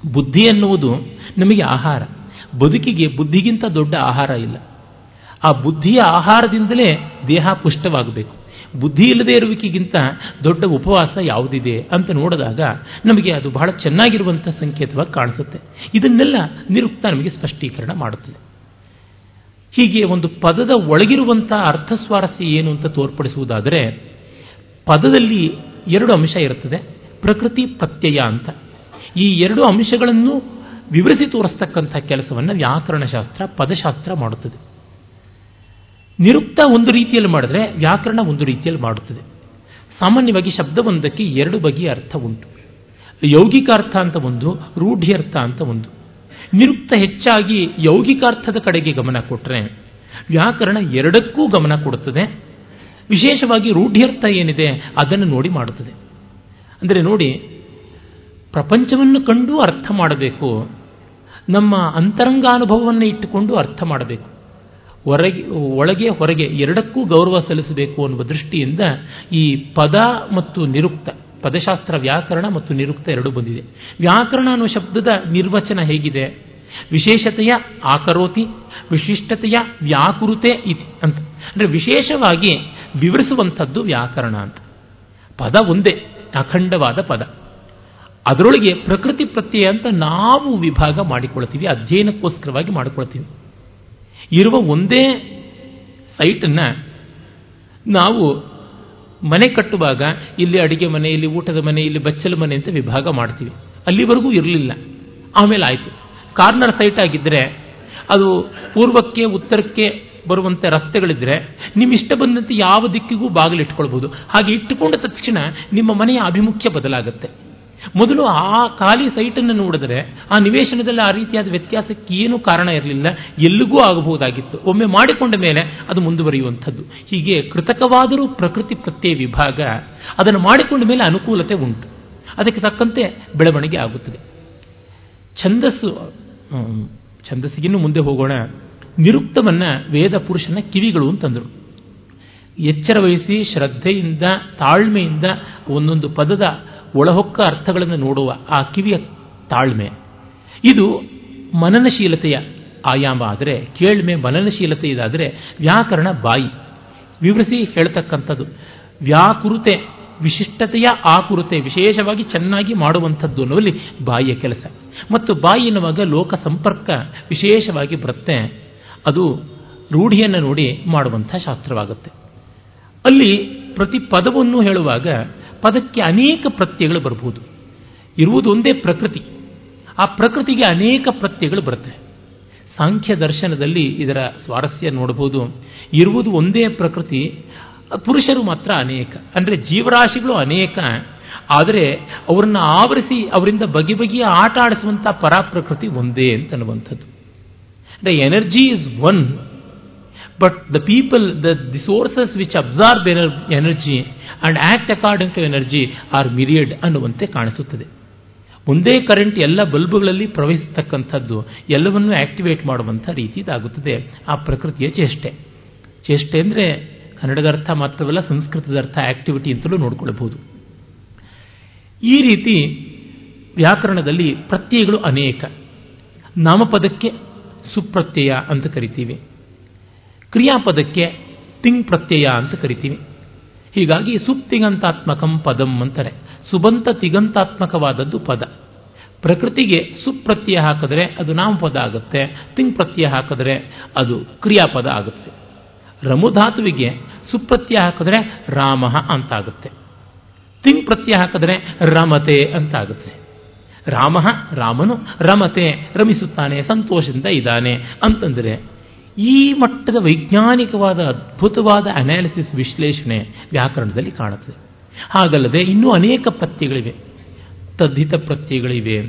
S1: ಬುದ್ಧಿ ಎನ್ನುವುದು ನಮಗೆ ಆಹಾರ. ಬದುಕಿಗೆ ಬುದ್ಧಿಗಿಂತ ದೊಡ್ಡ ಆಹಾರ ಇಲ್ಲ. ಆ ಬುದ್ಧಿಯ ಆಹಾರದಿಂದಲೇ ದೇಹ ಪುಷ್ಟವಾಗಬೇಕು. ಬುದ್ಧಿ ಇಲ್ಲದೆ ಇರುವಿಕೆಗಿಂತ ದೊಡ್ಡ ಉಪವಾಸ ಯಾವುದಿದೆ ಅಂತ ನೋಡಿದಾಗ ನಮಗೆ ಅದು ಬಹಳ ಚೆನ್ನಾಗಿರುವಂಥ ಸಂಕೇತವಾಗಿ ಕಾಣಿಸುತ್ತೆ. ಇದನ್ನೆಲ್ಲ ನಿರುಕ್ತ ನಮಗೆ ಸ್ಪಷ್ಟೀಕರಣ ಮಾಡುತ್ತದೆ ಹೀಗೆ ಒಂದು ಪದದ ಒಳಗಿರುವಂಥ ಅರ್ಥಸ್ವಾರಸ್ಯ ಏನು ಅಂತ ತೋರ್ಪಡಿಸುವುದಾದರೆ ಪದದಲ್ಲಿ ಎರಡು ಅಂಶ ಇರುತ್ತದೆ. ಪ್ರಕೃತಿ ಪ್ರತ್ಯಯ ಅಂತ. ಈ ಎರಡು ಅಂಶಗಳನ್ನು ವಿವರಿಸಿ ತೋರಿಸ್ತಕ್ಕಂಥ ಕೆಲಸವನ್ನು ವ್ಯಾಕರಣಶಾಸ್ತ್ರ, ಪದಶಾಸ್ತ್ರ ಮಾಡುತ್ತದೆ. ನಿರುಕ್ತ ಒಂದು ರೀತಿಯಲ್ಲಿ ಮಾಡಿದ್ರೆ ವ್ಯಾಕರಣ ಒಂದು ರೀತಿಯಲ್ಲಿ ಮಾಡುತ್ತದೆ. ಸಾಮಾನ್ಯವಾಗಿ ಶಬ್ದವೊಂದಕ್ಕೆ ಎರಡು ಬಗೆಯ ಅರ್ಥ ಉಂಟು. ಯೌಗಿಕ ಅರ್ಥ ಅಂತ ಒಂದು, ರೂಢ್ಯರ್ಥ ಅಂತ ಒಂದು. ನಿರುಕ್ತ ಹೆಚ್ಚಾಗಿ ಯೌಗಿಕಾರ್ಥದ ಕಡೆಗೆ ಗಮನ ಕೊಟ್ಟರೆ ವ್ಯಾಕರಣ ಎರಡಕ್ಕೂ ಗಮನ ಕೊಡುತ್ತದೆ. ವಿಶೇಷವಾಗಿ ರೂಢ್ಯರ್ಥ ಏನಿದೆ ಅದನ್ನು ನೋಡಿ ಮಾಡುತ್ತದೆ. ಅಂದರೆ ನೋಡಿ ಪ್ರಪಂಚವನ್ನು ಕಂಡು ಅರ್ಥ ಮಾಡಬೇಕು. ನಮ್ಮ ಅಂತರಂಗಾನುಭವವನ್ನು ಇಟ್ಟುಕೊಂಡು ಅರ್ಥ ಮಾಡಬೇಕು. ಹೊರಗೆ, ಒಳಗೆ, ಹೊರಗೆ ಎರಡಕ್ಕೂ ಗೌರವ ಸಲ್ಲಿಸಬೇಕು ಅನ್ನುವ ದೃಷ್ಟಿಯಿಂದ ಈ ಪದ ಮತ್ತು ನಿರುಕ್ತ, ಪದಶಾಸ್ತ್ರ ವ್ಯಾಕರಣ ಮತ್ತು ನಿರುಕ್ತ ಎರಡೂ ಬಂದಿದೆ. ವ್ಯಾಕರಣ ಅನ್ನುವ ಶಬ್ದದ ನಿರ್ವಚನ ಹೇಗಿದೆ? ವಿಶೇಷತೆಯ ಆಕರೋತಿ, ವಿಶಿಷ್ಟತೆಯ ವ್ಯಾಕುರುತೆ ಇತಿ ಅಂತ. ಅಂದರೆ ವಿಶೇಷವಾಗಿ ವಿವರಿಸುವಂಥದ್ದು ವ್ಯಾಕರಣ ಅಂತ. ಪದ ಒಂದೇ, ಅಖಂಡವಾದ ಪದ. ಅದರೊಳಗೆ ಪ್ರಕೃತಿ ಪ್ರತ್ಯಯ ಅಂತ ನಾವು ವಿಭಾಗ ಮಾಡಿಕೊಳ್ತೀವಿ, ಅಧ್ಯಯನಕ್ಕೋಸ್ಕರವಾಗಿ ಮಾಡಿಕೊಳ್ತೀವಿ. ಇರುವ ಒಂದೇ ಸೈಟನ್ನು ನಾವು ಮನೆ ಕಟ್ಟುವಾಗ ಇಲ್ಲಿ ಅಡಿಗೆ ಮನೆ, ಇಲ್ಲಿ ಊಟದ ಮನೆ, ಇಲ್ಲಿ ಬಚ್ಚಲ ಮನೆ ಅಂತ ವಿಭಾಗ ಮಾಡ್ತೀವಿ. ಅಲ್ಲಿವರೆಗೂ ಇರಲಿಲ್ಲ. ಆಮೇಲೆ ಆಯಿತು. ಕಾರ್ನರ್ ಸೈಟ್ ಆಗಿದ್ದರೆ ಅದು ಪೂರ್ವಕ್ಕೆ, ಉತ್ತರಕ್ಕೆ ಬರುವಂಥ ರಸ್ತೆಗಳಿದ್ರೆ ನಿಮ್ಮ ಇಷ್ಟ ಬಂದಂತೆ ಯಾವ ದಿಕ್ಕಿಗೂ ಬಾಗಿಲು ಇಟ್ಕೊಳ್ಬಹುದು. ಹಾಗೆ ಇಟ್ಟುಕೊಂಡ ತಕ್ಷಣ ನಿಮ್ಮ ಮನೆಯ ಅಭಿಮುಖ್ಯ ಬದಲಾಗುತ್ತೆ. ಮೊದಲು ಆ ಖಾಲಿ ಸೈಟನ್ನು ನೋಡಿದ್ರೆ ಆ ನಿವೇಶನದಲ್ಲಿ ಆ ರೀತಿಯಾದ ವ್ಯತ್ಯಾಸಕ್ಕೆ ಏನೂ ಕಾರಣ ಇರಲಿಲ್ಲ. ಎಲ್ಲಿಗೂ ಆಗಬಹುದಾಗಿತ್ತು. ಒಮ್ಮೆ ಮಾಡಿಕೊಂಡ ಮೇಲೆ ಅದು ಮುಂದುವರಿಯುವಂಥದ್ದು. ಹೀಗೆ ಕೃತಕವಾದರೂ ಪ್ರಕೃತಿ ಪ್ರತ್ಯಯ ವಿಭಾಗ ಅದನ್ನು ಮಾಡಿಕೊಂಡ ಮೇಲೆ ಅನುಕೂಲತೆ ಉಂಟು. ಅದಕ್ಕೆ ತಕ್ಕಂತೆ ಬೆಳವಣಿಗೆ ಆಗುತ್ತದೆ. ಛಂದಸ್ಸು ಛಂದಸ್ಸಿಗಿನ್ನೂ ಮುಂದೆ ಹೋಗೋಣ. ನಿರುಕ್ತವನ್ನ ವೇದ ಪುರುಷನ ಕಿವಿಗಳು ಅಂತಂದರು. ಎಚ್ಚರ ವಹಿಸಿ ಶ್ರದ್ಧೆಯಿಂದ ತಾಳ್ಮೆಯಿಂದ ಒಂದೊಂದು ಪದದ ಒಳಹೊಕ್ಕ ಅರ್ಥಗಳನ್ನು ನೋಡುವ ಆ ಕಿವಿಯ ತಾಳ್ಮೆ. ಇದು ಮನನಶೀಲತೆಯ ಆಯಾಮ ಆದರೆ, ಕೇಳ್ಮೆ ಮನನಶೀಲತೆ ಇದಾದರೆ ವ್ಯಾಕರಣ ಬಾಯಿ. ವಿವರಿಸಿ ಹೇಳ್ತಕ್ಕಂಥದ್ದು. ವ್ಯಾಕುರುತೆ ವಿಶಿಷ್ಟತೆಯ ಆಕುರುತೆ ವಿಶೇಷವಾಗಿ ಚೆನ್ನಾಗಿ ಮಾಡುವಂಥದ್ದು ಅನ್ನುವಲ್ಲಿ ಬಾಯಿಯ ಕೆಲಸ. ಮತ್ತು ಬಾಯಿ ಎನ್ನುವಾಗ ಲೋಕ ಸಂಪರ್ಕ ವಿಶೇಷವಾಗಿ ಬರುತ್ತೆ. ಅದು ರೂಢಿಯನ್ನು ನೋಡಿ ಮಾಡುವಂಥ ಶಾಸ್ತ್ರವಾಗುತ್ತೆ. ಅಲ್ಲಿ ಪ್ರತಿ ಪದವನ್ನು ಹೇಳುವಾಗ ಪದಕ್ಕೆ ಅನೇಕ ಪ್ರತ್ಯಯಗಳು ಬರಬಹುದು. ಇರುವುದು ಒಂದೇ ಪ್ರಕೃತಿ. ಆ ಪ್ರಕೃತಿಗೆ ಅನೇಕ ಪ್ರತ್ಯಯಗಳು ಬರುತ್ತೆ. ಸಾಂಖ್ಯ ದರ್ಶನದಲ್ಲಿ ಇದರ ಸ್ವಾರಸ್ಯ ನೋಡಬಹುದು. ಇರುವುದು ಒಂದೇ ಪ್ರಕೃತಿ. ಪುರುಷರು ಮಾತ್ರ ಅನೇಕ. ಅಂದರೆ ಜೀವರಾಶಿಗಳು ಅನೇಕ. ಆದರೆ ಅವರನ್ನು ಆವರಿಸಿ ಅವರಿಂದ ಬಗೆ ಬಗೆಯ ಆಟ ಆಡಿಸುವಂಥ ಪರಾಪ್ರಕೃತಿ ಒಂದೇ ಅಂತ ಅನ್ನುವಂಥದ್ದು. The energy is one but the people the the sources which absorb energy and act according to energy are myriad ಅನ್ನುವಂತೆ ಕಾಣಿಸುತ್ತದೆ. ಒಂದೇ ಕರೆಂಟ್ ಎಲ್ಲ ಬಲ್ಬ್ಗಳಲ್ಲಿ ಪ್ರವಹಿಸತಕ್ಕಂಥದ್ದು ಎಲ್ಲವನ್ನೂ ಆಕ್ಟಿವೇಟ್ ಮಾಡುವಂಥ ರೀತಿ ಇದಾಗುತ್ತದೆ. ಆ ಪ್ರಕೃತಿಯ ಚೇಷ್ಟೆ. ಚೇಷ್ಟೆ ಅಂದರೆ ಕನ್ನಡದ ಅರ್ಥ ಮಾತ್ರವಲ್ಲ, ಸಂಸ್ಕೃತದ ಅರ್ಥ ಆಕ್ಟಿವಿಟಿ ಅಂತಲೂ ನೋಡಿಕೊಳ್ಳಬಹುದು ಈ ರೀತಿ ವ್ಯಾಕರಣದಲ್ಲಿ ಪ್ರತ್ಯಯಗಳು ಅನೇಕ. ನಾಮಪದಕ್ಕೆ ಸುಪ್ರತ್ಯಯ ಅಂತ ಕರಿತೀವಿ. ಕ್ರಿಯಾಪದಕ್ಕೆ ತಿಂಗ್ ಪ್ರತ್ಯಯ ಅಂತ ಕರಿತೀವಿ. ಹೀಗಾಗಿ ಸುಪ್ತಿಗಂತಾತ್ಮಕಂ ಪದಂ ಅಂತಾರೆ. ಸುಬಂತ ತಿಗಂತಾತ್ಮಕವಾದದ್ದು ಪದ. ಪ್ರಕೃತಿಗೆ ಸುಪ್ರತ್ಯಯ ಹಾಕಿದ್ರೆ ಅದು ನಾಮಪದ ಆಗುತ್ತೆ, ತಿಂಗ್ ಪ್ರತ್ಯಯ ಹಾಕಿದ್ರೆ ಅದು ಕ್ರಿಯಾಪದ ಆಗುತ್ತೆ. ರಮುಧಾತುವಿಗೆ ಸುಪ್ರತ್ಯಯ ಹಾಕಿದ್ರೆ ರಾಮ ಅಂತಾಗುತ್ತೆ. ತಿಂಗ್ ಪ್ರತ್ಯಯ ಹಾಕಿದ್ರೆ ರಮತೆ ಅಂತ ಆಗುತ್ತೆ ರಾಮ ರಾಮನು ರಮತೆ, ರಮಿಸುತ್ತಾನೆ, ಸಂತೋಷದಿಂದ ಇದ್ದಾನೆ ಅಂತಂದರೆ ಈ ಮಟ್ಟದ ವೈಜ್ಞಾನಿಕವಾದ ಅದ್ಭುತವಾದ ಅನಾಲಿಸಿಸ್ ವಿಶ್ಲೇಷಣೆ ವ್ಯಾಕರಣದಲ್ಲಿ ಕಾಣುತ್ತದೆ. ಹಾಗಲ್ಲದೆ ಇನ್ನೂ ಅನೇಕ ಪ್ರತ್ಯಗಳಿವೆ ತದ್ಧಿತ ಪ್ರತ್ಯಯಗಳಿವೆ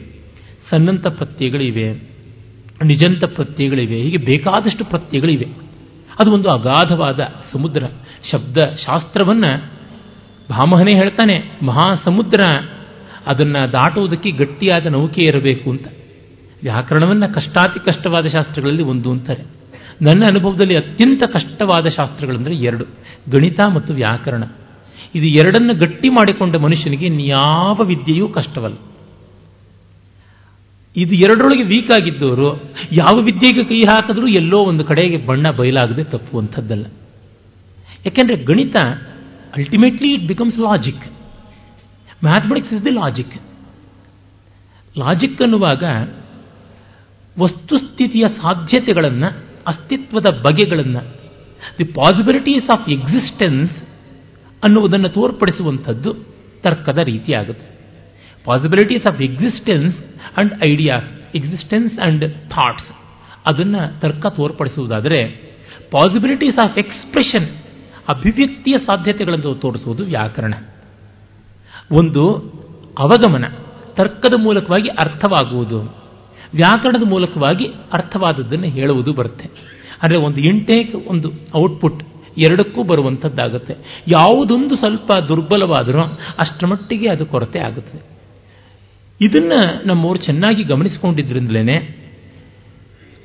S1: ಸನ್ನಂತ ಪ್ರತ್ಯಯಗಳಿವೆ ನಿಜಂತ ಪ್ರತ್ಯಗಳಿವೆ ಹೀಗೆ ಬೇಕಾದಷ್ಟು ಪ್ರತ್ಯಗಳಿವೆ ಅದು ಒಂದು ಅಗಾಧವಾದ ಸಮುದ್ರ, ಶಬ್ದ ಶಾಸ್ತ್ರವನ್ನು ಭಾಮಹನೇ ಹೇಳ್ತಾನೆ, ಮಹಾಸಮುದ್ರ, ಅದನ್ನು ದಾಟುವುದಕ್ಕೆ ಗಟ್ಟಿಯಾದ ನೌಕೆ ಇರಬೇಕು ಅಂತ. ವ್ಯಾಕರಣವನ್ನು ಕಷ್ಟಾತಿ ಕಷ್ಟವಾದ ಶಾಸ್ತ್ರಗಳಲ್ಲಿ ಒಂದು ಅಂತಾರೆ. ನನ್ನ ಅನುಭವದಲ್ಲಿ ಅತ್ಯಂತ ಕಷ್ಟವಾದ ಶಾಸ್ತ್ರಗಳಂದರೆ ಎರಡು. ಗಣಿತ ಮತ್ತು ವ್ಯಾಕರಣ. ಇದು ಎರಡನ್ನು ಗಟ್ಟಿ ಮಾಡಿಕೊಂಡ ಮನುಷ್ಯನಿಗೆ ಯಾವ ವಿದ್ಯೆಯೂ ಕಷ್ಟವಲ್ಲ. ಇದು ಎರಡರೊಳಗೆ ವೀಕ್ ಆಗಿದ್ದವರು ಯಾವ ವಿದ್ಯೆಗೆ ಕೈ ಹಾಕಿದ್ರೂ ಎಲ್ಲೋ ಒಂದು ಕಡೆಗೆ ಬಣ್ಣ ಬಯಲಾಗದೆ ತಪ್ಪುವಂಥದ್ದಲ್ಲ. ಯಾಕೆಂದರೆ ಗಣಿತ ultimately it becomes logic mathematics is the logic logic ಅನ್ನುವಾಗ ವಸ್ತುಸ್ಥಿತಿಯ ಸಾಧ್ಯತೆಗಳನ್ನು ಅಸ್ತಿತ್ವದ ಬಗೆಗಳನ್ನು ದಿ ಪಾಸಿಬಿಲಿಟೀಸ್ ಆಫ್ ಎಕ್ಸಿಸ್ಟೆನ್ಸ್ ಅನ್ನುವುದನ್ನು ತೋರ್ಪಡಿಸುವಂಥದ್ದು ತರ್ಕದ ರೀತಿಯಾಗುತ್ತೆ. Possibilities of existence and ideas existence and thoughts ಅದನ್ನು ತರ್ಕ ತೋರ್ಪಡಿಸುವುದಾದರೆ ಪಾಸಿಬಿಲಿಟೀಸ್ ಆಫ್ ಎಕ್ಸ್ಪ್ರೆಷನ್ ಅಭಿವ್ಯಕ್ತಿಯ ಸಾಧ್ಯತೆಗಳನ್ನು ತೋರಿಸುವುದು ವ್ಯಾಕರಣ. ಒಂದು ಅವಗಮನ, ತರ್ಕದ ಮೂಲಕವಾಗಿ ಅರ್ಥವಾಗುವುದು. ವ್ಯಾಕರಣದ ಮೂಲಕವಾಗಿ ಅರ್ಥವಾದದ್ದನ್ನು ಹೇಳುವುದು ಬರುತ್ತೆ. ಅಂದರೆ ಒಂದು ಇಂಟೇಕ್ ಒಂದು ಔಟ್ಪುಟ್ ಎರಡಕ್ಕೂ ಬರುವಂಥದ್ದಾಗುತ್ತೆ. ಯಾವುದೊಂದು ಸ್ವಲ್ಪ ದುರ್ಬಲವಾದರೂ ಅಷ್ಟರ ಮಟ್ಟಿಗೆ ಅದು ಕೊರತೆ ಆಗುತ್ತದೆ. ಇದನ್ನು ನಮ್ಮವರು ಚೆನ್ನಾಗಿ ಗಮನಿಸಿಕೊಂಡಿದ್ದರಿಂದಲೇ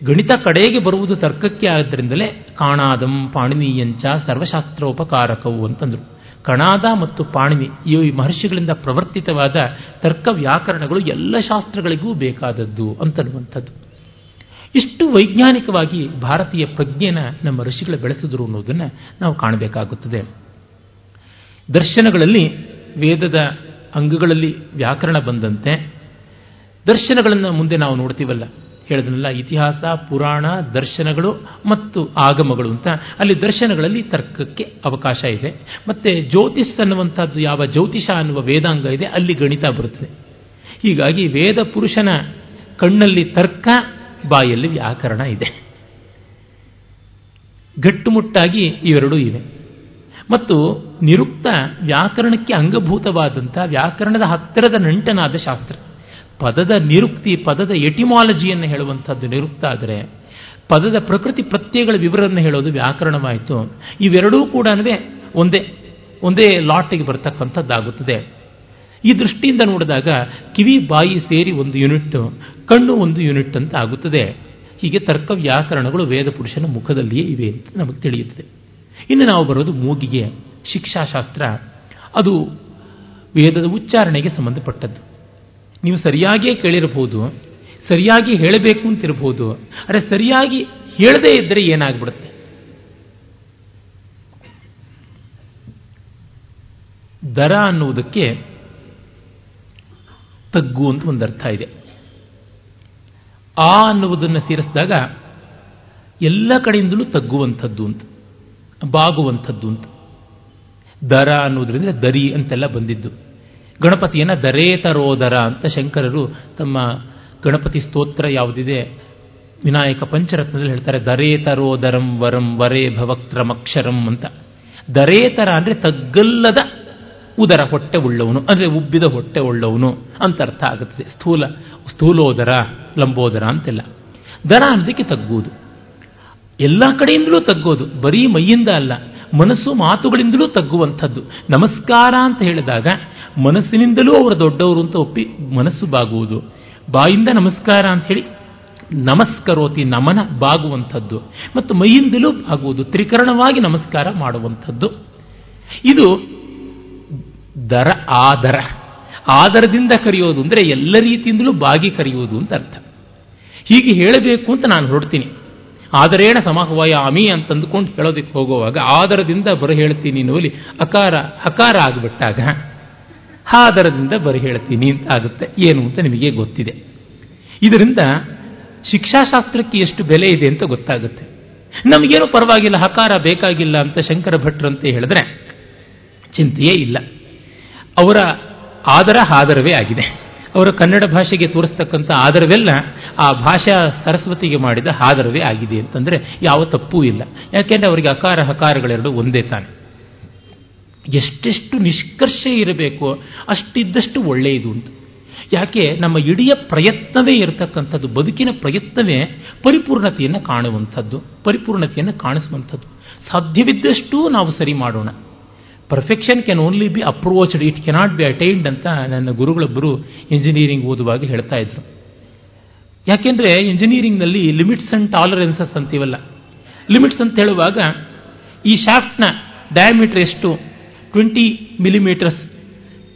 S1: ಗಣಿತ ಕಡೆಗೆ ಬರುವುದು ತರ್ಕಕ್ಕೆ ಆದ್ದರಿಂದಲೇ ಕಾಣಾದಂ ಪಾಣಿನೀಯಂಚ ಸರ್ವಶಾಸ್ತ್ರೋಪಕಾರಕವು ಅಂತಂದರು. ಕಣಾದ ಮತ್ತು ಪಾಣಿನಿ ಈ ಮಹರ್ಷಿಗಳಿಂದ ಪ್ರವರ್ತಿತವಾದ ತರ್ಕ ವ್ಯಾಕರಣಗಳು ಎಲ್ಲ ಶಾಸ್ತ್ರಗಳಿಗೂ ಬೇಕಾದದ್ದು ಅಂತನ್ನುವಂಥದ್ದು. ಇಷ್ಟು ವೈಜ್ಞಾನಿಕವಾಗಿ ಭಾರತೀಯ ಪ್ರಜ್ಞೆನ ನಮ್ಮ ಋಷಿಗಳು ಬೆಳೆಸಿದ್ರು ಅನ್ನೋದನ್ನು ನಾವು ಕಾಣಬೇಕಾಗುತ್ತದೆ. ದರ್ಶನಗಳಲ್ಲಿ ವೇದದ ಅಂಗಗಳಲ್ಲಿ ವ್ಯಾಕರಣ ಬಂದಂತೆ. ದರ್ಶನಗಳನ್ನು ಮುಂದೆ ನಾವು ನೋಡ್ತೀವಲ್ಲ. ಹೇಳಿದ್ನಲ್ಲ, ಇತಿಹಾಸ, ಪುರಾಣ, ದರ್ಶನಗಳು ಮತ್ತು ಆಗಮಗಳು ಅಂತ. ಅಲ್ಲಿ ದರ್ಶನಗಳಲ್ಲಿ ತರ್ಕಕ್ಕೆ ಅವಕಾಶ ಇದೆ. ಮತ್ತೆ ಜ್ಯೋತಿಷ್ ಅನ್ನುವಂಥದ್ದು ಯಾವ ಜ್ಯೋತಿಷ ಅನ್ನುವ ವೇದಾಂಗ ಇದೆ, ಅಲ್ಲಿ ಗಣಿತ ಬರುತ್ತದೆ. ಹೀಗಾಗಿ ವೇದ ಪುರುಷನ ಕಣ್ಣಲ್ಲಿ ತರ್ಕ, ಬಾಯಲ್ಲಿ ವ್ಯಾಕರಣ ಇದೆ. ಗಟ್ಟುಮುಟ್ಟಾಗಿ ಇವೆರಡೂ ಇವೆ. ಮತ್ತು ನಿರುಕ್ತ ವ್ಯಾಕರಣಕ್ಕೆ ಅಂಗಭೂತವಾದಂಥ ವ್ಯಾಕರಣದ ಹತ್ತಿರದ ನಂಟನಾದ ಶಾಸ್ತ್ರ. ಪದದ ನಿರುಕ್ತಿ, ಪದದ ಎಟಿಮಾಲಜಿಯನ್ನು ಹೇಳುವಂಥದ್ದು ನಿರುಕ್ತ ಆದರೆ, ಪದದ ಪ್ರಕೃತಿ ಪ್ರತ್ಯಯಗಳ ವಿವರವನ್ನು ಹೇಳೋದು ವ್ಯಾಕರಣವಾಯಿತು. ಇವೆರಡೂ ಕೂಡ ಒಂದೇ ಒಂದೇ ಲಾಟಿಗೆ ಬರ್ತಕ್ಕಂಥದ್ದಾಗುತ್ತದೆ. ಈ ದೃಷ್ಟಿಯಿಂದ ನೋಡಿದಾಗ ಕಿವಿ, ಬಾಯಿ ಸೇರಿ ಒಂದು ಯೂನಿಟ್, ಕಣ್ಣು ಒಂದು ಯೂನಿಟ್ ಅಂತ ಆಗುತ್ತದೆ. ಹೀಗೆ ತರ್ಕ ವ್ಯಾಕರಣಗಳು ವೇದ ಪುರುಷನ ಮುಖದಲ್ಲಿಯೇ ಇವೆ ಅಂತ ನಮಗೆ ತಿಳಿಯುತ್ತದೆ. ಇನ್ನು ನಾವು ಬರೋದು ಮೂಗಿಗೆ, ಶಿಕ್ಷಾಶಾಸ್ತ್ರ. ಅದು ವೇದದ ಉಚ್ಚಾರಣೆಗೆ ಸಂಬಂಧಪಟ್ಟದ್ದು. ನೀವು ಸರಿಯಾಗಿಯೇ ಕೇಳಿರಬಹುದು ಸರಿಯಾಗಿ ಹೇಳಬೇಕು ಅಂತಿರಬಹುದು ಅರೆ ಸರಿಯಾಗಿ ಹೇಳದೇ ಇದ್ದರೆ ಏನಾಗ್ಬಿಡುತ್ತೆ? ದರ ಅನ್ನುವುದಕ್ಕೆ ತಗ್ಗು ಅಂತ ಒಂದು ಅರ್ಥ ಇದೆ. ಆ ಅನ್ನುವುದನ್ನು ಸೇರಿಸಿದಾಗ ಎಲ್ಲ ಕಡೆಯಿಂದಲೂ ತಗ್ಗುವಂಥದ್ದು ಅಂತ, ಬಾಗುವಂಥದ್ದು ಅಂತ. ದರ ಅನ್ನೋದ್ರಿಂದ ದರಿ ಅಂತೆಲ್ಲ ಬಂದಿದ್ದು. ಗಣಪತಿಯನ್ನ ದರೇತರೋದರ ಅಂತ ಶಂಕರರು ತಮ್ಮ ಗಣಪತಿ ಸ್ತೋತ್ರ ಯಾವುದಿದೆ? ವಿನಾಯಕ ಪಂಚರತ್ನದಲ್ಲಿ ಹೇಳ್ತಾರೆ, ದರೇತರೋದರಂ ವರಂ ವರೇ ಭವಕ್ರಮಕ್ಷರಂ ಅಂತ. ದರೇತರ ಅಂದರೆ ತಗ್ಗಲ್ಲದ ಉದರ ಹೊಟ್ಟೆ ಉಳ್ಳವನು, ಅಂದರೆ ಉಬ್ಬಿದ ಹೊಟ್ಟೆ ಉಳ್ಳವನು ಅಂತ ಅರ್ಥ ಆಗುತ್ತದೆ. ಸ್ಥೂಲ, ಸ್ಥೂಲೋದರ, ಲಂಬೋದರ ಅಂತೆಲ್ಲ. ದರ ಅನ್ನೋದಕ್ಕೆ ತಗ್ಗುವುದು. ಎಲ್ಲ ಕಡೆಯಿಂದಲೂ ತಗ್ಗೋದು, ಬರೀ ಮೈಯಿಂದ ಅಲ್ಲ ಮನಸ್ಸು ಮಾತುಗಳಿಂದಲೂ ತಗ್ಗುವಂಥದ್ದು. ನಮಸ್ಕಾರ ಅಂತ ಹೇಳಿದಾಗ ಮನಸ್ಸಿನಿಂದಲೂ ಅವರು ದೊಡ್ಡವರು ಅಂತ ಒಪ್ಪಿ ಮನಸ್ಸು ಬಾಗುವುದು. ಬಾಯಿಂದ ನಮಸ್ಕಾರ ಅಂತ ಹೇಳಿ ನಮಸ್ಕರೋತಿ ನಮನ ಬಾಗುವಂಥದ್ದು ಮತ್ತು ಮೈಯಿಂದಲೂ ಬಾಗುವುದು, ತ್ರಿಕರಣವಾಗಿ ನಮಸ್ಕಾರ ಮಾಡುವಂಥದ್ದು. ಇದು ದರ ಆದರ. ಆದರದಿಂದ ಕರೆಯೋದು ಅಂದರೆ ಎಲ್ಲ ರೀತಿಯಿಂದಲೂ ಬಾಗಿ ಕರೆಯುವುದು ಅಂತ ಅರ್ಥ. ಹೀಗೆ ಹೇಳಬೇಕು ಅಂತ ನಾನು ಹೊರಡ್ತೀನಿ. ಆದರೇಣ ಸಮಹವಯಾಮಿ ಅಂತಂದುಕೊಂಡು ಹೇಳೋದಕ್ಕೆ ಹೋಗುವಾಗ ಆದರದಿಂದ ಬರ ಹೇಳ್ತೀನಿ ನೋಲಿ ಅಕಾರ ಹಕಾರ ಆಗಿಬಿಟ್ಟಾಗ ಹಾದರದಿಂದ ಬರಿ ಹೇಳ್ತೀನಿ ಅಂತ ಆಗುತ್ತೆ, ಏನು ಅಂತ ನಿಮಗೆ ಗೊತ್ತಿದೆ. ಇದರಿಂದ ಶಿಕ್ಷಾಶಾಸ್ತ್ರಕ್ಕೆ ಎಷ್ಟು ಬೆಲೆ ಇದೆ ಅಂತ ಗೊತ್ತಾಗುತ್ತೆ. ನಮಗೇನು ಪರವಾಗಿಲ್ಲ, ಹಕಾರ ಬೇಕಾಗಿಲ್ಲ ಅಂತ ಶಂಕರ ಭಟ್ರಂತೆ ಹೇಳಿದ್ರೆ ಚಿಂತೆಯೇ ಇಲ್ಲ. ಅವರ ಆದರ ಆದರವೇ ಆಗಿದೆ. ಅವರ ಕನ್ನಡ ಭಾಷೆಗೆ ತೋರಿಸ್ತಕ್ಕಂಥ ಆದರವೆಲ್ಲ ಆ ಭಾಷಾ ಸರಸ್ವತಿಗೆ ಮಾಡಿದ ಆದರವೇ ಆಗಿದೆ ಅಂತಂದರೆ ಯಾವ ತಪ್ಪೂ ಇಲ್ಲ. ಯಾಕೆಂದರೆ ಅವರಿಗೆ ಅಕಾರ, ಹಕಾರಗಳೆರಡು ಒಂದೇ ತಾನೆ. ಎಷ್ಟೆಷ್ಟು ನಿಷ್ಕರ್ಷೆ ಇರಬೇಕೋ ಅಷ್ಟಿದ್ದಷ್ಟು ಒಳ್ಳೆಯದು ಅಂತ. ಯಾಕೆ? ನಮ್ಮ ಇಡೀ ಪ್ರಯತ್ನವೇ ಇರತಕ್ಕಂಥದ್ದು, ಬದುಕಿನ ಪ್ರಯತ್ನವೇ ಪರಿಪೂರ್ಣತೆಯನ್ನು ಕಾಣುವಂಥದ್ದು, ಪರಿಪೂರ್ಣತೆಯನ್ನು ಕಾಣಿಸುವಂಥದ್ದು. ಸಾಧ್ಯವಿದ್ದಷ್ಟು ನಾವು ಸರಿ ಮಾಡೋಣ. Perfection can only be approached it cannot be attained ಅಂತ ನನ್ನ ಗುರುಗಳೊಬ್ಬರು ಇಂಜಿನಿಯರಿಂಗ್ ಓದುವಾಗ ಹೇಳ್ತಾ ಇದ್ರು. ಯಾಕೆಂದರೆ ಇಂಜಿನಿಯರಿಂಗ್ನಲ್ಲಿ ಲಿಮಿಟ್ಸ್ ಅಂಡ್ ಟಾಲರೆನ್ಸಸ್ ಅಂತೀವಲ್ಲ. ಲಿಮಿಟ್ಸ್ ಅಂತ ಹೇಳುವಾಗ ಈ ಶಾಫ್ಟ್ನ ಡಯಾಮೀಟರ್ ಎಷ್ಟು? Twenty millimetres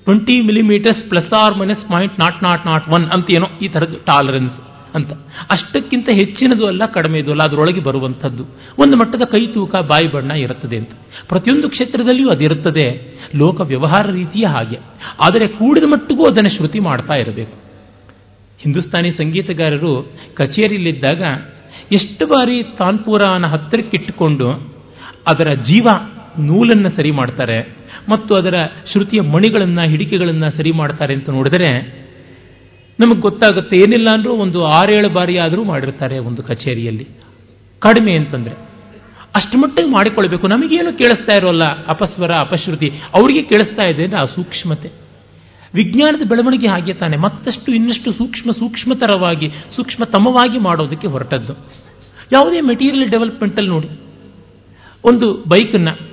S1: twenty millimetres plus or minus point nought nought nought one ಅಂತ ಏನೋ ಈ ಥರದ್ದು ಟಾಲರೆನ್ಸ್ ಅಂತ. ಅಷ್ಟಕ್ಕಿಂತ ಹೆಚ್ಚಿನದು ಅಲ್ಲ ಕಡಿಮೆದು ಅಲ್ಲ, ಅದರೊಳಗೆ ಬರುವಂಥದ್ದು. ಒಂದು ಮಟ್ಟದ ಕೈ ತೂಕ, ಬಾಯಿ ಬಣ್ಣ ಇರುತ್ತದೆ ಅಂತ. ಪ್ರತಿಯೊಂದು ಕ್ಷೇತ್ರದಲ್ಲಿಯೂ ಅದಿರುತ್ತದೆ ಲೋಕ ವ್ಯವಹಾರ ರೀತಿಯ ಹಾಗೆ. ಆದರೆ ಕೂಡಿದ ಮಟ್ಟಿಗೂ ಅದನ್ನು ಶ್ರುತಿ ಮಾಡ್ತಾ ಇರಬೇಕು. ಹಿಂದೂಸ್ತಾನಿ ಸಂಗೀತಗಾರರು ಕಚೇರಿಯಲ್ಲಿದ್ದಾಗ ಎಷ್ಟು ಬಾರಿ ತಾನ್ಪುರಾನ ಹತ್ತಿರಕ್ಕಿಟ್ಟುಕೊಂಡು ಅದರ ಜೀವ ನೂಲನ್ನು ಸರಿ ಮಾಡ್ತಾರೆ ಮತ್ತು ಅದರ ಶ್ರುತಿಯ ಮಣಿಗಳನ್ನು, ಹಿಡಿಕೆಗಳನ್ನು ಸರಿ ಮಾಡ್ತಾರೆ ಅಂತ ನೋಡಿದರೆ ನಮಗೆ ಗೊತ್ತಾಗುತ್ತೆ ಏನಿಲ್ಲ ಅಂದರೂ ಒಂದು ಆರೇಳು ಬಾರಿ ಆದರೂ ಮಾಡಿರ್ತಾರೆ ಒಂದು ಕಚೇರಿಯಲ್ಲಿ. ಕಡಿಮೆ ಅಂತಂದರೆ. ಅಷ್ಟು ಮಟ್ಟಿಗೆ ಮಾಡಿಕೊಳ್ಬೇಕು. ನಮಗೇನು ಕೇಳಿಸ್ತಾ ಇರೋಲ್ಲ? ಅಪಸ್ವರ, ಅಪಶ್ರುತಿ. ಅವರಿಗೆ ಕೇಳಿಸ್ತಾ ಇದೆ ಅಂದರೆ ಆ ಸೂಕ್ಷ್ಮತೆ. ವಿಜ್ಞಾನದ ಬೆಳವಣಿಗೆ ಹಾಗೆ ತಾನೆ. ಮತ್ತಷ್ಟು ಇನ್ನಷ್ಟು ಸೂಕ್ಷ್ಮ, ಸೂಕ್ಷ್ಮತರವಾಗಿ, ಸೂಕ್ಷ್ಮತಮವಾಗಿ ಮಾಡೋದಕ್ಕೆ ಹೊರಟದ್ದು. ಯಾವುದೇ ಮೆಟೀರಿಯಲ್ ಡೆವಲಪ್ಮೆಂಟಲ್ಲಿ ನೋಡಿ. ಒಂದು ಬೈಕನ್ನು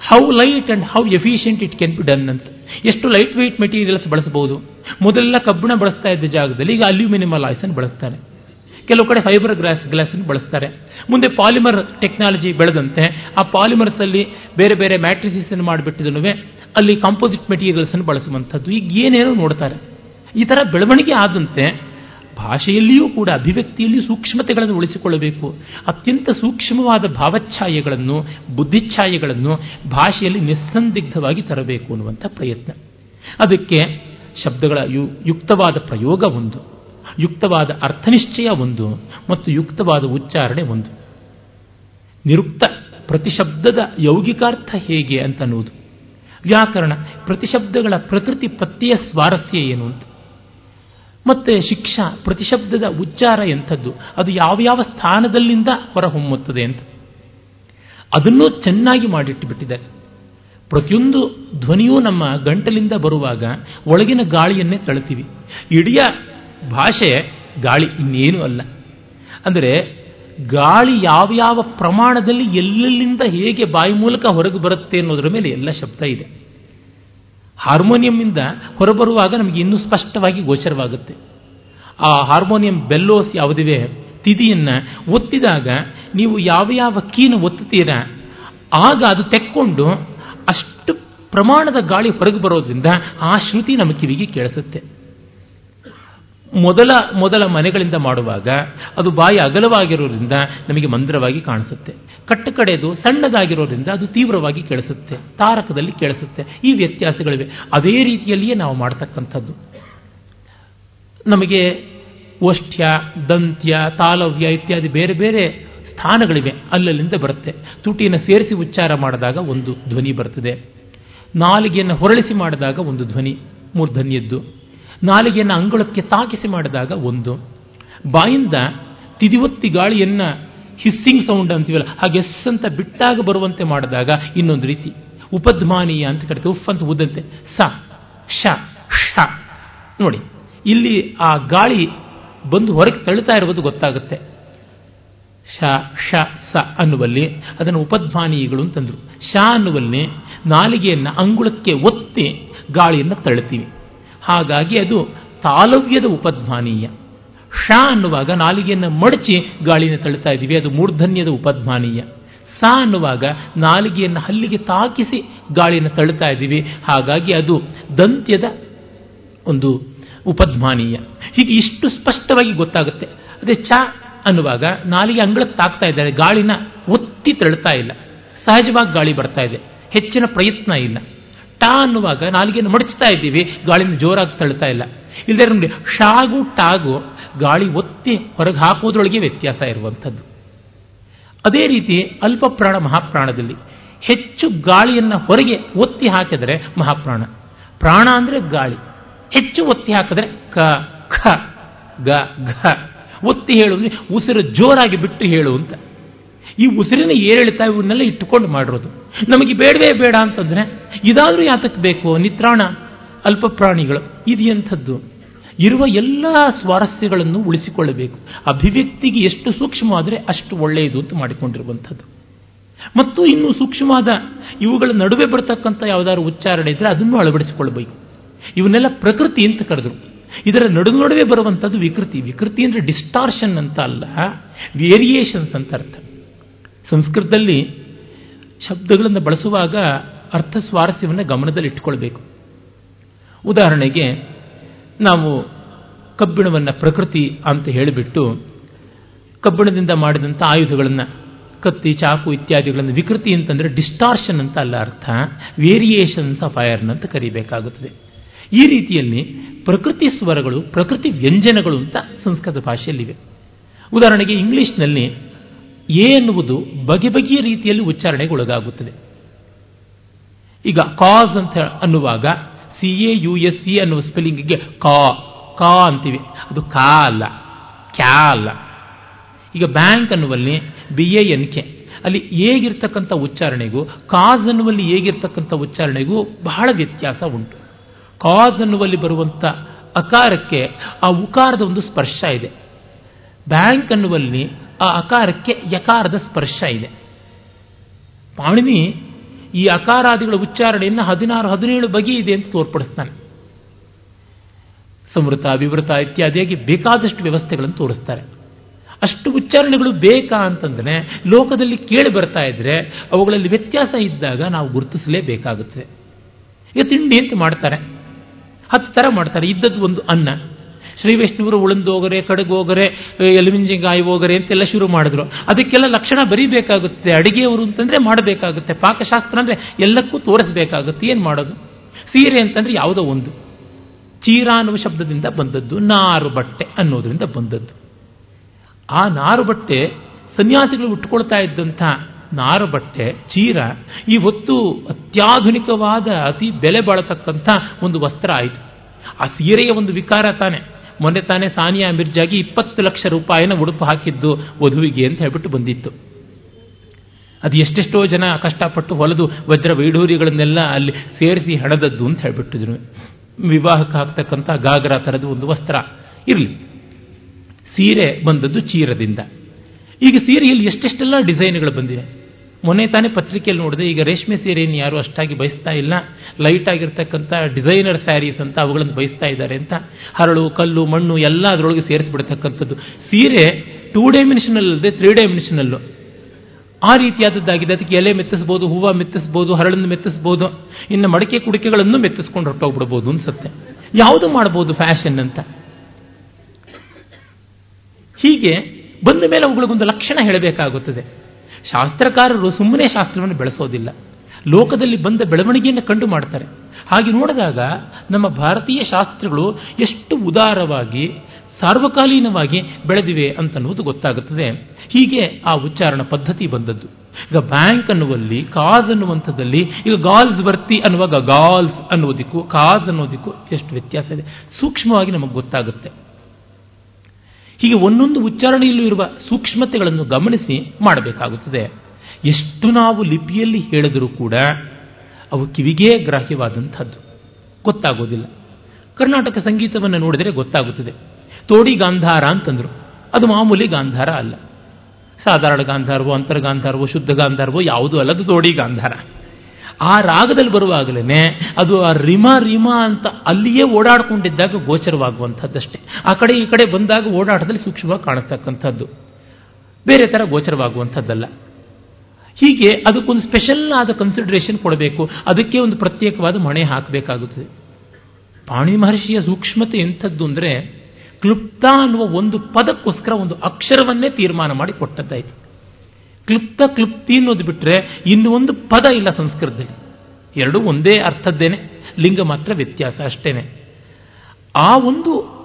S1: how light and how efficient it can be done ಅಂತ. ಎಷ್ಟು ಲೈಟ್ ವೆಯ್ಟ್ ಮೆಟೀರಿಯಲ್ಸ್ ಬಳಸಬಹುದು? ಮೊದಲೆಲ್ಲ ಕಬ್ಬಿಣ ಬಳಸ್ತಾ ಇದ್ದ ಜಾಗದಲ್ಲಿ ಈಗ ಅಲ್ಯೂಮಿನಿಯಂ ಅಲಾಯ್ಸನ್ನು ಬಳಸ್ತಾರೆ. ಕೆಲವು ಕಡೆ ಫೈಬರ್ ಗ್ಲಾಸ್ ಗ್ಲಾಸನ್ನು ಬಳಸ್ತಾರೆ. ಮುಂದೆ ಪಾಲಿಮರ್ ಟೆಕ್ನಾಲಜಿ ಬೆಳೆದಂತೆ ಆ ಪಾಲಿಮರ್ಸ್ ಅಲ್ಲಿ ಬೇರೆ ಬೇರೆ ಮ್ಯಾಟ್ರಿಸಿಸ್ ಅನ್ನು ಮಾಡಿಬಿಟ್ಟಿದನು ಅಲ್ಲಿ ಕಾಂಪೋಸಿಟ್ ಮೆಟೀರಿಯಲ್ಸ್ ಅನ್ನು ಬಳಸುವಂಥದ್ದು. ಈಗ ಏನೇನೋ ನೋಡ್ತಾರೆ. ಈ ಥರ ಬೆಳವಣಿಗೆ ಆದಂತೆ ಭಾಷೆಯಲ್ಲಿಯೂ ಕೂಡ, ಅಭಿವ್ಯಕ್ತಿಯಲ್ಲಿ ಸೂಕ್ಷ್ಮತೆಗಳನ್ನು ಉಳಿಸಿಕೊಳ್ಳಬೇಕು. ಅತ್ಯಂತ ಸೂಕ್ಷ್ಮವಾದ ಭಾವಚ್ಛಾಯೆಗಳನ್ನು, ಬುದ್ಧಿಚ್ಛಾಯೆಗಳನ್ನು ಭಾಷೆಯಲ್ಲಿ ನಿಸ್ಸಂದಿಗ್ಧವಾಗಿ ತರಬೇಕು ಅನ್ನುವಂಥ ಪ್ರಯತ್ನ. ಅದಕ್ಕೆ ಶಬ್ದಗಳ ಯುಕ್ತವಾದ ಪ್ರಯೋಗ ಒಂದು, ಯುಕ್ತವಾದ ಅರ್ಥನಿಶ್ಚಯ ಒಂದು, ಮತ್ತು ಯುಕ್ತವಾದ ಉಚ್ಚಾರಣೆ ಒಂದು. ನಿರುಕ್ತ ಪ್ರತಿಶಬ್ದದ ಯೌಗಿಕಾರ್ಥ ಹೇಗೆ ಅಂತ ವ್ಯಾಕರಣ ಪ್ರತಿಶಬ್ದಗಳ ಪ್ರಕೃತಿ ಪ್ರತ್ಯಯ ಸ್ವಾರಸ್ಯ ಏನು ಅಂತ. ಮತ್ತೆ ಶಿಕ್ಷಾ ಪ್ರತಿಶಬ್ದದ ಉಚ್ಚಾರ ಎಂಥದ್ದು? ಅದು ಯಾವ ಯಾವ ಸ್ಥಾನದಲ್ಲಿಂದ ಹೊರಹೊಮ್ಮುತ್ತದೆ ಅಂತ. ಅದನ್ನೂ ಚೆನ್ನಾಗಿ ಮಾಡಿಟ್ಟುಬಿಟ್ಟಿದ್ದಾರೆ. ಪ್ರತಿಯೊಂದು ಧ್ವನಿಯೂ ನಮ್ಮ ಗಂಟಲಿಂದ ಬರುವಾಗ ಒಳಗಿನ ಗಾಳಿಯನ್ನೇ ತಳ್ತೀವಿ. ಇಡೀ ಭಾಷೆ ಗಾಳಿ ಇನ್ನೇನು ಅಲ್ಲ. ಅಂದರೆ ಗಾಳಿ ಯಾವ ಯಾವ ಪ್ರಮಾಣದಲ್ಲಿ ಎಲ್ಲೆಲ್ಲಿಂದ ಹೇಗೆ ಬಾಯಿ ಮೂಲಕ ಹೊರಗೆ ಬರುತ್ತೆ ಅನ್ನೋದರ ಮೇಲೆ ಎಲ್ಲ ಶಬ್ದ ಇದೆ. ಹಾರ್ಮೋನಿಯಂನಿಂದ ಹೊರಬರುವಾಗ ನಮಗೆ ಇನ್ನೂ ಸ್ಪಷ್ಟವಾಗಿ ಗೋಚರವಾಗುತ್ತೆ. ಆ ಹಾರ್ಮೋನಿಯಂ ಬೆಲ್ಲೋಸ್ ಯಾವುದಿವೆ? ತಿದಿಯನ್ನು ಒತ್ತಿದಾಗ ನೀವು ಯಾವ ಯಾವ ಕೀನು ಒತ್ತುತ್ತೀರಾ, ಆಗ ಅದು ತೆಕ್ಕೊಂಡು ಅಷ್ಟು ಪ್ರಮಾಣದ ಗಾಳಿ ಹೊರಗೆ ಬರೋದ್ರಿಂದ ಆ ಶ್ರುತಿ ನಮ್ಮ ಕಿವಿಗೆ ಕೇಳಿಸುತ್ತೆ. ಮೊದಲ ಮೊದಲ ಮನೆಗಳಿಂದ ಮಾಡುವಾಗ ಅದು ಬಾಯಿ ಅಗಲವಾಗಿರೋದ್ರಿಂದ ನಮಗೆ ಮಂದ್ರವಾಗಿ ಕಾಣಿಸುತ್ತೆ. ಕಟ್ಟ ಕಡೆದು ಸಣ್ಣದಾಗಿರೋದ್ರಿಂದ ಅದು ತೀವ್ರವಾಗಿ ಕೇಳಿಸುತ್ತೆ. ತಾರಕದಲ್ಲಿ ಕೇಳಿಸುತ್ತೆ. ಈ ವ್ಯತ್ಯಾಸಗಳಿವೆ. ಅದೇ ರೀತಿಯಲ್ಲಿಯೇ ನಾವು ಮಾಡ್ತಕ್ಕಂಥದ್ದು. ನಮಗೆ ಓಷ್ಠ್ಯ ದಂತ್ಯ, ತಾಲವ್ಯ ಇತ್ಯಾದಿ ಬೇರೆ ಬೇರೆ ಸ್ಥಾನಗಳಿವೆ. ಅಲ್ಲಲ್ಲಿಂದ ಬರುತ್ತೆ. ತುಟಿಯನ್ನು ಸೇರಿಸಿ ಉಚ್ಚಾರ ಮಾಡಿದಾಗ ಒಂದು ಧ್ವನಿ ಬರ್ತದೆ. ನಾಲಿಗೆಯನ್ನು ಹೊರಳಿಸಿ ಮಾಡಿದಾಗ ಒಂದು ಧ್ವನಿ, ಮೂರ್ಧನ್ಯದ್ದು. ನಾಲಿಗೆಯನ್ನು ಅಂಗಳಕ್ಕೆ ತಾಕಿಸಿ ಮಾಡಿದಾಗ ಒಂದು. ಬಾಯಿಂದ ತಿದಿವತ್ತಿ ಗಾಳಿಯನ್ನ ಹಿಸ್ಸಿಂಗ್ ಸೌಂಡ್ ಅಂತೀವಲ್ಲ, ಹಾಗೆ ಎಸ್ ಅಂತ ಬಿಟ್ಟಾಗ ಬರುವಂತೆ ಮಾಡಿದಾಗ ಇನ್ನೊಂದು ರೀತಿ. ಉಪಧ್ಮಾನೀಯ ಅಂತ ಕರಿತೀವಿ, ಉಫ್ ಅಂತ ಉದ್ದಂತೆ. ಸ, ಶ ಶ ನೋಡಿ, ಇಲ್ಲಿ ಆ ಗಾಳಿ ಬಂದು ಹೊರಗೆ ತಳ್ಳುತ್ತಾ ಇರುವುದು ಗೊತ್ತಾಗುತ್ತೆ. ಶ ಶ ಸ ಅನ್ನುವಲ್ಲಿ ಅದನ್ನು ಉಪಧ್ವಾನಿಗಳು ಅಂತಂದ್ರು ಶ ಅನ್ನುವಲ್ಲಿ ನಾಲಿಗೆಯನ್ನು ಅಂಗುಳಕ್ಕೆ ಒತ್ತಿ ಗಾಳಿಯನ್ನು ತಳ್ಳುತ್ತೀವಿ. ಹಾಗಾಗಿ ಅದು ತಾಲವ್ಯದ ಉಪಧ್ವಾನೀಯ. ಶ ಅನ್ನುವಾಗ ನಾಲಿಗೆಯನ್ನು ಮಡಚಿ ಗಾಳಿನ ತಳ್ಳುತ್ತಾ ಇದ್ದೀವಿ, ಅದು ಮೂರ್ಧನ್ಯದ ಉಪಧ್ವಾನೀಯ. ಸ ಅನ್ನುವಾಗ ನಾಲಿಗೆಯನ್ನು ಹಲ್ಲಿಗೆ ತಾಕಿಸಿ ಗಾಳಿಯನ್ನು ತಳ್ಳುತ್ತಾ ಇದ್ದೀವಿ, ಹಾಗಾಗಿ ಅದು ದಂತ್ಯದ ಒಂದು ಉಪಧ್ಮಾನೀಯ ಹೀಗೆ ಇಷ್ಟು ಸ್ಪಷ್ಟವಾಗಿ ಗೊತ್ತಾಗುತ್ತೆ. ಅದೇ ಚ ಅನ್ನುವಾಗ ನಾಲಿಗೆ ಅಂಗಳಕ್ಕೆ ತಾಕ್ತಾ ಇದ್ದಾರೆ, ಗಾಳಿನ ಒತ್ತಿ ತಳ್ಳುತ್ತಾ ಇಲ್ಲ. ಸಹಜವಾಗಿ ಗಾಳಿ ಬರ್ತಾ ಇದೆ. ಹೆಚ್ಚಿನ ಪ್ರಯತ್ನ ಇಲ್ಲ. ಟಾ ಅನ್ನುವಾಗ ನಾಲಿಗೆಯನ್ನು ಮಡಚ್ತಾ ಇದ್ದೀವಿ ಗಾಳಿನ ಜೋರಾಗಿ ತಳ್ತಾ ಇಲ್ಲ. ಇಲ್ಲದೆ ನಮಗೆ ಶಾಗು ಟಾಗು ಗಾಳಿ ಒತ್ತಿ ಹೊರಗೆ ಹಾಕೋದ್ರೊಳಗೆ ವ್ಯತ್ಯಾಸ ಇರುವಂಥದ್ದು. ಅದೇ ರೀತಿ ಅಲ್ಪ ಪ್ರಾಣ ಮಹಾಪ್ರಾಣದಲ್ಲಿ ಹೆಚ್ಚು ಗಾಳಿಯನ್ನು ಹೊರಗೆ ಒತ್ತಿ ಹಾಕಿದರೆ ಮಹಾಪ್ರಾಣ. ಪ್ರಾಣ ಅಂದರೆ ಗಾಳಿ. ಹೆಚ್ಚು ಒತ್ತಿ ಹಾಕಿದ್ರೆ ಕ, ಖ, ಗ, ಘ. ಒತ್ತಿ ಹೇಳು ಉಸಿರು ಜೋರಾಗಿ ಬಿಟ್ಟು ಹೇಳು ಅಂತ ಈ ಉಸಿರಿನ ಏರಿಳಿತ ಇವನ್ನೆಲ್ಲ ಇಟ್ಟುಕೊಂಡು ಮಾಡಿರೋದು. ನಮಗೆ ಬೇಡವೇ ಬೇಡ ಅಂತಂದರೆ, ಇದಾದರೂ ಯಾತಕ್ಕೆ ಬೇಕು? ನಿತ್ರಾಣ, ಅಲ್ಪ ಪ್ರಾಣಿಗಳು ಇದು ಎಂಥದ್ದು ಇರುವ ಎಲ್ಲ ಸ್ವಾರಸ್ಯಗಳನ್ನು ಉಳಿಸಿಕೊಳ್ಳಬೇಕು. ಅಭಿವ್ಯಕ್ತಿಗೆ ಎಷ್ಟು ಸೂಕ್ಷ್ಮವಾದರೆ ಅಷ್ಟು ಒಳ್ಳೆಯದು ಅಂತ ಮಾಡಿಕೊಂಡಿರುವಂಥದ್ದು. ಮತ್ತು ಇನ್ನು ಸೂಕ್ಷ್ಮವಾದ, ಇವುಗಳ ನಡುವೆ ಬರತಕ್ಕಂಥ ಯಾವುದಾದ್ರು ಉಚ್ಚಾರಣೆ ಇದ್ರೆ ಅದನ್ನು ಅಳವಡಿಸಿಕೊಳ್ಳಬೇಕು. ಇವನ್ನೆಲ್ಲ ಪ್ರಕೃತಿ ಅಂತ ಕರೆದ್ರು. ಇದರ ನಡು ನಡುವೆ ಬರುವಂಥದ್ದು ವಿಕೃತಿ. ವಿಕೃತಿ ಅಂದರೆ ಡಿಸ್ಟಾರ್ಷನ್ ಅಂತ ಅಲ್ಲ ವೇರಿಯೇಷನ್ಸ್ ಅಂತ ಅರ್ಥ. ಸಂಸ್ಕೃತದಲ್ಲಿ ಶಬ್ದಗಳನ್ನು ಬಳಸುವಾಗ ಅರ್ಥ ಸ್ವಾರಸ್ಯವನ್ನು ಗಮನದಲ್ಲಿ ಇಟ್ಕೊಳ್ಬೇಕು ಉದಾಹರಣೆಗೆ, ನಾವು ಕಬ್ಬಿಣವನ್ನು ಪ್ರಕೃತಿ ಅಂತ ಹೇಳಿಬಿಟ್ಟು, ಕಬ್ಬಿಣದಿಂದ ಮಾಡಿದಂಥ ಆಯುಧಗಳನ್ನು, ಕತ್ತಿ, ಚಾಕು ಇತ್ಯಾದಿಗಳನ್ನು ವಿಕೃತಿ ಅಂತಂದರೆ ಡಿಸ್ಟಾರ್ಷನ್ ಅಂತ ಅಲ್ಲ ಅರ್ಥ, ವೇರಿಯೇಷನ್ಸ್ ಆಫ್ ಐರ್ನ್ ಅಂತ ಕರಿಬೇಕಾಗುತ್ತದೆ. ಈ ರೀತಿಯಲ್ಲಿ ಪ್ರಕೃತಿ ಸ್ವರಗಳು, ಪ್ರಕೃತಿ ವ್ಯಂಜನಗಳು ಅಂತ ಸಂಸ್ಕೃತ ಭಾಷೆಯಲ್ಲಿವೆ. ಉದಾಹರಣೆಗೆ ಇಂಗ್ಲಿಷ್ನಲ್ಲಿ ಎ ಎನ್ನುವುದು ಬಗೆ ಬಗೆಯ ರೀತಿಯಲ್ಲಿ ಉಚ್ಚಾರಣೆಗೆ ಒಳಗಾಗುತ್ತದೆ ಈಗ ಕಾಸ್ ಅಂತ ಅನ್ನುವಾಗ C A U S C ಅನ್ನುವ ಸ್ಪೆಲ್ಲಿಂಗಿಗೆ ಕಾ ಕಾ ಅಂತೀವಿ. ಅದು ಕಾ ಅಲ್ಲ, ಕ್ಯಾ ಅಲ್ಲ. ಈಗ ಬ್ಯಾಂಕ್ ಅನ್ನುವಲ್ಲಿ ಬಿ ಎ ಎನ್ ಕೆ. ಅಲ್ಲಿ ಹೇಗಿರ್ತಕ್ಕಂಥ ಉಚ್ಚಾರಣೆಗೂ, ಕಾಸ್ ಅನ್ನುವಲ್ಲಿ ಹೇಗಿರ್ತಕ್ಕಂಥ ಉಚ್ಚಾರಣೆಗೂ ಬಹಳ ವ್ಯತ್ಯಾಸ ಉಂಟು. ಕಾಸ್ ಅನ್ನುವಲ್ಲಿ ಬರುವಂಥ ಅಕಾರಕ್ಕೆ ಆ ಉಕಾರದ ಒಂದು ಸ್ಪರ್ಶ ಇದೆ. ಬ್ಯಾಂಕ್ ಅನ್ನುವಲ್ಲಿ ಆ ಅಕಾರಕ್ಕೆ ಯಕಾರದ ಸ್ಪರ್ಶ ಇದೆ. ಪಾಣಿನಿ ಈ ಅಕಾರಾದಿಗಳ ಉಚ್ಚಾರಣೆಯನ್ನು ಹದಿನಾರು, ಹದಿನೇಳು ಬಗೆ ಇದೆ ಅಂತ ತೋರ್ಪಡಿಸ್ತಾನೆ. ಸಮೃತ ವಿವೃತ ಇತ್ಯಾದಿಯಾಗಿ ಬೇಕಾದಷ್ಟು ವ್ಯವಸ್ಥೆಗಳನ್ನು ತೋರಿಸ್ತಾರೆ. ಅಷ್ಟು ಉಚ್ಚಾರಣೆಗಳು ಬೇಕಾ ಅಂತಂದ್ರೆ ಲೋಕದಲ್ಲಿ ಕೇಳಿ ಬರ್ತಾ ಇದ್ರೆ ಅವುಗಳಲ್ಲಿ ವ್ಯತ್ಯಾಸ ಇದ್ದಾಗ ನಾವು ಗುರುತಿಸಲೇಬೇಕಾಗುತ್ತದೆ. ಈಗ ತಿಂಡಿ ಅಂತ ಮಾಡ್ತಾರೆ. ಹತ್ತು ಥರ ಮಾಡ್ತಾರೆ. ಇದ್ದದ್ದು ಒಂದು ಅನ್ನ. ಶ್ರೀ ವಿಷ್ಣುವರು ಉಳಂದೋಗರೆ, ಕಡಗೋಗರೆ ಎಲುಮಿಂಜಿಂಗಾಯಿ ಹೋಗರೆ ಅಂತೆಲ್ಲ ಶುರು ಮಾಡಿದ್ರು. ಅದಕ್ಕೆಲ್ಲ ಲಕ್ಷಣ ಬರೀಬೇಕಾಗುತ್ತೆ. ಅಡಿಗೆಯವರು ಅಂತಂದ್ರೆ ಮಾಡಬೇಕಾಗುತ್ತೆ. ಪಾಕಶಾಸ್ತ್ರ ಅಂದ್ರೆ ಎಲ್ಲಕ್ಕೂ ತೋರಿಸಬೇಕಾಗುತ್ತೆ. ಏನು ಮಾಡೋದು? ಸೀರೆ ಅಂತಂದ್ರೆ ಯಾವುದೋ ಒಂದು. ಚೀರ ಅನ್ನುವ ಶಬ್ದದಿಂದ ಬಂದದ್ದು. ನಾರು ಬಟ್ಟೆ ಅನ್ನೋದರಿಂದ ಬಂದದ್ದು. ಆ ನಾರು ಬಟ್ಟೆ ಸನ್ಯಾಸಿಗಳು ಉಟ್ಕೊಳ್ತಾ ಇದ್ದಂಥ ನಾರು ಬಟ್ಟೆ, ಚೀರ, ಈ ಹೊತ್ತು ಅತ್ಯಾಧುನಿಕವಾದ ಅತಿ ಬೆಲೆ ಬಾಳತಕ್ಕಂಥ ಒಂದು ವಸ್ತ್ರ ಆಯಿತು. ಆ ಸೀರೆಯ ಒಂದು ವಿಕಾರ ತಾನೆ. ಮೊನ್ನೆ ತಾನೇ ಸಾನಿಯಾ ಮಿರ್ಜಾಗಿ ಇಪ್ಪತ್ತು ಲಕ್ಷ ರೂಪಾಯಿನ ಉಡುಪು ಹಾಕಿದ್ದು ವಧುವಿಗೆ ಅಂತ ಹೇಳ್ಬಿಟ್ಟು ಬಂದಿತ್ತು. ಅದು ಎಷ್ಟೆಷ್ಟೋ ಜನ ಕಷ್ಟಪಟ್ಟು ಹೊಲದು ವಜ್ರ ವೈಢೂರಿಗಳನ್ನೆಲ್ಲ ಅಲ್ಲಿ ಸೇರಿಸಿ ಹಣದದ್ದು ಅಂತ ಹೇಳ್ಬಿಟ್ಟಿದ್ರು. ವಿವಾಹಕ್ಕೆ ಹಾಕ್ತಕ್ಕಂಥ ಗಾಗ್ರ ಥರದ ಒಂದು ವಸ್ತ್ರ. ಇರಲಿ. ಸೀರೆ ಬಂದದ್ದು ಚೀರದಿಂದ. ಈಗ ಸೀರೆಯಲ್ಲಿ ಎಷ್ಟೆಷ್ಟೆಲ್ಲ ಡಿಸೈನ್ಗಳು ಬಂದಿವೆ. ಮೊನ್ನೆ ತಾನೇ ಪತ್ರಿಕೆಯಲ್ಲಿ ನೋಡಿದೆ, ಈಗ ರೇಷ್ಮೆ ಸೀರೆಯನ್ನು ಯಾರು ಅಷ್ಟಾಗಿ ಬಯಸ್ತಾ ಇಲ್ಲ ಲೈಟ್ ಆಗಿರ್ತಕ್ಕಂಥ ಡಿಸೈನರ್ ಸ್ಯಾರೀಸ್ ಅಂತ ಅವುಗಳನ್ನು ಬಯಸ್ತಾ ಇದ್ದಾರೆ ಅಂತ. ಹರಳು, ಕಲ್ಲು, ಮಣ್ಣು ಎಲ್ಲ ಅದರೊಳಗೆ ಸೇರಿಸ್ಬಿಡ್ತಕ್ಕಂಥದ್ದು ಸೀರೆ ಟೂ ಡೈಮೆನ್ಷನಲ್ ಅಲ್ಲದೆ ತ್ರೀ ಡೈಮೆನ್ಷನಲ್ಲು ಆ ರೀತಿಯಾದದ್ದಾಗಿದೆ. ಅದಕ್ಕೆ ಎಲೆ ಮೆತ್ತಿಸ್ಬೋದು, ಹೂವು ಮೆತ್ತಿಸ್ಬೋದು, ಹರಳನ್ನು ಮೆತ್ತಿಸ್ಬೋದು, ಇನ್ನು ಮಡಿಕೆ ಕುಡಿಕೆಗಳನ್ನು ಮೆತ್ತಿಸ್ಕೊಂಡು ಹೊರಟೋಗ್ಬಿಡ್ಬೋದು ಅನ್ಸುತ್ತೆ. ಯಾವುದು ಮಾಡ್ಬೋದು ಫ್ಯಾಷನ್ ಅಂತ? ಹೀಗೆ ಬಂದ ಮೇಲೆ ಅವುಗಳಿಗೊಂದು ಲಕ್ಷಣ ಹೇಳಬೇಕಾಗುತ್ತದೆ. ಶಾಸ್ತ್ರಕಾರರು ಸುಮ್ಮನೆ ಶಾಸ್ತ್ರವನ್ನು ಬೆಳೆಸೋದಿಲ್ಲ. ಲೋಕದಲ್ಲಿ ಬಂದ ಬೆಳವಣಿಗೆಯನ್ನು ಕಂಡು ಮಾಡ್ತಾರೆ. ಹಾಗೆ ನೋಡಿದಾಗ ನಮ್ಮ ಭಾರತೀಯ ಶಾಸ್ತ್ರಗಳು ಎಷ್ಟು ಉದಾರವಾಗಿ, ಸಾರ್ವಕಾಲೀನವಾಗಿ ಬೆಳೆದಿವೆ ಅಂತನ್ನುವುದು ಗೊತ್ತಾಗುತ್ತದೆ. ಹೀಗೆ ಆ ಉಚ್ಚಾರಣ ಪದ್ಧತಿ ಬಂದದ್ದು. ಈಗ ಬ್ಯಾಂಕ್ ಅನ್ನುವಲ್ಲಿ, ಕಾಸ್ ಅನ್ನುವಂಥದ್ದಲ್ಲಿ, ಈಗ ಗಾಲ್ಸ್ ವರ್ತಿ ಅನ್ನುವಾಗ ಗಾಲ್ಸ್ ಅನ್ನೋದಿಕ್ಕೂ ಕಾಸ್ ಅನ್ನೋದಕ್ಕೂ ಎಷ್ಟು ವ್ಯತ್ಯಾಸ ಇದೆ. ಸೂಕ್ಷ್ಮವಾಗಿ ನಮಗೆ ಗೊತ್ತಾಗುತ್ತೆ. ಹೀಗೆ ಒಂದೊಂದು ಉಚ್ಚಾರಣೆಯಲ್ಲೂ ಇರುವ ಸೂಕ್ಷ್ಮತೆಗಳನ್ನು ಗಮನಿಸಿ ಮಾಡಬೇಕಾಗುತ್ತದೆ. ಎಷ್ಟು ನಾವು ಲಿಪಿಯಲ್ಲಿ ಹೇಳಿದರೂ ಕೂಡ ಅವು ಕಿವಿಗೇ ಗ್ರಾಹ್ಯವಾದಂಥದ್ದು. ಗೊತ್ತಾಗೋದಿಲ್ಲ. ಕರ್ನಾಟಕ ಸಂಗೀತವನ್ನು ನೋಡಿದರೆ ಗೊತ್ತಾಗುತ್ತದೆ. ತೋಡಿ ಗಾಂಧಾರ ಅಂತಂದರು. ಅದು ಮಾಮೂಲಿ ಗಾಂಧಾರ ಅಲ್ಲ. ಸಾಧಾರಣ ಗಾಂಧಾರವೋ, ಅಂತರ್ಗಾಂಧಾರವೋ, ಶುದ್ಧ ಗಾಂಧಾರವೋ, ಯಾವುದೂ ಅಲ್ಲ ಅದು ತೋಡಿ ಗಾಂಧಾರ. ಆ ರಾಗದಲ್ಲಿ ಬರುವಾಗಲೇ ಅದು ಆ ರಿಮ ರಿಮ ಅಂತ ಅಲ್ಲಿಯೇ ಓಡಾಡಿಕೊಂಡಿದ್ದಾಗ ಗೋಚರವಾಗುವಂಥದ್ದಷ್ಟೇ. ಆ ಕಡೆ ಈ ಕಡೆ ಬಂದಾಗ ಓಡಾಟದಲ್ಲಿ ಸೂಕ್ಷ್ಮವಾಗಿ ಕಾಣತಕ್ಕಂಥದ್ದು. ಬೇರೆ ಥರ ಗೋಚರವಾಗುವಂಥದ್ದಲ್ಲ. ಹೀಗೆ ಅದಕ್ಕೊಂದು ಸ್ಪೆಷಲ್ ಆದ ಕನ್ಸಿಡರೇಷನ್ ಕೊಡಬೇಕು. ಅದಕ್ಕೆ ಒಂದು ಪ್ರತ್ಯೇಕವಾದ ಮಣೆ ಹಾಕಬೇಕಾಗುತ್ತದೆ. ಪಾಣಿ ಮಹರ್ಷಿಯ ಸೂಕ್ಷ್ಮತೆ ಎಂಥದ್ದು ಅಂದರೆ ಕ್ಲುಪ್ತ ಅನ್ನುವ ಒಂದು ಪದಕ್ಕೋಸ್ಕರ ಒಂದು ಅಕ್ಷರವನ್ನೇ ತೀರ್ಮಾನ ಮಾಡಿ ಕೊಟ್ಟದ್ದಾಯಿತು. ಕ್ಲುಪ್ತ ಕ್ಲಿಪ್ತಿ ಅನ್ನೋದು ಬಿಟ್ಟರೆ ಇನ್ನು ಒಂದು ಪದ ಇಲ್ಲ ಸಂಸ್ಕೃತದಲ್ಲಿ. ಎರಡೂ ಒಂದೇ ಅರ್ಥದ್ದೇನೆ, ಲಿಂಗ ಮಾತ್ರ ವ್ಯತ್ಯಾಸ ಅಷ್ಟೇನೆ. ಆ ಒಂದು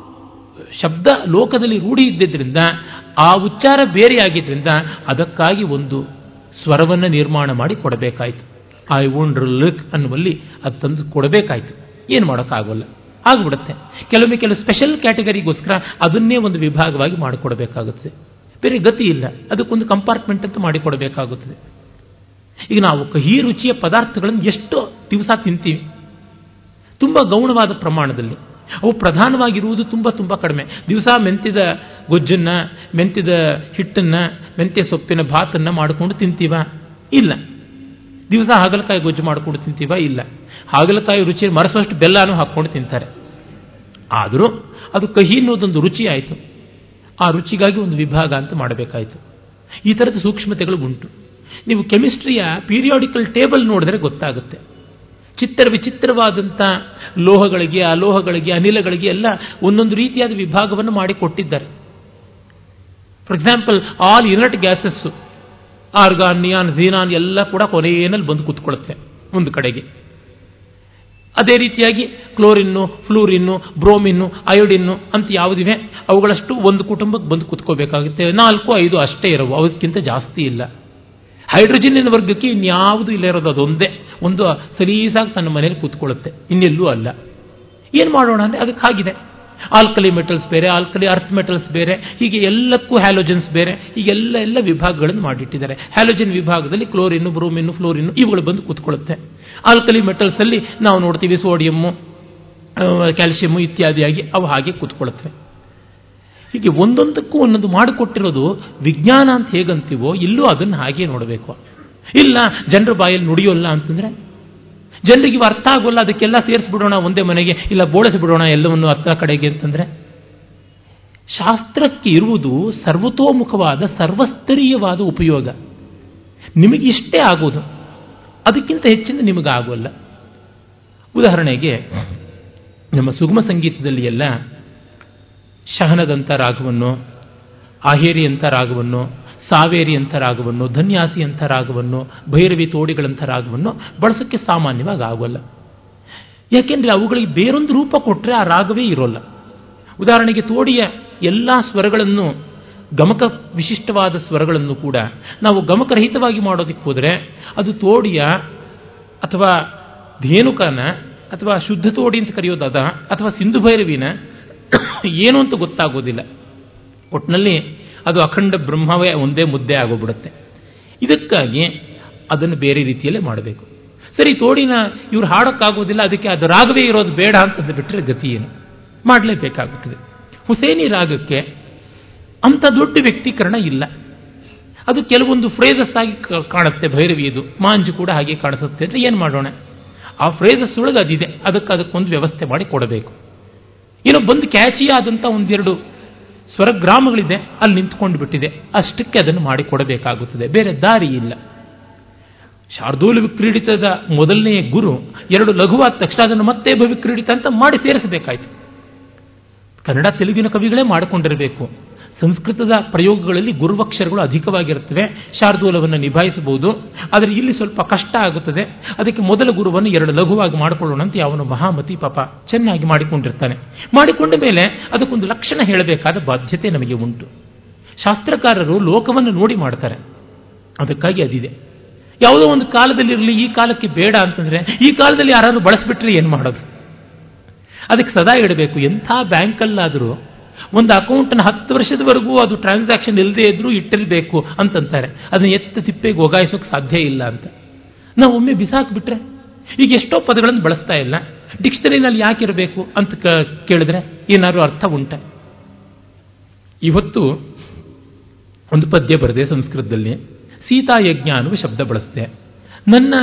S1: ಶಬ್ದ ಲೋಕದಲ್ಲಿ ರೂಢಿ ಇದ್ದಿದ್ದರಿಂದ ಆ ಉಚ್ಚಾರ ಬೇರೆಯಾಗಿದ್ದರಿಂದ ಅದಕ್ಕಾಗಿ ಒಂದು ಸ್ವರವನ್ನು ನಿರ್ಮಾಣ ಮಾಡಿ ಕೊಡಬೇಕಾಯಿತು. ಐ ವೋಂಟ್ ಲುಕ್ ಅನ್ನುವಲ್ಲಿ ಅದು ತಂದು ಕೊಡಬೇಕಾಯಿತು. ಏನು ಮಾಡೋಕ್ಕಾಗೋಲ್ಲ. ಆಗ್ಬಿಡುತ್ತೆ. ಕೆಲವೊಮ್ಮೆ ಕೆಲವು ಸ್ಪೆಷಲ್ ಕ್ಯಾಟಗರಿಗೋಸ್ಕರ ಅದನ್ನೇ ಒಂದು ವಿಭಾಗವಾಗಿ ಮಾಡಿಕೊಡಬೇಕಾಗುತ್ತದೆ ಬೇರೆ ಗತಿ ಇಲ್ಲ. ಅದಕ್ಕೊಂದು ಕಂಪಾರ್ಟ್ಮೆಂಟ್ ಅಂತ ಮಾಡಿಕೊಡಬೇಕಾಗುತ್ತದೆ. ಈಗ ನಾವು ಕಹಿ ರುಚಿಯ ಪದಾರ್ಥಗಳನ್ನು ಎಷ್ಟು ದಿವಸ ತಿಂತೀವಿ. ತುಂಬ ಗೌಣವಾದ ಪ್ರಮಾಣದಲ್ಲಿ. ಅವು ಪ್ರಧಾನವಾಗಿರುವುದು ತುಂಬ ತುಂಬ ಕಡಿಮೆ. ದಿವಸ ಮೆಂತಿದ ಗೊಜ್ಜನ್ನ ಮೆಂತಿದ ಹಿಟ್ಟನ್ನ, ಮೆಂತ್ಯ ಸೊಪ್ಪಿನ ಭಾತನ್ನು ಮಾಡಿಕೊಂಡು ತಿಂತೀವ? ಇಲ್ಲ. ದಿವಸ ಹಾಗಲಕಾಯಿ ಗೊಜ್ಜು ಮಾಡಿಕೊಂಡು ತಿಂತೀವ? ಇಲ್ಲ. ಹಾಗಲಕಾಯಿ ರುಚಿ ಮರಸುವಷ್ಟು ಬೆಲ್ಲನೂ ಹಾಕ್ಕೊಂಡು ತಿಂತಾರೆ. ಆದರೂ ಅದು ಕಹಿ ಅನ್ನೋದೊಂದು ರುಚಿ ಆಯಿತು. ಆ ರುಚಿಗಾಗಿ ಒಂದು ವಿಭಾಗ ಅಂತ ಮಾಡಬೇಕಾಯಿತು. ಈ ಥರದ ಸೂಕ್ಷ್ಮತೆಗಳು ಉಂಟು ನೀವು ಕೆಮಿಸ್ಟ್ರಿಯ ಪೀರಿಯಾಡಿಕಲ್ ಟೇಬಲ್ ನೋಡಿದ್ರೆ ಗೊತ್ತಾಗುತ್ತೆ. ಚಿತ್ರ ವಿಚಿತ್ರವಾದಂಥ ಲೋಹಗಳಿಗೆ, ಅಲೋಹಗಳಿಗೆ, ಅನಿಲಗಳಿಗೆ ಎಲ್ಲ ಒಂದೊಂದು ರೀತಿಯಾದ ವಿಭಾಗವನ್ನು ಮಾಡಿಕೊಟ್ಟಿದ್ದಾರೆ. For example all inert gases argon neon xenon ಎಲ್ಲ ಕೂಡ ಕೊನೆಯಲ್ಲಿ ಬಂದು ಕೂತ್ಕೊಳ್ಳುತ್ತೆ ಒಂದು ಕಡೆಗೆ. ಅದೇ ರೀತಿಯಾಗಿ ಕ್ಲೋರಿನ್ನು, ಫ್ಲೂರಿನ್ನು, ಬ್ರೋಮಿನ್ನು, ಅಯೋಡಿನ್ನು ಅಂತ ಯಾವುದಿವೆ? ಅವುಗಳಷ್ಟು ಒಂದು ಕುಟುಂಬಕ್ಕೆ ಬಂದು ಕೂತ್ಕೋಬೇಕಾಗುತ್ತೆ. ನಾಲ್ಕು, ಐದು ಅಷ್ಟೇ ಇರವು. ಅದಕ್ಕಿಂತ ಜಾಸ್ತಿ ಇಲ್ಲ. ಹೈಡ್ರೋಜನ್ನಿನ ವರ್ಗಕ್ಕೆ ಇನ್ಯಾವುದು ಇಲ್ಲ ಇರೋದು. ಅದೊಂದೇ. ಒಂದು ಸಲೀಸಾಗಿ ತನ್ನ ಮನೇಲಿ ಕೂತ್ಕೊಳ್ಳುತ್ತೆ. ಇನ್ನೆಲ್ಲೂ ಅಲ್ಲ. ಏನು ಮಾಡೋಣ ಅಂದರೆ ಅದಕ್ಕೆ ಹಾಗಿದೆ ಆಲ್ಕಲಿ ಮೆಟಲ್ಸ್ ಬೇರೆ, ಆಲ್ಕಲಿ ಅರ್ಥ್ ಮೆಟಲ್ಸ್ ಬೇರೆ, ಹೀಗೆ ಎಲ್ಲಕ್ಕೂ ಹ್ಯಾಲೋಜನ್ಸ್ ಬೇರೆ, ಹೀಗೆಲ್ಲ ಎಲ್ಲ ವಿಭಾಗಗಳನ್ನು ಮಾಡಿಟ್ಟಿದ್ದಾರೆ. ಹ್ಯಾಲೋಜನ್ ವಿಭಾಗದಲ್ಲಿ ಕ್ಲೋರಿನ್, ಬ್ರೋಮಿನ್, ಫ್ಲೋರಿನ್ ಇವುಗಳು ಬಂದು ಕೂತ್ಕೊಳ್ಳುತ್ತೆ. ಆಲ್ಕಲಿ ಮೆಟಲ್ಸ್ ಅಲ್ಲಿ ನಾವು ನೋಡ್ತೀವಿ ಸೋಡಿಯಮ್ಮು ಕ್ಯಾಲ್ಸಿಯಮ್ಮು ಇತ್ಯಾದಿಯಾಗಿ ಅವು ಹಾಗೆ ಕೂತ್ಕೊಳ್ಳುತ್ತವೆ ಹೀಗೆ ಒಂದೊಂದಕ್ಕೂ ಒಂದೊಂದು ಮಾಡಿಕೊಟ್ಟಿರೋದು ವಿಜ್ಞಾನ ಅಂತ ಹೇಗಂತೀವೋ ಇಲ್ಲೂ ಅದನ್ನು ಹಾಗೆ ನೋಡಬೇಕು. ಇಲ್ಲ, ಜನರ ಬಾಯಲ್ಲಿ ನುಡಿಯೋಲ್ಲ ಅಂತಂದ್ರೆ ಜನರಿಗೆ ಇವು ಅರ್ಥ ಆಗೋಲ್ಲ, ಅದಕ್ಕೆಲ್ಲ ಸೇರಿಸ್ಬಿಡೋಣ ಒಂದೇ ಮನೆಗೆ, ಇಲ್ಲ ಬೋಳಿಸ್ಬಿಡೋಣ ಎಲ್ಲವನ್ನು ಅರ್ಥ ಕಡೆಗೆ ಅಂತಂದ್ರೆ, ಶಾಸ್ತ್ರಕ್ಕೆ ಇರುವುದು ಸರ್ವತೋಮುಖವಾದ, ಸರ್ವಸ್ತರೀಯವಾದ ಉಪಯೋಗ. ನಿಮಗೆ ಇಷ್ಟೇ ಆಗೋದು, ಅದಕ್ಕಿಂತ ಹೆಚ್ಚಿನ ನಿಮಗಾಗೋಲ್ಲ ಉದಾಹರಣೆಗೆ, ನಮ್ಮ ಸುಗಮ ಸಂಗೀತದಲ್ಲಿ ಎಲ್ಲ ಶಹನದಂಥ ರಾಗವನ್ನು ಆಹೇರಿಯಂಥ ರಾಗವನ್ನು ಸಾವೇರಿ ಅಂಥ ರಾಗವನ್ನು ಧನ್ಯಾಸಿ ಅಂಥ ರಾಗವನ್ನು ಭೈರವಿ ತೋಡಿಗಳಂಥ ರಾಗವನ್ನು ಬಳಸೋಕ್ಕೆ ಸಾಮಾನ್ಯವಾಗಿ ಆಗೋಲ್ಲ. ಯಾಕೆಂದರೆ ಅವುಗಳಿಗೆ ಬೇರೊಂದು ರೂಪ ಕೊಟ್ಟರೆ ಆ ರಾಗವೇ ಇರೋಲ್ಲ. ಉದಾಹರಣೆಗೆ ತೋಡಿಯ ಎಲ್ಲ ಸ್ವರಗಳನ್ನು, ಗಮಕ ವಿಶಿಷ್ಟವಾದ ಸ್ವರಗಳನ್ನು ಕೂಡ ನಾವು ಗಮಕರಹಿತವಾಗಿ ಮಾಡೋದಕ್ಕೆ ಹೋದರೆ ಅದು ತೋಡಿಯ ಅಥವಾ ಧೇನುಕನ ಅಥವಾ ಶುದ್ಧ ತೋಡಿ ಅಂತ ಕರೆಯೋದಾದ ಅಥವಾ ಸಿಂಧು ಭೈರವಿನ ಏನು ಅಂತ ಗೊತ್ತಾಗೋದಿಲ್ಲ. ಒಟ್ಟಿನಲ್ಲಿ ಅದು ಅಖಂಡ ಬ್ರಹ್ಮವೇ ಒಂದೇ ಮುದ್ದೆ ಆಗೋಗ್ಬಿಡುತ್ತೆ. ಇದಕ್ಕಾಗಿ ಅದನ್ನು ಬೇರೆ ರೀತಿಯಲ್ಲೇ ಮಾಡಬೇಕು. ಸರಿ, ತೋಡಿನ ಇವ್ರು ಹಾಡೋಕ್ಕಾಗೋದಿಲ್ಲ, ಅದಕ್ಕೆ ಅದು ರಾಗವೇ ಇರೋದು ಬೇಡ ಅಂತಂದು ಬಿಟ್ಟರೆ ಗತಿ ಏನು? ಮಾಡಲೇಬೇಕಾಗುತ್ತದೆ. ಹುಸೇನಿ ರಾಗಕ್ಕೆ ಅಂಥ ದೊಡ್ಡ ವ್ಯಕ್ತೀಕರಣ ಇಲ್ಲ. ಅದು ಕೆಲವೊಂದು ಫ್ರೇಜಸ್ ಆಗಿ ಕಾಣುತ್ತೆ ಭೈರವಿಯದು ಮಾಂಜು ಕೂಡ ಹಾಗೆ ಕಾಣಿಸುತ್ತೆ ಅಂದರೆ ಏನು ಮಾಡೋಣ? ಆ ಫ್ರೇಜಸ್ ಒಳಗೆ ಅದಿದೆ ಅದಕ್ಕೆ ಅದಕ್ಕೊಂದು ವ್ಯವಸ್ಥೆ ಮಾಡಿ ಕೊಡಬೇಕು. ಏನೋ ಬಂದು ಕ್ಯಾಚಿ ಆದಂಥ ಒಂದೆರಡು ಸ್ವರಗ್ರಾಮಗಳಿದೆ, ಅಲ್ಲಿ ನಿಂತ್ಕೊಂಡು ಬಿಟ್ಟಿದೆ. ಅಷ್ಟಕ್ಕೆ ಅದನ್ನು ಮಾಡಿಕೊಡಬೇಕಾಗುತ್ತದೆ. ಬೇರೆ ದಾರಿ ಇಲ್ಲ. ಶಾರ್ದೂಲ ವಿಕ್ರೀಡಿತದ ಮೊದಲನೆಯ ಗುರು, ಎರಡು ಲಘುವಾದ ತಕ್ಷಣ ಅದನ್ನು ಮತ್ತೆ ಭವಿಕ್ರೀಡಿತ ಅಂತ ಮಾಡಿ ಸೇರಿಸಬೇಕಾಯಿತು. ಕನ್ನಡ, ತೆಲುಗಿನ ಕವಿಗಳೇ ಮಾಡಿಕೊಂಡಿರಬೇಕು. ಸಂಸ್ಕೃತದ ಪ್ರಯೋಗಗಳಲ್ಲಿ ಗುರುವಕ್ಷರಗಳು ಅಧಿಕವಾಗಿರುತ್ತವೆ. ಶಾರ್ದೂಲವನ್ನು ನಿಭಾಯಿಸಬಹುದು. ಆದರೆ ಇಲ್ಲಿ ಸ್ವಲ್ಪ ಕಷ್ಟ ಆಗುತ್ತದೆ. ಅದಕ್ಕೆ ಮೊದಲ ಗುರುವನ್ನು ಎರಡು ಲಘುವಾಗಿ ಮಾಡಿಕೊಳ್ಳೋಣ ಅಂತ ಅವನು ಮಹಾಮತಿ ಪಾಪ ಚೆನ್ನಾಗಿ ಮಾಡಿಕೊಂಡಿರ್ತಾನೆ. ಮಾಡಿಕೊಂಡ ಮೇಲೆ ಅದಕ್ಕೊಂದು ಲಕ್ಷಣ ಹೇಳಬೇಕಾದ ಬಾಧ್ಯತೆ ನಮಗೆ ಉಂಟು. ಶಾಸ್ತ್ರಕಾರರು ಲೋಕವನ್ನು ನೋಡಿ ಮಾಡ್ತಾರೆ. ಅದಕ್ಕಾಗಿ ಅದಿದೆ. ಯಾವುದೋ ಒಂದು ಕಾಲದಲ್ಲಿರಲಿ, ಈ ಕಾಲಕ್ಕೆ ಬೇಡ ಅಂತಂದ್ರೆ, ಈ ಕಾಲದಲ್ಲಿ ಯಾರಾದರೂ ಬಳಸಿಬಿಟ್ರೆ ಏನು ಮಾಡೋದು? ಅದಕ್ಕೆ ಸದಾ ಇಡಬೇಕು. ಎಂಥ ಬ್ಯಾಂಕಲ್ಲಾದರೂ ಒಂದು ಅಕೌಂಟನ್ನು ಹತ್ತು ವರ್ಷದವರೆಗೂ ಅದು ಟ್ರಾನ್ಸಾಕ್ಷನ್ ಇಲ್ಲದೇ ಇದ್ರೂ ಇಟ್ಟಿರಬೇಕು ಅಂತಂತಾರೆ. ಅದನ್ನ ಎತ್ತ ತಿಪ್ಪೆಗೆ ಒಗಾಯಿಸೋಕೆ ಸಾಧ್ಯ ಇಲ್ಲ ಅಂತ. ನಾವು ಒಮ್ಮೆ ಬಿಸಾಕ್ಬಿಟ್ರೆ ಈಗ ಎಷ್ಟೋ ಪದಗಳನ್ನು ಬಳಸ್ತಾ ಇಲ್ಲ. ಡಿಕ್ಷನರಿನಲ್ಲಿ ಯಾಕಿರಬೇಕು ಅಂತ ಕೇಳಿದ್ರೆ ಏನಾದ್ರು ಅರ್ಥ ಉಂಟ? ಇವತ್ತು ಒಂದು ಪದ್ಯ ಬರದೆ ಸಂಸ್ಕೃತದಲ್ಲಿ. ಸೀತಾಯಜ್ಞ ಅನ್ನುವ ಶಬ್ದ ಬಳಸ್ತೆ ನನ್ನ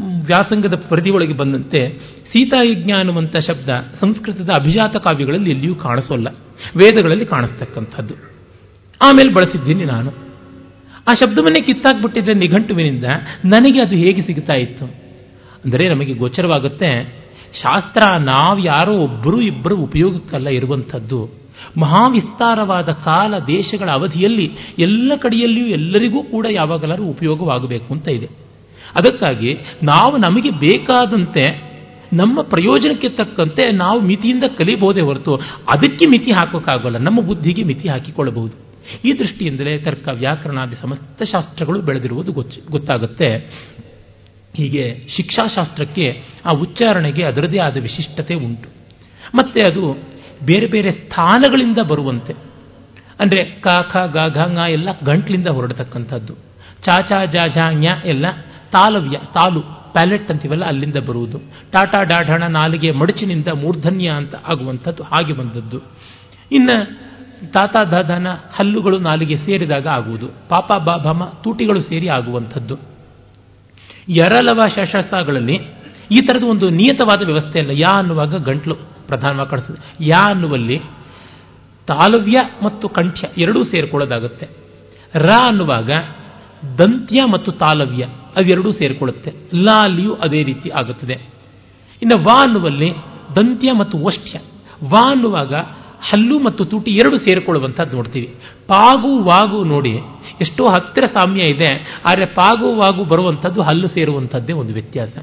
S1: ವ್ಯಾಸಂಗದ ಪರಿಧಿಯೊಳಗೆ ಬಂದಂತೆ ಸೀತಾಯಜ್ಞ ಅನ್ನುವಂಥ ಶಬ್ದ ಸಂಸ್ಕೃತದ ಅಭಿಜಾತ ಕಾವ್ಯಗಳಲ್ಲಿ ಎಲ್ಲಿಯೂ ಕಾಣಿಸೋಲ್ಲ. ವೇದಗಳಲ್ಲಿ ಕಾಣಿಸ್ತಕ್ಕಂಥದ್ದು. ಆಮೇಲೆ ಬಳಸಿದ್ದೀನಿ ನಾನು. ಆ ಶಬ್ದವನ್ನೇ ಕಿತ್ತಾಕ್ಬಿಟ್ಟಿದ್ರೆ ನಿಘಂಟುವಿನಿಂದ ನನಗೆ ಅದು ಹೇಗೆ ಸಿಗ್ತಾ ಇತ್ತು? ಅಂದರೆ ನಮಗೆ ಗೋಚರವಾಗುತ್ತೆ, ಶಾಸ್ತ್ರ ನಾವು ಯಾರೋ ಒಬ್ಬರು ಇಬ್ಬರು ಉಪಯೋಗಕ್ಕಲ್ಲ ಇರುವಂಥದ್ದು. ಮಹಾವಿಸ್ತಾರವಾದ ಕಾಲ ದೇಶಗಳ ಅವಧಿಯಲ್ಲಿ ಎಲ್ಲ ಕಡೆಯಲ್ಲಿಯೂ ಎಲ್ಲರಿಗೂ ಕೂಡ ಯಾವಾಗಲಾದರೂ ಉಪಯೋಗವಾಗಬೇಕು ಅಂತ ಇದೆ. ಅದಕ್ಕಾಗಿ ನಾವು ನಮಗೆ ಬೇಕಾದಂತೆ, ನಮ್ಮ ಪ್ರಯೋಜನಕ್ಕೆ ತಕ್ಕಂತೆ ನಾವು ಮಿತಿಯಿಂದ ಕಲಿಬೋದೇ ಹೊರತು ಅದಕ್ಕೆ ಮಿತಿ ಹಾಕೋಕ್ಕಾಗಲ್ಲ. ನಮ್ಮ ಬುದ್ಧಿಗೆ ಮಿತಿ ಹಾಕಿಕೊಳ್ಳಬಹುದು. ಈ ದೃಷ್ಟಿಯಿಂದಲೇ ತರ್ಕ ವ್ಯಾಕರಣಾದಿ ಸಮಸ್ತ ಶಾಸ್ತ್ರಗಳು ಬೆಳೆದಿರುವುದು ಗೊತ್ತಾಗುತ್ತೆ. ಹೀಗೆ ಶಿಕ್ಷಾಶಾಸ್ತ್ರಕ್ಕೆ ಆ ಉಚ್ಚಾರಣೆಗೆ ಅದರದೇ ಆದ ವಿಶಿಷ್ಟತೆ ಉಂಟು. ಮತ್ತೆ ಅದು ಬೇರೆ ಬೇರೆ ಸ್ಥಾನಗಳಿಂದ ಬರುವಂತೆ. ಅಂದರೆ ಕ, ಖ, ಗ, ಘ ಎಲ್ಲ ಗಂಟ್ಲಿಂದ ಹೊರಡತಕ್ಕಂಥದ್ದು. ಚಾ ಚಾ, ಜಾ, ಝಾ ಎಲ್ಲ ತಾಲವ್ಯ, ತಾಲು, ಪ್ಯಾಲೆಟ್ ಅಂತೀವಲ್ಲ, ಅಲ್ಲಿಂದ ಬರುವುದು. ಟಾಟಾ ಡಾಢಣ ನಾಲಿಗೆ ಮಡಚಿನಿಂದ ಮೂರ್ಧನ್ಯ ಅಂತ ಆಗುವಂಥದ್ದು, ಹಾಗೆ ಬಂದದ್ದು. ಇನ್ನು ತಾತ ದಾದನ ಹಲ್ಲುಗಳು ನಾಲಿಗೆ ಸೇರಿದಾಗ ಆಗುವುದು. ಪಾಪ ಬಾಭಮ ತೂಟಿಗಳು ಸೇರಿ ಆಗುವಂಥದ್ದು. ಎರಲವ ಶಶಸ್ತ್ರಗಳಲ್ಲಿ ಈ ಥರದ ಒಂದು ನಿಯತವಾದ ವ್ಯವಸ್ಥೆ ಅಲ್ಲ. ಯಾ ಅನ್ನುವಾಗ ಗಂಟ್ಲು ಪ್ರಧಾನವಾಗಿ ಕಾಣಿಸ್ತದೆ. ಯಾ ಅನ್ನುವಲ್ಲಿ ತಾಲವ್ಯ ಮತ್ತು ಕಂಠ್ಯ ಎರಡೂ ಸೇರಿಕೊಳ್ಳೋದಾಗುತ್ತೆ. ರ ಅನ್ನುವಾಗ ದಂತ್ಯ ಮತ್ತು ತಾಲವ್ಯ. ಅವೆರಡೂ ಸೇರಿಕೊಳ್ಳುತ್ತೆ. ಲಾ ಅಲ್ಲಿಯೂ ಅದೇ ರೀತಿ ಆಗುತ್ತದೆ. ಇನ್ನು ವಾ ಅನ್ನುವಲ್ಲಿ ದಂತ್ಯ ಮತ್ತು ಓಷ್ಠ್ಯ ವಾ ಅನ್ನುವಾಗ ಹಲ್ಲು ಮತ್ತು ತುಟಿ ಎರಡು ಸೇರಿಕೊಳ್ಳುವಂಥದ್ದು ನೋಡ್ತೀವಿ. ಪಾಗು ವಾಗು ನೋಡಿ ಎಷ್ಟೋ ಹತ್ತಿರ ಸಾಮ್ಯ ಇದೆ, ಆದರೆ ಪಾಗು ವಾಗು ಬರುವಂಥದ್ದು ಹಲ್ಲು ಸೇರುವಂಥದ್ದೇ ಒಂದು ವ್ಯತ್ಯಾಸ.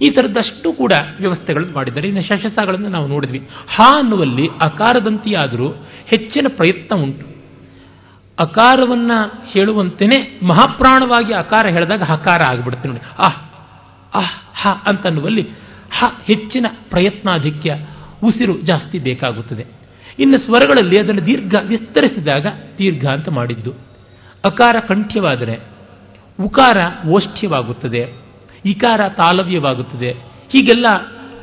S1: ಈ ಥರದಷ್ಟು ಕೂಡ ವ್ಯವಸ್ಥೆಗಳನ್ನು ಮಾಡಿದ್ದಾರೆ. ಇನ್ನು ಶಶಸಗಳನ್ನು ನಾವು ನೋಡಿದ್ವಿ. ಹಾ ಅನ್ನುವಲ್ಲಿ ಅಕಾರದಂತೆಯಾದರೂ ಹೆಚ್ಚಿನ ಪ್ರಯತ್ನ ಉಂಟು. ಅಕಾರವನ್ನ ಹೇಳುವಂತೆಯೇ ಮಹಾಪ್ರಾಣವಾಗಿ ಅಕಾರ ಹೇಳಿದಾಗ ಹಕಾರ ಆಗಿಬಿಡುತ್ತೆ ನೋಡಿ. ಅಹ್ ಆಹ್, ಹ ಅಂತನ್ನುವಲ್ಲಿ ಹ ಹೆಚ್ಚಿನ ಪ್ರಯತ್ನಾಧಿಕ್ಯ ಉಸಿರು ಜಾಸ್ತಿ ಬೇಕಾಗುತ್ತದೆ. ಇನ್ನು ಸ್ವರಗಳಲ್ಲಿ ಅದನ್ನು ದೀರ್ಘ ವಿಸ್ತರಿಸಿದಾಗ ದೀರ್ಘ ಅಂತ ಮಾಡಿದ್ದು. ಅಕಾರ ಕಂಠ್ಯವಾದರೆ ಉಕಾರ ಓಷ್ಠ್ಯವಾಗುತ್ತದೆ ಇಕಾರ ತಾಲವ್ಯವಾಗುತ್ತದೆ, ಹೀಗೆಲ್ಲ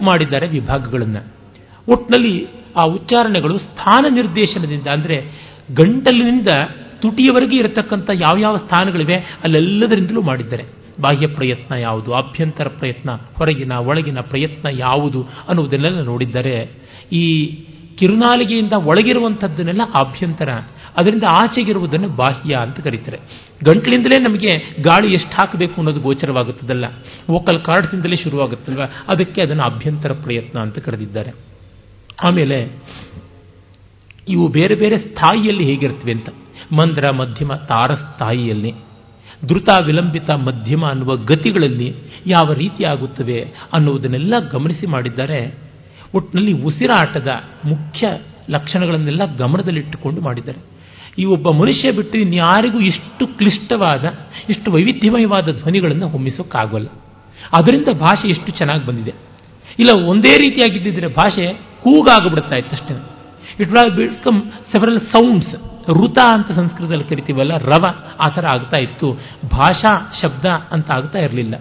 S1: ಮಾಡಿದ್ದಾರೆ ವಿಭಾಗಗಳನ್ನು. ಒಟ್ಟಿನಲ್ಲಿ ಆ ಉಚ್ಚಾರಣೆಗಳು ಸ್ಥಾನ ನಿರ್ದೇಶನದಿಂದ ಅಂದರೆ ಗಂಟಲಿನಿಂದ ತುಟಿಯವರೆಗೆ ಇರತಕ್ಕಂಥ ಯಾವ್ಯಾವ ಸ್ಥಾನಗಳಿವೆ, ಅಲ್ಲೆಲ್ಲದರಿಂದಲೂ ಮಾಡಿದ್ದಾರೆ. ಬಾಹ್ಯ ಪ್ರಯತ್ನ ಯಾವುದು, ಅಭ್ಯಂತರ ಪ್ರಯತ್ನ, ಹೊರಗಿನ, ಒಳಗಿನ ಪ್ರಯತ್ನ ಯಾವುದು ಅನ್ನುವುದನ್ನೆಲ್ಲ ನೋಡಿದ್ದಾರೆ, ಈ ಕಿರುನಾಲಿಗೆಯಿಂದ ಒಳಗಿರುವಂಥದ್ದನ್ನೆಲ್ಲ ಆಭ್ಯಂತರ ಅದರಿಂದ ಆಚೆಗಿರುವುದನ್ನು ಬಾಹ್ಯ ಅಂತ ಕರೀತಾರೆ. ಗಂಟ್ಲಿಂದಲೇ ನಮಗೆ ಗಾಳಿ ಎಷ್ಟು ಹಾಕಬೇಕು ಅನ್ನೋದು ಗೋಚರವಾಗುತ್ತದಲ್ಲ? ವೋಕಲ್ ಕಾರ್ಡ್ಸಿಂದಲೇ ಶುರುವಾಗುತ್ತಲ್ವ? ಅದಕ್ಕೆ ಅದನ್ನು ಅಭ್ಯಂತರ ಪ್ರಯತ್ನ ಅಂತ ಕರೆದಿದ್ದಾರೆ. ಆಮೇಲೆ, ಇವು ಬೇರೆ ಬೇರೆ ಸ್ಥಾಯಿಯಲ್ಲಿ ಹೇಗಿರ್ತವೆ ಅಂತ. ಮಂದ್ರ, ಮಧ್ಯಮ, ತಾರಸ್ಥಾಯಿಯಲ್ಲಿ. ಧೃತ ವಿಲಂಬಿತ, ಮಧ್ಯಮ ಅನ್ನುವ ಗತಿಗಳಲ್ಲಿ ಯಾವ ರೀತಿ ಆಗುತ್ತವೆ ಅನ್ನುವುದನ್ನೆಲ್ಲ ಗಮನಿಸಿ ಮಾಡಿದ್ದಾರೆ. ಒಟ್ಟಿನಲ್ಲಿ ಉಸಿರಾಟದ ಮುಖ್ಯ ಲಕ್ಷಣಗಳನ್ನೆಲ್ಲ ಗಮನದಲ್ಲಿಟ್ಟುಕೊಂಡು ಮಾಡಿದ್ದಾರೆ. ಈ ಒಬ್ಬ ಮನುಷ್ಯ ಬಿಟ್ಟು ಇನ್ಯಾರಿಗೂ ಇಷ್ಟು ಕ್ಲಿಷ್ಟವಾದ, ಇಷ್ಟು ವೈವಿಧ್ಯಮಯವಾದ ಧ್ವನಿಗಳನ್ನು ಹೊಮ್ಮಿಸೋಕ್ಕಾಗೋಲ್ಲ. ಅದರಿಂದ ಭಾಷೆ ಎಷ್ಟು ಚೆನ್ನಾಗಿ ಬಂದಿದೆ. ಇಲ್ಲ, ಒಂದೇ ರೀತಿಯಾಗಿದ್ದಿದ್ರೆ ಭಾಷೆ ಕೂಗಾಗ್ಬಿಡ್ತಾ ಇತ್ತಷ್ಟೇ it will become several sounds ಋತ ಅಂತ ಸಂಸ್ಕೃತದಲ್ಲಿ ಕರಿತೀವಲ್ಲ, ರವ, ಆ ಥರ ಆಗ್ತಾ ಇತ್ತು. ಭಾಷಾ ಶಬ್ದ ಅಂತ ಆಗ್ತಾ ಇರಲಿಲ್ಲ.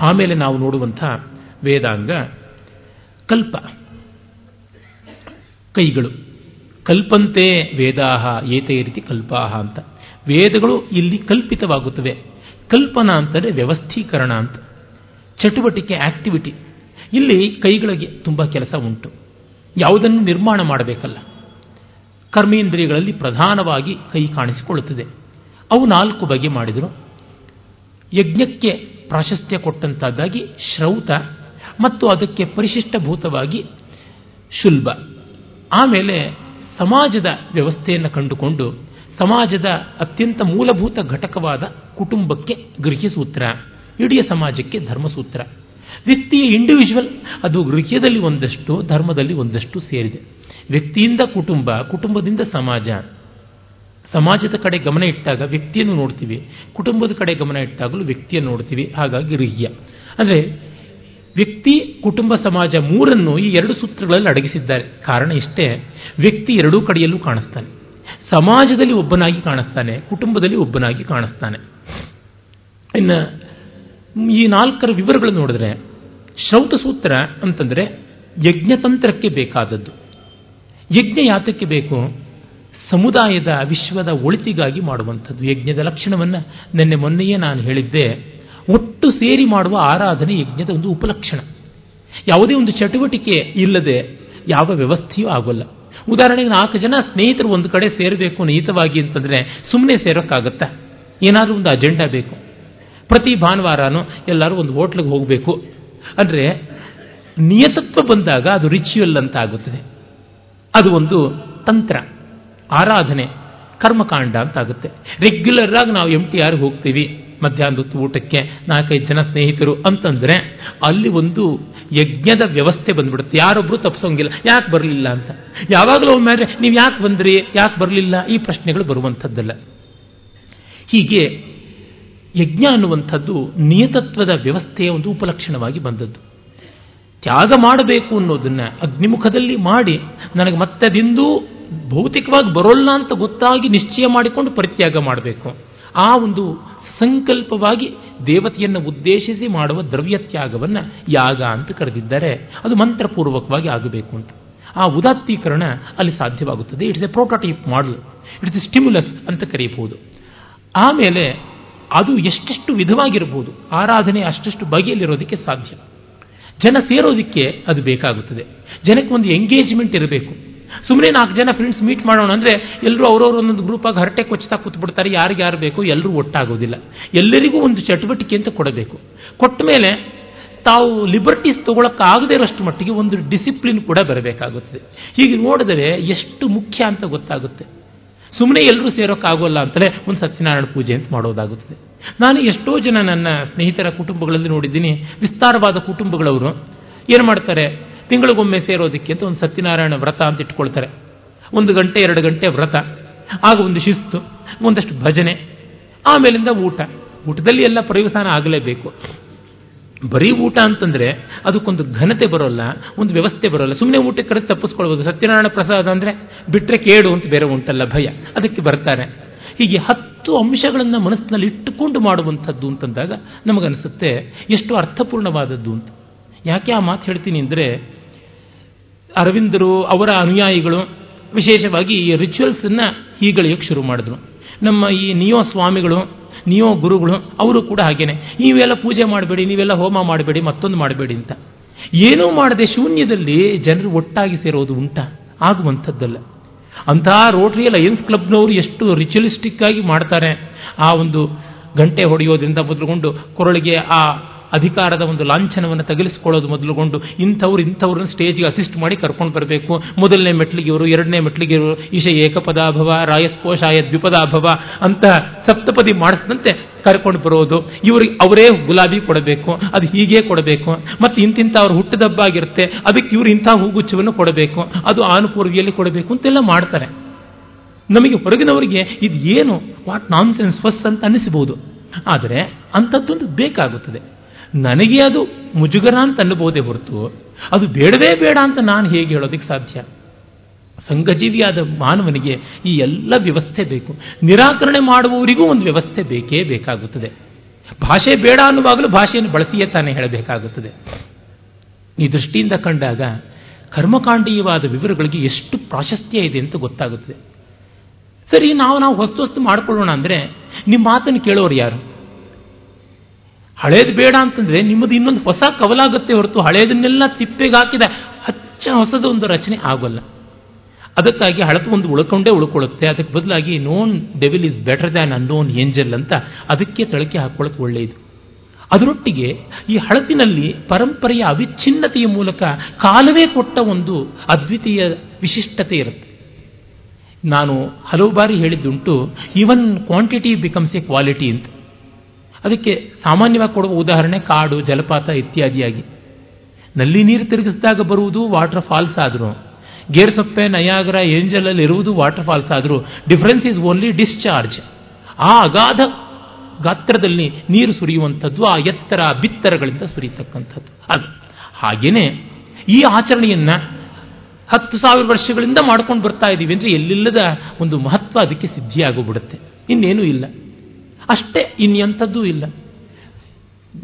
S1: ಆಮೇಲೆ ನಾವು ನೋಡುವಂಥ ವೇದಾಂಗ, ಕಲ್ಪ, ಕೈಗಳು. ಕಲ್ಪಂತೆ ವೇದಾಹ, ಏತೇ ರೀತಿ ಕಲ್ಪಾಹ ಅಂತ. ವೇದಗಳು ಇಲ್ಲಿ ಕಲ್ಪಿತವಾಗುತ್ತವೆ. ಕಲ್ಪನಾ ಅಂತಂದರೆ ವ್ಯವಸ್ಥೀಕರಣ ಅಂತ. ಚಟುವಟಿಕೆ, ಆಕ್ಟಿವಿಟಿ. ಇಲ್ಲಿ ಕೈಗಳಿಗೆ ತುಂಬ ಕೆಲಸ ಉಂಟು. ಯಾವುದನ್ನು ನಿರ್ಮಾಣ ಮಾಡಬೇಕಲ್ಲ. ಕರ್ಮೇಂದ್ರಿಯಗಳಲ್ಲಿ ಪ್ರಧಾನವಾಗಿ ಕೈ ಕಾಣಿಸಿಕೊಳ್ಳುತ್ತದೆ. ಅವು ನಾಲ್ಕು ಬಗೆ ಮಾಡಿದರು. ಯಜ್ಞಕ್ಕೆ ಪ್ರಾಶಸ್ತ್ಯ ಕೊಟ್ಟಂತಹದ್ದಾಗಿ ಶ್ರೌತ ಮತ್ತು ಅದಕ್ಕೆ ಪರಿಶಿಷ್ಟಭೂತವಾಗಿ ಶುಲ್ಬ. ಆಮೇಲೆ ಸಮಾಜದ ವ್ಯವಸ್ಥೆಯನ್ನು ಕಂಡುಕೊಂಡು ಸಮಾಜದ ಅತ್ಯಂತ ಮೂಲಭೂತ ಘಟಕವಾದ ಕುಟುಂಬಕ್ಕೆ ಗೃಹ್ಯಸೂತ್ರ ಇಡೀ ಸಮಾಜಕ್ಕೆ ಧರ್ಮಸೂತ್ರ. ವ್ಯಕ್ತಿಯ ಇಂಡಿವಿಜುವಲ್ ಅದು ಗೃಹ್ಯದಲ್ಲಿ ಒಂದಷ್ಟು, ಧರ್ಮದಲ್ಲಿ ಒಂದಷ್ಟು ಸೇರಿದೆ. ವ್ಯಕ್ತಿಯಿಂದ ಕುಟುಂಬ, ಕುಟುಂಬದಿಂದ ಸಮಾಜ. ಸಮಾಜದ ಕಡೆ ಗಮನ ಇಟ್ಟಾಗ ವ್ಯಕ್ತಿಯನ್ನು ನೋಡ್ತೀವಿ. ಕುಟುಂಬದ ಕಡೆ ಗಮನ ಇಟ್ಟಾಗಲೂ ವ್ಯಕ್ತಿಯನ್ನು ನೋಡ್ತೀವಿ. ಹಾಗಾಗಿ ಗೃಹ್ಯ ಅಂದರೆ ವ್ಯಕ್ತಿ, ಕುಟುಂಬ, ಸಮಾಜ ಮೂರನ್ನು ಈ ಎರಡು ಸೂತ್ರಗಳಲ್ಲಿ ಅಡಗಿಸಿದ್ದಾರೆ. ಕಾರಣ ಇಷ್ಟೇ, ವ್ಯಕ್ತಿ ಎರಡೂ ಕಡೆಯಲ್ಲೂ ಕಾಣಿಸ್ತಾನೆ. ಸಮಾಜದಲ್ಲಿ ಒಬ್ಬನಾಗಿ ಕಾಣಿಸ್ತಾನೆ, ಕುಟುಂಬದಲ್ಲಿ ಒಬ್ಬನಾಗಿ ಕಾಣಿಸ್ತಾನೆ. ಇನ್ನು ಈ ನಾಲ್ಕರ ವಿವರಗಳು ನೋಡಿದ್ರೆ ಸೂತ್ರ ಅಂತಂದರೆ ಯಜ್ಞತಂತ್ರಕ್ಕೆ ಬೇಕಾದದ್ದು. ಯಜ್ಞ ಯಾತಕ್ಕೆ ಬೇಕು. ಸಮುದಾಯದ ವಿಶ್ವದ ಒಳಿತಿಗಾಗಿ ಮಾಡುವಂಥದ್ದು ಯಜ್ಞದ ಲಕ್ಷಣವನ್ನು ನಿನ್ನೆ ಮೊನ್ನೆಯೇ ನಾನು ಹೇಳಿದ್ದೆ. ಒಟ್ಟು ಸೇರಿ ಮಾಡುವ ಆರಾಧನೆ ಯಜ್ಞದ ಒಂದು ಉಪಲಕ್ಷಣ. ಯಾವುದೇ ಒಂದು ಚಟುವಟಿಕೆ ಇಲ್ಲದೆ ಯಾವ ವ್ಯವಸ್ಥೆಯೂ ಆಗೋಲ್ಲ. ಉದಾಹರಣೆಗೆ ನಾಲ್ಕು ಜನ ಸ್ನೇಹಿತರು ಒಂದು ಕಡೆ ಸೇರಬೇಕು ನಿಹಿತವಾಗಿ ಅಂತಂದರೆ ಸುಮ್ಮನೆ ಸೇರೋಕ್ಕಾಗತ್ತಾ? ಏನಾದರೂ ಒಂದು ಅಜೆಂಡಾ ಬೇಕು. ಪ್ರತಿ ಭಾನುವಾರನೂ ಎಲ್ಲರೂ ಒಂದು ಹೋಟ್ಲಿಗೆ ಹೋಗಬೇಕು. ಅಂದರೆ ನಿಯತತ್ವ ಬಂದಾಗ ಅದು ರಿಚುವಲ್ ಅಂತ ಆಗುತ್ತದೆ. ಅದು ಒಂದು ತಂತ್ರ, ಆರಾಧನೆ, ಕರ್ಮಕಾಂಡ ಅಂತ ಆಗುತ್ತೆ. ರೆಗ್ಯುಲರ್ ಆಗಿ ನಾವು ಎಂ ಟಿ ಆರ್ ಹೋಗ್ತೀವಿ ಮಧ್ಯಾಹ್ನದ ಊಟಕ್ಕೆ, ನಾಲ್ಕೈದು ಜನ ಸ್ನೇಹಿತರು ಅಂತಂದ್ರೆ ಅಲ್ಲಿ ಒಂದು ಯಜ್ಞದ ವ್ಯವಸ್ಥೆ ಬಂದ್ಬಿಡುತ್ತೆ. ಯಾರೊಬ್ರು ತಪ್ಪಿಸೋಂಗಿಲ್ಲ ಯಾಕೆ ಬರಲಿಲ್ಲ ಅಂತ. ಯಾವಾಗಲೂ ಒಮ್ಮೆ ನೀವು ಯಾಕೆ ಬಂದ್ರಿ? ಯಾಕೆ ಬರಲಿಲ್ಲ? ಈ ಪ್ರಶ್ನೆಗಳು ಬರುವಂಥದ್ದಲ್ಲ. ಹೀಗೆ ಯಜ್ಞ ಅನ್ನುವಂಥದ್ದು ನಿಯತತ್ವದ ವ್ಯವಸ್ಥೆಯ ಒಂದು ಉಪಲಕ್ಷಣವಾಗಿ ಬಂದದ್ದು. ತ್ಯಾಗ ಮಾಡಬೇಕು ಅನ್ನೋದನ್ನ ಅಗ್ನಿಮುಖದಲ್ಲಿ ಮಾಡಿ ನನಗೆ ಮತ್ತೆ ದಿಂದು ಭೌತಿಕವಾಗಿ ಬರೋಲ್ಲ ಅಂತ ಗೊತ್ತಾಗಿ ನಿಶ್ಚಯ ಮಾಡಿಕೊಂಡು ಪರಿತ್ಯಾಗ ಮಾಡಬೇಕು. ಆ ಒಂದು ಸಂಕಲ್ಪವಾಗಿ ದೇವತೆಯನ್ನು ಉದ್ದೇಶಿಸಿ ಮಾಡುವ ದ್ರವ್ಯ ತ್ಯಾಗವನ್ನು ಯಾಗ ಅಂತ ಕರೆದಿದ್ದಾರೆ. ಅದು ಮಂತ್ರಪೂರ್ವಕವಾಗಿ ಆಗಬೇಕು ಅಂತ. ಆ ಉದಾತ್ತೀಕರಣ ಅಲ್ಲಿ ಸಾಧ್ಯವಾಗುತ್ತದೆ. It's a prototype model it's a stimulus ಅಂತ ಕರೆಯಬಹುದು ಆಮೇಲೆ ಅದು ಎಷ್ಟೆಷ್ಟು ವಿಧವಾಗಿರಬಹುದು, ಆರಾಧನೆ ಅಷ್ಟೆಷ್ಟು ಬಗೆಯಲ್ಲಿರೋದಕ್ಕೆ ಸಾಧ್ಯ. ಜನ ಸೇರೋದಕ್ಕೆ ಅದು ಬೇಕಾಗುತ್ತದೆ. ಜನಕ್ಕೆ ಒಂದು ಎಂಗೇಜ್ಮೆಂಟ್ ಇರಬೇಕು. ಸುಮ್ಮನೆ ನಾಲ್ಕು ಜನ ಫ್ರೆಂಡ್ಸ್ ಮೀಟ್ ಮಾಡೋಣ ಅಂದರೆ ಎಲ್ಲರೂ ಅವ್ರವ್ರ ಒಂದೊಂದು ಗ್ರೂಪಾಗಿ ಹರಟೆ ಕೊಚ್ತಾ ಕೂತ್ಬಿಡ್ತಾರೆ ಯಾರಿಗೆ ಯಾರು ಬೇಕು ಎಲ್ಲರೂ ಒಟ್ಟಾಗೋದಿಲ್ಲ. ಎಲ್ಲರಿಗೂ ಒಂದು ಚಟುವಟಿಕೆ ಅಂತ ಕೊಡಬೇಕು. ಕೊಟ್ಟ ಮೇಲೆ ತಾವು ಲಿಬರ್ಟೀಸ್ ತಗೊಳಕ್ಕಾಗದೇ ಇರೋಷ್ಟು ಮಟ್ಟಿಗೆ ಒಂದು ಡಿಸಿಪ್ಲಿನ್ ಕೂಡ ಬರಬೇಕಾಗುತ್ತದೆ. ಹೀಗೆ ನೋಡಿದರೆ ಎಷ್ಟು ಮುಖ್ಯ ಅಂತ ಗೊತ್ತಾಗುತ್ತೆ. ಸುಮ್ಮನೆ ಎಲ್ಲರೂ ಸೇರೋಕ್ಕಾಗೋಲ್ಲ ಅಂತಲೇ ಒಂದು ಸತ್ಯನಾರಾಯಣ ಪೂಜೆ ಅಂತ ಮಾಡೋದಾಗುತ್ತದೆ. ನಾನು ಎಷ್ಟೋ ಜನ ನನ್ನ ಸ್ನೇಹಿತರ ಕುಟುಂಬಗಳಲ್ಲಿ ನೋಡಿದ್ದೀನಿ, ವಿಸ್ತಾರವಾದ ಕುಟುಂಬಗಳವರು. ಏನು ಮಾಡ್ತಾರೆ? ತಿಂಗಳಿಗೊಮ್ಮೆ ಸೇರೋದಕ್ಕೆ ಅಂತ ಒಂದು ಸತ್ಯನಾರಾಯಣ ವ್ರತ ಅಂತ ಇಟ್ಕೊಳ್ತಾರೆ. ಒಂದು ಗಂಟೆ, ಎರಡು ಗಂಟೆ ವ್ರತ, ಆಗ ಒಂದು ಶಿಸ್ತು, ಒಂದಷ್ಟು ಭಜನೆ, ಆಮೇಲಿಂದ ಊಟ. ಊಟದಲ್ಲಿ ಎಲ್ಲ ಪ್ರಯೋಸಾನ ಆಗಲೇಬೇಕು. ಬರೀ ಊಟ ಅಂತಂದ್ರೆ ಅದಕ್ಕೊಂದು ಘನತೆ ಬರೋಲ್ಲ, ಒಂದು ವ್ಯವಸ್ಥೆ ಬರೋಲ್ಲ. ಸುಮ್ಮನೆ ಊಟಕ್ಕೆ ಕರೆದು ತಪ್ಪಿಸ್ಕೊಳ್ಬೋದು. ಸತ್ಯನಾರಾಯಣ ಪ್ರಸಾದ ಅಂದರೆ ಬಿಟ್ಟರೆ ಕೇಡು ಅಂತ ಬೇರೆ ಉಂಟಲ್ಲ ಭಯ. ಅದಕ್ಕೆ ಬರ್ತಾರೆ. ಹೀಗೆ ಹತ್ತು ಅಂಶಗಳನ್ನು ಮನಸ್ಸಿನಲ್ಲಿ ಇಟ್ಟುಕೊಂಡು ಮಾಡುವಂಥದ್ದು ಅಂತಂದಾಗ ನಮಗನಿಸುತ್ತೆ, ಎಷ್ಟು ಅರ್ಥಪೂರ್ಣವಾದದ್ದು ಅಂತ. ಯಾಕೆ ಆ ಮಾತು ಹೇಳ್ತೀನಿ ಅಂದರೆ, ಅರವಿಂದರು ಅವರ ಅನುಯಾಯಿಗಳು ವಿಶೇಷವಾಗಿ ಈ ರಿಚುವಲ್ಸನ್ನು ಹೀಗಳಿಯಕ್ಕೆ ಶುರು ಮಾಡಿದ್ರು. ನಮ್ಮ ಈ ನಿಯೋ ಸ್ವಾಮಿಗಳು ನಿಯೋ ಗುರುಗಳು, ಅವರು ಕೂಡ ಹಾಗೇನೆ. ನೀವೆಲ್ಲ ಪೂಜೆ ಮಾಡಬೇಡಿ, ನೀವೆಲ್ಲ ಹೋಮ ಮಾಡಬೇಡಿ, ಮತ್ತೊಂದು ಮಾಡಬೇಡಿ ಅಂತ. ಏನೂ ಮಾಡದೆ ಶೂನ್ಯದಲ್ಲಿ ಜನರು ಒಟ್ಟಾಗಿ ಸೇರೋದು ಉಂಟ. ಆಗುವಂಥದ್ದಲ್ಲ. ಅಂತಹ ರೋಟರಿ ಲಯನ್ಸ್ ಕ್ಲಬ್ನವರು ಎಷ್ಟು ರಿಚುವಲಿಸ್ಟಿಕ್ ಆಗಿ ಮಾಡ್ತಾರೆ. ಆ ಒಂದು ಗಂಟೆ ಹೊಡೆಯೋದ್ರಿಂದ ಮೊದಲುಗೊಂಡು ಕೊರಳಿಗೆ ಆ ಅಧಿಕಾರದ ಒಂದು ಲಾಂಛನವನ್ನು ತಗಲಿಸಿಕೊಳ್ಳೋದು ಮೊದಲುಗೊಂಡು ಇಂಥವ್ರು ಇಂಥವ್ರನ್ನ ಸ್ಟೇಜ್ಗೆ ಅಸಿಸ್ಟ್ ಮಾಡಿ ಕರ್ಕೊಂಡು ಬರಬೇಕು. ಮೊದಲನೇ ಮೆಟ್ಲಿಗೆ ಇವರು, ಎರಡನೇ ಮೆಟ್ಲಿಗೆ ಇವರು ಈಶ ಏಕಪದಾಭವ, ರಾಯಸ್ಪೋಷಾಯ ದ್ವಿಪದಾಭವ ಅಂತ ಸಪ್ತಪದಿ ಮಾಡಿಸಿದಂತೆ ಕರ್ಕೊಂಡು ಬರೋದು. ಇವ್ರಿಗೆ ಅವರೇ ಗುಲಾಬಿ ಕೊಡಬೇಕು, ಅದು ಹೀಗೆ ಕೊಡಬೇಕು. ಮತ್ತು ಇಂತಿಂಥ ಅವ್ರ ಹುಟ್ಟದಬ್ಬ ಆಗಿರುತ್ತೆ ಅದಕ್ಕೆ ಇವರು ಇಂಥ ಹೂಗುಚ್ಛವನ್ನು ಕೊಡಬೇಕು, ಅದು ಆನುಪೂರ್ವಿಯಲ್ಲಿ ಕೊಡಬೇಕು ಅಂತೆಲ್ಲ ಮಾಡ್ತಾರೆ. ನಮಗೆ ಹೊರಗಿನವರಿಗೆ ಇದು ಏನು ವಾಟ್ ನಾನ್ ಸೆನ್ಸ್ ಫಸ್ಟ್ ಅಂತ ಅನ್ನಿಸಬಹುದು ಆದರೆ ಅಂಥದ್ದೊಂದು ಬೇಕಾಗುತ್ತದೆ. ನನಗೆ ಅದು ಮುಜುಗರ ಅಂತ ಅನ್ನಬಹುದೇ ಹೊರತು ಅದು ಬೇಡವೇ ಬೇಡ ಅಂತ ನಾನು ಹೇಗೆ ಹೇಳೋದಕ್ಕೆ ಸಾಧ್ಯ? ಸಂಘಜೀವಿಯಾದ ಮಾನವನಿಗೆ ಈ ಎಲ್ಲ ವ್ಯವಸ್ಥೆ ಬೇಕು. ನಿರಾಕರಣೆ ಮಾಡುವವರಿಗೂ ಒಂದು ವ್ಯವಸ್ಥೆ ಬೇಕೇ ಬೇಕಾಗುತ್ತದೆ. ಭಾಷೆ ಬೇಡ ಅನ್ನುವಾಗಲೂ ಭಾಷೆಯನ್ನು ಬಳಸಿಯೇ ತಾನೇ ಹೇಳಬೇಕಾಗುತ್ತದೆ. ಈ ದೃಷ್ಟಿಯಿಂದ ಕಂಡಾಗ ಕರ್ಮಕಾಂಡೀಯವಾದ ವಿವರಗಳಿಗೆ ಎಷ್ಟು ಪ್ರಾಶಸ್ತ್ಯ ಇದೆ ಅಂತ ಗೊತ್ತಾಗುತ್ತದೆ. ಸರಿ, ನಾವು ನಾವು ಹೊಸ್ತು ಹೊಸ್ತು ಮಾಡ್ಕೊಳ್ಳೋಣ ಅಂದರೆ ನಿಮ್ಮ ಮಾತನ್ನು ಕೇಳೋರು ಯಾರು? ಹಳೇದು ಬೇಡ ಅಂತಂದ್ರೆ ನಿಮ್ಮದು ಇನ್ನೊಂದು ಹೊಸ ಕವಲಾಗುತ್ತೆ ಹೊರತು ಹಳೇದನ್ನೆಲ್ಲ ತಿಪ್ಪೆಗೆ ಹಾಕಿದ ಹಚ್ಚ ಹೊಸದು ಒಂದು ರಚನೆ ಆಗೋಲ್ಲ. ಅದಕ್ಕಾಗಿ ಹಳತು ಒಂದು ಉಳ್ಕೊಂಡೇ ಉಳ್ಕೊಳ್ಳುತ್ತೆ. ಅದಕ್ಕೆ ಬದಲಾಗಿ known devil is better than unknown angel ಅಂತ ಅದಕ್ಕೆ ತಳಕೆ ಹಾಕೊಳ್ಳೋದು ಒಳ್ಳೆಯದು. ಅದರೊಟ್ಟಿಗೆ ಈ ಹಳತಿನಲ್ಲಿ ಪರಂಪರೆಯ ಅವಿಚ್ಛಿನ್ನತೆಯ ಮೂಲಕ ಕಾಲವೇ ಕೊಟ್ಟ ಒಂದು ಅದ್ವಿತೀಯ ವಿಶಿಷ್ಟತೆ ಇರುತ್ತೆ. ನಾನು ಹಲವು ಬಾರಿ ಹೇಳಿದ್ದುಂಟು even quantity becomes a quality ಅಂತ. ಅದಕ್ಕೆ ಸಾಮಾನ್ಯವಾಗಿ ಕೊಡುವ ಉದಾಹರಣೆ ಕಾಡು, ಜಲಪಾತ ಇತ್ಯಾದಿಯಾಗಿ. ನಲ್ಲಿ ನೀರು ತಿರುಗಿಸಿದಾಗ ಬರುವುದು ವಾಟರ್ ಫಾಲ್ಸ್ ಆದರೂ, ಗೇರ್ಸೊಪ್ಪೆ, ನಯಾಗರ, ಏಂಜಲಲ್ಲಿ ಇರುವುದು ವಾಟರ್ ಫಾಲ್ಸ್ ಆದರೂ ಡಿಫರೆನ್ಸ್ ಈಸ್ ಓನ್ಲಿ ಡಿಸ್ಚಾರ್ಜ್ ಆ ಅಗಾಧ ಗಾತ್ರದಲ್ಲಿ ನೀರು ಸುರಿಯುವಂಥದ್ದು, ಆ ಎತ್ತರ, ಬಿತ್ತರಗಳಿಂದ ಸುರಿಯತಕ್ಕಂಥದ್ದು. ಅದು. ಹಾಗೇನೆ ಈ ಆಚರಣೆಯನ್ನು ಹತ್ತು ಸಾವಿರ ವರ್ಷಗಳಿಂದ ಮಾಡ್ಕೊಂಡು ಬರ್ತಾ ಇದ್ದೀವಿ ಅಂದರೆ ಎಲ್ಲಿಲ್ಲದ ಒಂದು ಮಹತ್ವ ಅದಕ್ಕೆ ಸಿದ್ಧಿಯಾಗೋಗ್ಬಿಡುತ್ತೆ. ಇನ್ನೇನೂ ಇಲ್ಲ. ಅಷ್ಟೇ ಇನ್ನೆಂಥದ್ದೂ ಇಲ್ಲ.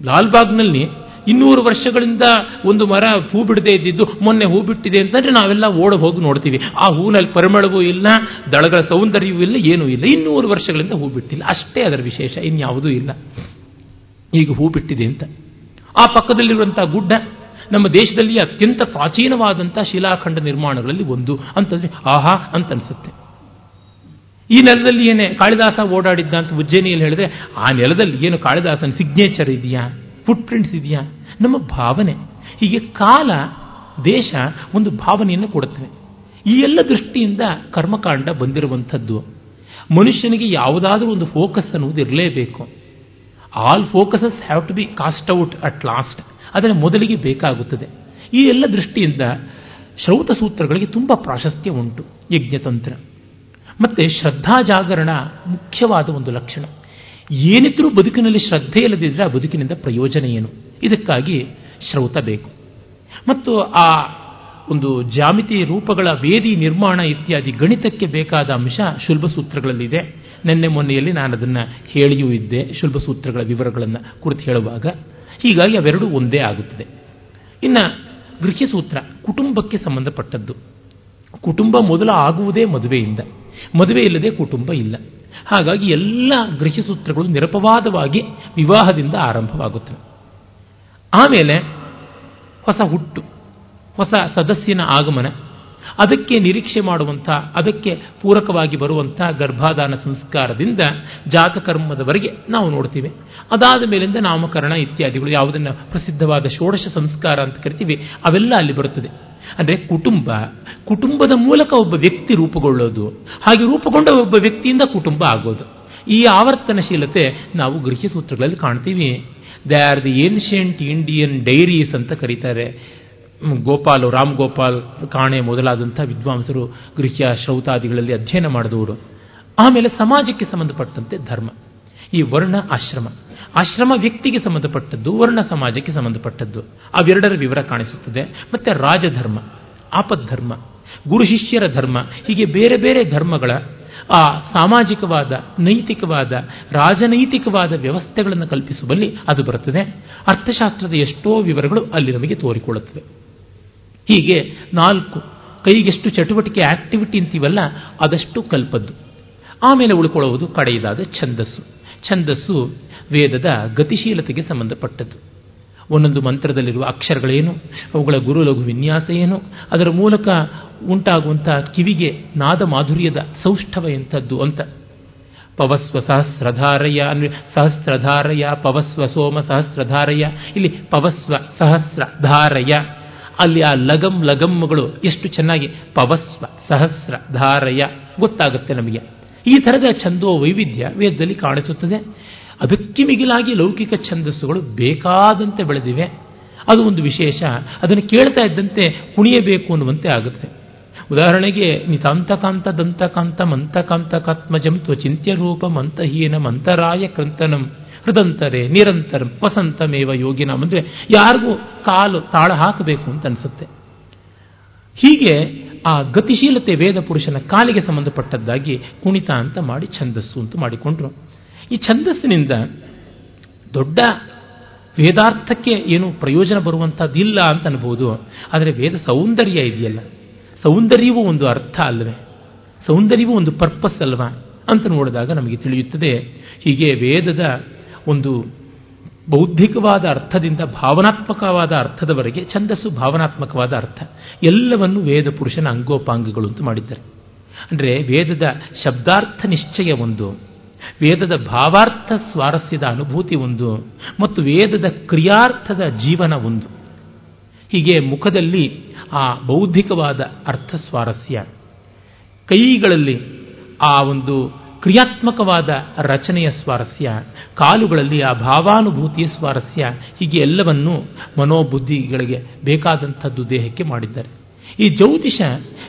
S1: ಲಾಲ್ಬಾಗ್ನಲ್ಲಿ ಇನ್ನೂರು ವರ್ಷಗಳಿಂದ ಒಂದು ಮರ ಹೂ ಬಿಡದೆ ಇದ್ದಿದ್ದು ಮೊನ್ನೆ ಹೂ ಬಿಟ್ಟಿದೆ ಅಂತಂದರೆ ನಾವೆಲ್ಲ ಓಡ ಹೋಗಿ ನೋಡ್ತೀವಿ. ಆ ಹೂನಲ್ಲಿ ಪರಿಮಳವೂ ಇಲ್ಲ, ದಳಗಳ ಸೌಂದರ್ಯವೂ ಇಲ್ಲ, ಏನೂ ಇಲ್ಲ. ಇನ್ನೂರು ವರ್ಷಗಳಿಂದ ಹೂ ಬಿಟ್ಟಿಲ್ಲ. ಅಷ್ಟೇ ಅದರ ವಿಶೇಷ, ಇನ್ಯಾವುದೂ ಇಲ್ಲ. ಈಗ ಹೂ ಬಿಟ್ಟಿದೆ ಅಂತ. ಆ ಪಕ್ಕದಲ್ಲಿರುವಂಥ ಗುಡ್ಡ ನಮ್ಮ ದೇಶದಲ್ಲಿ ಅತ್ಯಂತ ಪ್ರಾಚೀನವಾದಂಥ ಶಿಲಾಖಂಡ ನಿರ್ಮಾಣಗಳಲ್ಲಿ ಒಂದು ಅಂತಂದ್ರೆ, ಆಹಾ ಅಂತ ಅನಿಸುತ್ತೆ. ಈ ನೆಲದಲ್ಲಿ ಏನೇ ಕಾಳಿದಾಸ ಓಡಾಡಿದ್ದ ಅಂತ ಉಜ್ಜಯಿನಿಯಲ್ಲಿ ಹೇಳಿದ್ರೆ, ಆ ನೆಲದಲ್ಲಿ ಏನು ಕಾಳಿದಾಸನ ಸಿಗ್ನೇಚರ್ ಇದೆಯಾ? ಫುಟ್ ಪ್ರಿಂಟ್ಸ್ ಇದೆಯಾ? ನಮ್ಮ ಭಾವನೆ. ಹೀಗೆ ಕಾಲ, ದೇಶ ಒಂದು ಭಾವನೆಯನ್ನು ಕೊಡುತ್ತವೆ ಈ ಎಲ್ಲ ದೃಷ್ಟಿಯಿಂದ ಕರ್ಮಕಾಂಡ ಬಂದಿರುವಂಥದ್ದು. ಮನುಷ್ಯನಿಗೆ ಯಾವುದಾದ್ರೂ ಒಂದು ಫೋಕಸ್ ಅನ್ನುವುದು ಇರಲೇಬೇಕು. All focuses have to be cast out at last ಅದರ ಮೊದಲಿಗೆ ಬೇಕಾಗುತ್ತದೆ. ಈ ಎಲ್ಲ ದೃಷ್ಟಿಯಿಂದ ಶ್ರೌತ ಸೂತ್ರಗಳಿಗೆ ತುಂಬ ಪ್ರಾಶಸ್ತ್ಯ ಉಂಟು, ಯಜ್ಞತಂತ್ರ. ಮತ್ತೆ ಶ್ರದ್ಧಾ ಜಾಗರಣ ಮುಖ್ಯವಾದ ಒಂದು ಲಕ್ಷಣ. ಏನಿದ್ರೂ ಬದುಕಿನಲ್ಲಿ ಶ್ರದ್ಧೆ ಇಲ್ಲದಿದ್ದರೆ ಆ ಬದುಕಿನಿಂದ ಪ್ರಯೋಜನ ಏನು? ಇದಕ್ಕಾಗಿ ಶ್ರೌತ ಬೇಕು. ಮತ್ತು ಆ ಒಂದು ಜಾಮಿತಿ ರೂಪಗಳ ವೇದಿ ನಿರ್ಮಾಣ ಇತ್ಯಾದಿ ಗಣಿತಕ್ಕೆ ಬೇಕಾದ ಅಂಶ ಶುಲ್ಭ ಸೂತ್ರಗಳಲ್ಲಿದೆ ನಿನ್ನೆ ಮೊನ್ನೆಯಲ್ಲಿ ನಾನು ಅದನ್ನು ಹೇಳಿಯೂ ಇದ್ದೆ ಶುಲ್ಭ ಸೂತ್ರಗಳ ವಿವರಗಳನ್ನು ಕುರಿತು ಹೇಳುವಾಗ. ಹೀಗಾಗಿ ಅವೆರಡೂ ಒಂದೇ ಆಗುತ್ತದೆ. ಇನ್ನು ಗೃಹ್ಯಸೂತ್ರ ಕುಟುಂಬಕ್ಕೆ ಸಂಬಂಧಪಟ್ಟದ್ದು. ಕುಟುಂಬ ಮೊದಲ ಆಗುವುದೇ ಮದುವೆಯಿಂದ. ಮದುವೆ ಇಲ್ಲದೆ ಕುಟುಂಬ ಇಲ್ಲ. ಹಾಗಾಗಿ ಎಲ್ಲ ಗೃಹಸೂತ್ರಗಳು ನಿರಪವಾದವಾಗಿ ವಿವಾಹದಿಂದ ಆರಂಭವಾಗುತ್ತವೆ. ಆಮೇಲೆ ಹೊಸ ಹುಟ್ಟು, ಹೊಸ ಸದಸ್ಯನ ಆಗಮನ, ಅದಕ್ಕೆ ನಿರೀಕ್ಷೆ ಮಾಡುವಂಥ, ಅದಕ್ಕೆ ಪೂರಕವಾಗಿ ಬರುವಂಥ ಗರ್ಭಾಧಾನ ಸಂಸ್ಕಾರದಿಂದ ಜಾತಕರ್ಮದವರೆಗೆ ನಾವು ನೋಡ್ತೀವಿ. ಅದಾದ ಮೇಲಿಂದ ನಾಮಕರಣ ಇತ್ಯಾದಿಗಳು ಯಾವುದನ್ನು ಪ್ರಸಿದ್ಧವಾದ ಷೋಡಶ ಸಂಸ್ಕಾರ ಅಂತ ಕರಿತೀವಿ, ಅವೆಲ್ಲ ಅಲ್ಲಿ ಬರುತ್ತದೆ. ಅಂದರೆ ಕುಟುಂಬ. ಕುಟುಂಬದ ಮೂಲಕ ಒಬ್ಬ ವ್ಯಕ್ತಿ ರೂಪುಗೊಳ್ಳೋದು. ಹಾಗೆ ರೂಪುಗೊಂಡ ಒಬ್ಬ ವ್ಯಕ್ತಿಯಿಂದ ಕುಟುಂಬ ಆಗೋದು. ಈ ಆವರ್ತನಶೀಲತೆ ನಾವು ಗೃಹ್ಯ ಸೂತ್ರಗಳಲ್ಲಿ ಕಾಣ್ತೀವಿ. They are the ancient Indian diaries ಅಂತ ಕರೀತಾರೆ. ಗೋಪಾಲ್, ರಾಮ್ ಗೋಪಾಲ್, ಕಾಣೆ ಮೊದಲಾದಂಥ ವಿದ್ವಾಂಸರು ಗೃಹ್ಯ ಶ್ರೌತಾದಿಗಳಲ್ಲಿ ಅಧ್ಯಯನ ಮಾಡಿದವರು. ಆಮೇಲೆ ಸಮಾಜಕ್ಕೆ ಸಂಬಂಧಪಟ್ಟಂತೆ ಧರ್ಮ. ಈ ವರ್ಣ ಆಶ್ರಮ. ಆಶ್ರಮ ವ್ಯಕ್ತಿಗೆ ಸಂಬಂಧಪಟ್ಟದ್ದು, ವರ್ಣ ಸಮಾಜಕ್ಕೆ ಸಂಬಂಧಪಟ್ಟದ್ದು. ಅವೆರಡರ ವಿವರ ಕಾಣಿಸುತ್ತದೆ. ಮತ್ತೆ ರಾಜಧರ್ಮ, ಆಪದ್ಧರ್ಮ, ಗುರು ಶಿಷ್ಯರ ಧರ್ಮ, ಹೀಗೆ ಬೇರೆ ಬೇರೆ ಧರ್ಮಗಳ, ಆ ಸಾಮಾಜಿಕವಾದ, ನೈತಿಕವಾದ, ರಾಜನೈತಿಕವಾದ ವ್ಯವಸ್ಥೆಗಳನ್ನು ಕಲ್ಪಿಸುವಲ್ಲಿ ಅದು ಬರುತ್ತದೆ. ಅರ್ಥಶಾಸ್ತ್ರದ ಎಷ್ಟೋ ವಿವರಗಳು ಅಲ್ಲಿ ನಮಗೆ ತೋರಿಕೊಳ್ಳುತ್ತದೆ ಹೀಗೆ ನಾಲ್ಕು, ಕೈಗೆಷ್ಟು ಚಟುವಟಿಕೆ ಆಕ್ಟಿವಿಟಿ ಅಂತೀವಲ್ಲ, ಅದಷ್ಟು ಕಲ್ಪದ್ದು. ಆಮೇಲೆ ಉಳ್ಕೊಳ್ಳುವುದು ಕಡೆಯದಾದ ಛಂದಸ್ಸು. ಛಂದಸ್ಸು ವೇದದ ಗತಿಶೀಲತೆಗೆ ಸಂಬಂಧಪಟ್ಟದ್ದು. ಒಂದೊಂದು ಮಂತ್ರದಲ್ಲಿರುವ ಅಕ್ಷರಗಳೇನು, ಅವುಗಳ ಗುರು ಲಘು ವಿನ್ಯಾಸ ಏನು, ಅದರ ಮೂಲಕ ಉಂಟಾಗುವಂಥ ಕಿವಿಗೆ ನಾದ ಮಾಧುರ್ಯದ ಸೌಷ್ಠವ ಎಂಥದ್ದು ಅಂತ. ಪವಸ್ವ ಸಹಸ್ರಧಾರಯ ಅಂದರೆ ಸಹಸ್ರಧಾರಯ ಪವಸ್ವ ಸೋಮ ಸಹಸ್ರಧಾರಯ, ಇಲ್ಲಿ ಪವಸ್ವ ಸಹಸ್ರಧಾರಯ, ಅಲ್ಲಿ ಆ ಲಗಂ ಲಗಮ್ಗಳು ಎಷ್ಟು ಚೆನ್ನಾಗಿ ಪವಸ್ವ ಸಹಸ್ರ ಧಾರಯ ಗೊತ್ತಾಗುತ್ತೆ ನಮಗೆ. ಈ ಥರದ ಛಂದೋ ವೈವಿಧ್ಯ ವೇದದಲ್ಲಿ ಕಾಣಿಸುತ್ತದೆ. ಅದಕ್ಕೆ ಮಿಗಿಲಾಗಿ ಲೌಕಿಕ ಛಂದಸ್ಸುಗಳು ಬೇಕಾದಂತೆ ಬೆಳೆದಿವೆ. ಅದು ಒಂದು ವಿಶೇಷ. ಅದನ್ನು ಕೇಳ್ತಾ ಇದ್ದಂತೆ ಕುಣಿಯಬೇಕು ಅನ್ನುವಂತೆ ಆಗುತ್ತೆ. ಉದಾಹರಣೆಗೆ ನಿತಾಂತಕಾಂತ ದಂತಕಾಂತ ಮಂತಕಾಂತ ಕಾತ್ಮಜಂ ತ್ವಚಿಂತ್ಯ ರೂಪ ಮಂತಹೀನ ಮಂತರಾಯ ಕೃಂತನಂ ಹೃದಂತರೆ ನಿರಂತರಂ ವಸಂತಮೇವ ಯೋಗಿನಂ. ಅಂದರೆ ಯಾರಿಗೂ ಕಾಲು ತಾಳ ಹಾಕಬೇಕು ಅಂತ ಅನಿಸುತ್ತೆ. ಹೀಗೆ ಆ ಗತಿಶೀಲತೆ ವೇದ ಪುರುಷನ ಕಾಲಿಗೆ ಸಂಬಂಧಪಟ್ಟದ್ದಾಗಿ ಕುಣಿತ ಅಂತ ಮಾಡಿ ಛಂದಸ್ಸು ಅಂತ ಮಾಡಿಕೊಂಡ್ರು. ಈ ಛಂದಸ್ಸಿನಿಂದ ದೊಡ್ಡ ವೇದಾರ್ಥಕ್ಕೆ ಏನು ಪ್ರಯೋಜನ ಬರುವಂಥದ್ದಿಲ್ಲ ಅಂತ ಅನ್ಬೋದು. ಆದರೆ ವೇದ ಸೌಂದರ್ಯ ಇದೆಯಲ್ಲ. ಸೌಂದರ್ಯವೂ ಒಂದು ಅರ್ಥ ಅಲ್ಲವೇ ಸೌಂದರ್ಯವೂ ಒಂದು ಪರ್ಪಸ್ ಅಲ್ವಾ ಅಂತ ನೋಡಿದಾಗ ನಮಗೆ ತಿಳಿಯುತ್ತದೆ. ಹೀಗೆ ವೇದದ ಒಂದು ಬೌದ್ಧಿಕವಾದ ಅರ್ಥದಿಂದ ಭಾವನಾತ್ಮಕವಾದ ಅರ್ಥದವರೆಗೆ ಛಂದಸ್ಸು ಭಾವನಾತ್ಮಕವಾದ ಅರ್ಥ. ಎಲ್ಲವನ್ನು ವೇದ ಪುರುಷನ ಅಂಗೋಪಾಂಗಗಳು ಅಂತ ಮಾಡಿದ್ದಾರೆ. ಅಂದರೆ ವೇದದ ಶಬ್ದಾರ್ಥ ನಿಶ್ಚಯ ಒಂದು, ವೇದದ ಭಾವಾರ್ಥ ಸ್ವಾರಸ್ಯದ ಅನುಭೂತಿ ಒಂದು, ಮತ್ತು ವೇದದ ಕ್ರಿಯಾರ್ಥದ ಜೀವನ ಒಂದು. ಹೀಗೆ ಮುಖದಲ್ಲಿ ಆ ಬೌದ್ಧಿಕವಾದ ಅರ್ಥ ಸ್ವಾರಸ್ಯ. ಕೈಗಳಲ್ಲಿ ಆ ಒಂದು ಕ್ರಿಯಾತ್ಮಕವಾದ ರಚನೆಯ ಸ್ವಾರಸ್ಯ, ಕಾಲುಗಳಲ್ಲಿ ಆ ಭಾವಾನುಭೂತಿಯ ಸ್ವಾರಸ್ಯ, ಹೀಗೆ ಎಲ್ಲವನ್ನೂ ಮನೋಬುದ್ಧಿಗಳಿಗೆ ಬೇಕಾದಂಥದ್ದು ದೇಹಕ್ಕೆ ಮಾಡಿದ್ದಾರೆ. ಈ ಜ್ಯೋತಿಷ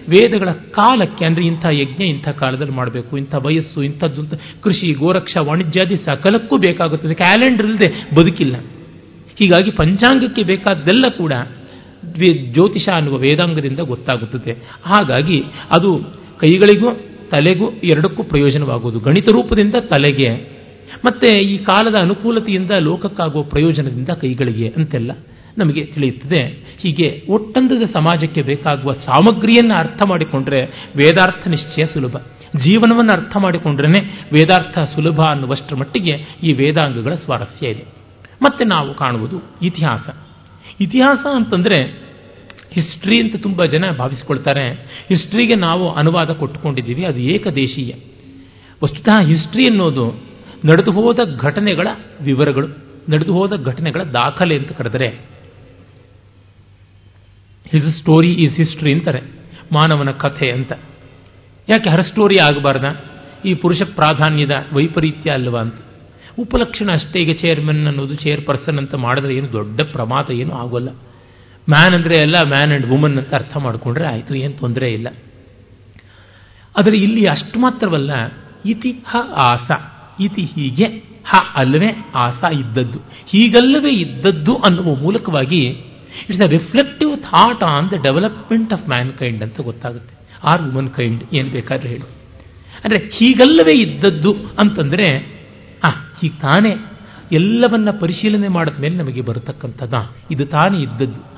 S1: ವೇದಗಳ ಕಾಲಕ್ಕೆ, ಅಂದರೆ ಇಂಥ ಯಜ್ಞ, ಇಂಥ ಕಾಲದಲ್ಲಿ ಮಾಡಬೇಕು, ಇಂಥ ವಯಸ್ಸು, ಇಂಥದ್ದು ಕೃಷಿ, ಗೋರಕ್ಷ ವಾಣಿಜ್ಯಾದಿ ಸಕಲಕ್ಕೂ ಬೇಕಾಗುತ್ತದೆ, ಕ್ಯಾಲೆಂಡರ್ ಇಲ್ಲದೆ ಬದುಕಿಲ್ಲ. ಹೀಗಾಗಿ ಪಂಚಾಂಗಕ್ಕೆ ಬೇಕಾದ್ದೆಲ್ಲ ಕೂಡ ಜ್ಯೋತಿಷ ಅನ್ನುವ ವೇದಾಂಗದಿಂದ ಗೊತ್ತಾಗುತ್ತದೆ. ಹಾಗಾಗಿ ಅದು ಕೈಗಳಿಗೂ ತಲೆಗೂ ಎರಡಕ್ಕೂ ಪ್ರಯೋಜನವಾಗುವುದು. ಗಣಿತ ರೂಪದಿಂದ ತಲೆಗೆ ಮತ್ತೆ ಈ ಕಾಲದ ಅನುಕೂಲತೆಯಿಂದ ಲೋಕಕ್ಕಾಗುವ ಪ್ರಯೋಜನದಿಂದ ಕೈಗಳಿಗೆ ಅಂತೆಲ್ಲ ನಮಗೆ ತಿಳಿಯುತ್ತದೆ. ಹೀಗೆ ಒಟ್ಟಂದದ ಸಮಾಜಕ್ಕೆ ಬೇಕಾಗುವ ಸಾಮಗ್ರಿಯನ್ನು ಅರ್ಥ ಮಾಡಿಕೊಂಡ್ರೆ ವೇದಾರ್ಥ ನಿಶ್ಚಯ ಸುಲಭ. ಜೀವನವನ್ನು ಅರ್ಥ ಮಾಡಿಕೊಂಡ್ರೆ ವೇದಾರ್ಥ ಸುಲಭ ಅನ್ನುವಷ್ಟರ ಮಟ್ಟಿಗೆ ಈ ವೇದಾಂಗಗಳ ಸ್ವಾರಸ್ಯ ಇದೆ. ಮತ್ತೆ ನಾವು ಕಾಣುವುದು ಇತಿಹಾಸ. ಇತಿಹಾಸ ಅಂತಂದ್ರೆ ಹಿಸ್ಟ್ರಿ ಅಂತ ತುಂಬ ಜನ ಭಾವಿಸ್ಕೊಳ್ತಾರೆ. ಹಿಸ್ಟ್ರಿಗೆ ನಾವು ಅನುವಾದ ಕೊಟ್ಟುಕೊಂಡಿದ್ದೀವಿ, ಅದು ಏಕದೇಶೀಯ. ವಸ್ತುತಃ ಹಿಸ್ಟ್ರಿ ಅನ್ನೋದು ನಡೆದು ಹೋದ ಘಟನೆಗಳ ವಿವರಗಳು, ನಡೆದು ಹೋದ ಘಟನೆಗಳ ದಾಖಲೆ ಅಂತ ಕರೆದರೆ ಹಿಸ್ ಸ್ಟೋರಿ ಈಸ್ ಹಿಸ್ಟ್ರಿ ಅಂತಾರೆ, ಮಾನವನ ಕಥೆ ಅಂತ. ಯಾಕೆ ಹರ ಸ್ಟೋರಿ ಆಗಬಾರ್ದ? ಈ ಪುರುಷ ಪ್ರಾಧಾನ್ಯದ ವೈಪರೀತ್ಯ ಅಲ್ವಾ ಅಂತ. ಉಪಲಕ್ಷಣ ಅಷ್ಟೇ, ಈಗ ಚೇರ್ಮನ್ ಅನ್ನೋದು ಚೇರ್ಪರ್ಸನ್ ಅಂತ ಮಾಡಿದ್ರೆ ಏನು ದೊಡ್ಡ ಪ್ರಮಾದ ಏನು ಆಗೋಲ್ಲ. ಮ್ಯಾನ್ ಅಂದರೆ ಎಲ್ಲ ಮ್ಯಾನ್ ಆ್ಯಂಡ್ ವುಮನ್ ಅಂತ ಅರ್ಥ ಮಾಡಿಕೊಂಡ್ರೆ ಆಯಿತು, ಏನು ತೊಂದರೆ ಇಲ್ಲ. ಆದರೆ ಇಲ್ಲಿ ಅಷ್ಟು ಮಾತ್ರವಲ್ಲ, ಇತಿ ಹ ಆಸ, ಇತಿ ಹೀಗೆ ಹ ಅಲ್ಲವೇ ಆಸ ಇದ್ದದ್ದು. ಹೀಗಲ್ಲವೇ ಇದ್ದದ್ದು ಅನ್ನುವ ಮೂಲಕವಾಗಿ it's a reflective thought on the development of mankind ಅಂತ ಗೊತ್ತಾಗುತ್ತೆ. ಆರ್ ವುಮನ್ ಕೈಂಡ್ ಏನು ಬೇಕಾದ್ರೆ ಹೇಳಿ. ಅಂದರೆ ಹೀಗಲ್ಲವೇ ಇದ್ದದ್ದು ಅಂತಂದರೆ ಆ ಹೀಗೆ ತಾನೇ ಎಲ್ಲವನ್ನ ಪರಿಶೀಲನೆ ಮಾಡಿದ ಮೇಲೆ ನಮಗೆ ಬರತಕ್ಕಂಥದ್ದ. ಇದು ತಾನೇ ಇದ್ದದ್ದು.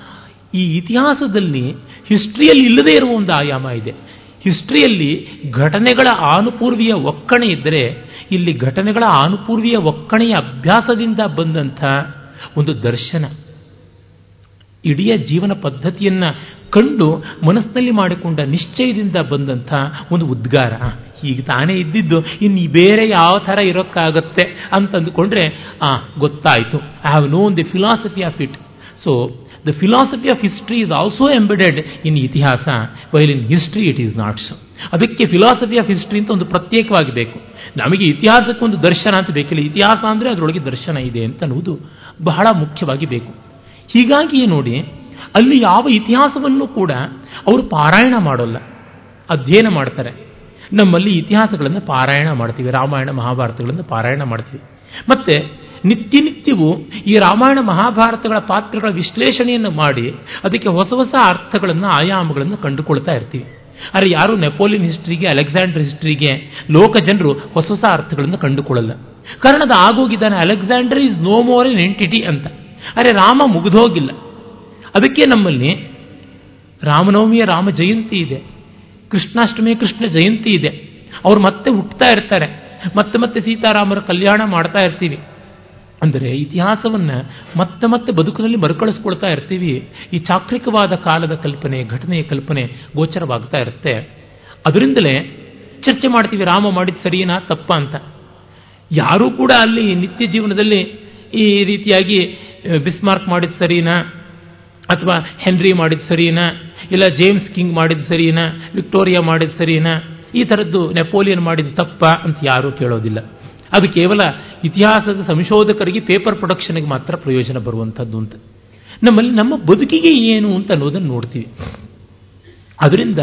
S1: ಈ ಇತಿಹಾಸದಲ್ಲಿ ಹಿಸ್ಟ್ರಿಯಲ್ಲಿ ಇಲ್ಲದೇ ಇರುವ ಒಂದು ಆಯಾಮ ಇದೆ. ಹಿಸ್ಟ್ರಿಯಲ್ಲಿ ಘಟನೆಗಳ ಆನುಪೂರ್ವಿಯ ಒಕ್ಕಣೆ ಇದ್ದರೆ ಇಲ್ಲಿ ಘಟನೆಗಳ ಆನುಪೂರ್ವಿಯ ಒಕ್ಕಣೆಯ ಅಭ್ಯಾಸದಿಂದ ಬಂದಂಥ ಒಂದು ದರ್ಶನ. ಇಡೀ ಜೀವನ ಪದ್ಧತಿಯನ್ನು ಕಂಡು ಮನಸ್ಸಿನಲ್ಲಿ ಮಾಡಿಕೊಂಡ ನಿಶ್ಚಯದಿಂದ ಬಂದಂಥ ಒಂದು ಉದ್ಗಾರ. ಈಗ ತಾನೇ ಇದ್ದಿದ್ದು, ಇನ್ನು ಬೇರೆ ಯಾವ ಥರ ಇರೋಕ್ಕಾಗತ್ತೆ ಅಂತಂದುಕೊಂಡ್ರೆ, ಆ, ಗೊತ್ತಾಯಿತು. I have known the philosophy of it so the philosophy of history is also embedded in ಇತಿಹಾಸ. While in history it is not ಅದಕ್ಕೆ ಫಿಲಾಸಫಿ ಆಫ್ ಹಿಸ್ಟ್ರಿ ಅಂತ ಒಂದು ಪ್ರತ್ಯೇಕವಾಗಿ ಬೇಕು. ನಮಗೆ ಇತಿಹಾಸಕ್ಕೆ ಒಂದು ದರ್ಶನ ಅಂತ ಬೇಕಿಲ್ಲ. ಇತಿಹಾಸ ಅಂದರೆ ಅದರೊಳಗೆ ದರ್ಶನ ಇದೆ ಅಂತ ಅನ್ನುವುದು ಬಹಳ ಮುಖ್ಯವಾಗಿ ಬೇಕು. ಹೀಗಾಗಿ ನೋಡಿ, ಅಲ್ಲಿ ಯಾವ ಇತಿಹಾಸವನ್ನು ಕೂಡ ಅವರು ಪಾರಾಯಣ ಮಾಡೋಲ್ಲ. ಅಧ್ಯಯನ ಮಾಡ್ತಾರೆ. ನಮ್ಮಲ್ಲಿ ಇತಿಹಾಸಗಳನ್ನು ಪಾರಾಯಣ ಮಾಡ್ತೀವಿ. ರಾಮಾಯಣ, ಮಹಾಭಾರತಗಳನ್ನು ಪಾರಾಯಣ ಮಾಡ್ತೀವಿ. ಮತ್ತೆ ನಿತ್ಯ ನಿತ್ಯವೂ ಈ ರಾಮಾಯಣ ಮಹಾಭಾರತಗಳ ಪಾತ್ರಗಳ ವಿಶ್ಲೇಷಣೆಯನ್ನು ಮಾಡಿ ಅದಕ್ಕೆ ಹೊಸ ಹೊಸ ಅರ್ಥಗಳನ್ನು, ಆಯಾಮಗಳನ್ನು ಕಂಡುಕೊಳ್ತಾ ಇರ್ತೀವಿ. ಆದರೆ ಯಾರು ನೆಪೋಲಿಯನ್ ಹಿಸ್ಟ್ರಿಗೆ, ಅಲೆಕ್ಸಾಂಡರ್ ಹಿಸ್ಟ್ರಿಗೆ, ಲೋಕ ಜನರು ಹೊಸ ಹೊಸ ಅರ್ಥಗಳನ್ನು ಕಂಡುಕೊಳ್ಳಲ್ಲ. ಕಾರಣ ಅದು ಆಗೋಗಿದ್ದಾನೆ, Alexander is no more an entity ಅಂತ. ಅರೆ ರಾಮ ಮುಗಿದೋಗಿಲ್ಲ. ಅದಕ್ಕೆ ನಮ್ಮಲ್ಲಿ ರಾಮನವಮಿಯ ರಾಮ ಜಯಂತಿ ಇದೆ. ಕೃಷ್ಣಾಷ್ಟಮಿ ಕೃಷ್ಣ ಜಯಂತಿ ಇದೆ. ಅವ್ರು ಮತ್ತೆ ಹುಟ್ಟುತ್ತಾ ಇರ್ತಾರೆ. ಮತ್ತೆ ಮತ್ತೆ ಸೀತಾರಾಮರ ಕಲ್ಯಾಣ ಮಾಡ್ತಾ ಇರ್ತೀವಿ. ಅಂದರೆ ಇತಿಹಾಸವನ್ನು ಮತ್ತೆ ಮತ್ತೆ ಬದುಕಿನಲ್ಲಿ ಮರುಕಳಿಸ್ಕೊಳ್ತಾ ಇರ್ತೀವಿ. ಈ ಚಾಕ್ರಿಕವಾದ ಕಾಲದ ಕಲ್ಪನೆ, ಘಟನೆಯ ಕಲ್ಪನೆ ಗೋಚರವಾಗ್ತಾ ಇರುತ್ತೆ. ಅದರಿಂದಲೇ ಚರ್ಚೆ ಮಾಡ್ತೀವಿ, ರಾಮ ಮಾಡಿದ ಸರಿನಾ ತಪ್ಪ ಅಂತ. ಯಾರೂ ಕೂಡ ಅಲ್ಲಿ ನಿತ್ಯ ಜೀವನದಲ್ಲಿ ಈ ರೀತಿಯಾಗಿ ಬಿಸ್ಮಾರ್ಕ್ ಮಾಡಿದ ಸರಿನಾ ಅಥವಾ ಹೆನ್ರಿ ಮಾಡಿದ ಸರಿನಾ ಇಲ್ಲ ಜೇಮ್ಸ್ ಕಿಂಗ್ ಮಾಡಿದ ಸರಿನಾ, ವಿಕ್ಟೋರಿಯಾ ಮಾಡಿದ ಸರಿನಾ, ಈ ಥರದ್ದು ನೆಪೋಲಿಯನ್ ಮಾಡಿದ ತಪ್ಪ ಅಂತ ಯಾರೂ ಕೇಳೋದಿಲ್ಲ. ಅದು ಕೇವಲ ಇತಿಹಾಸದ ಸಂಶೋಧಕರಿಗೆ ಪೇಪರ್ ಪ್ರೊಡಕ್ಷನ್ಗೆ ಮಾತ್ರ ಪ್ರಯೋಜನ ಬರುವಂಥದ್ದು ಅಂತ. ನಮ್ಮಲ್ಲಿ ನಮ್ಮ ಬದುಕಿಗೆ ಏನು ಅಂತ ಅನ್ನೋದನ್ನು ನೋಡ್ತೀವಿ. ಅದರಿಂದ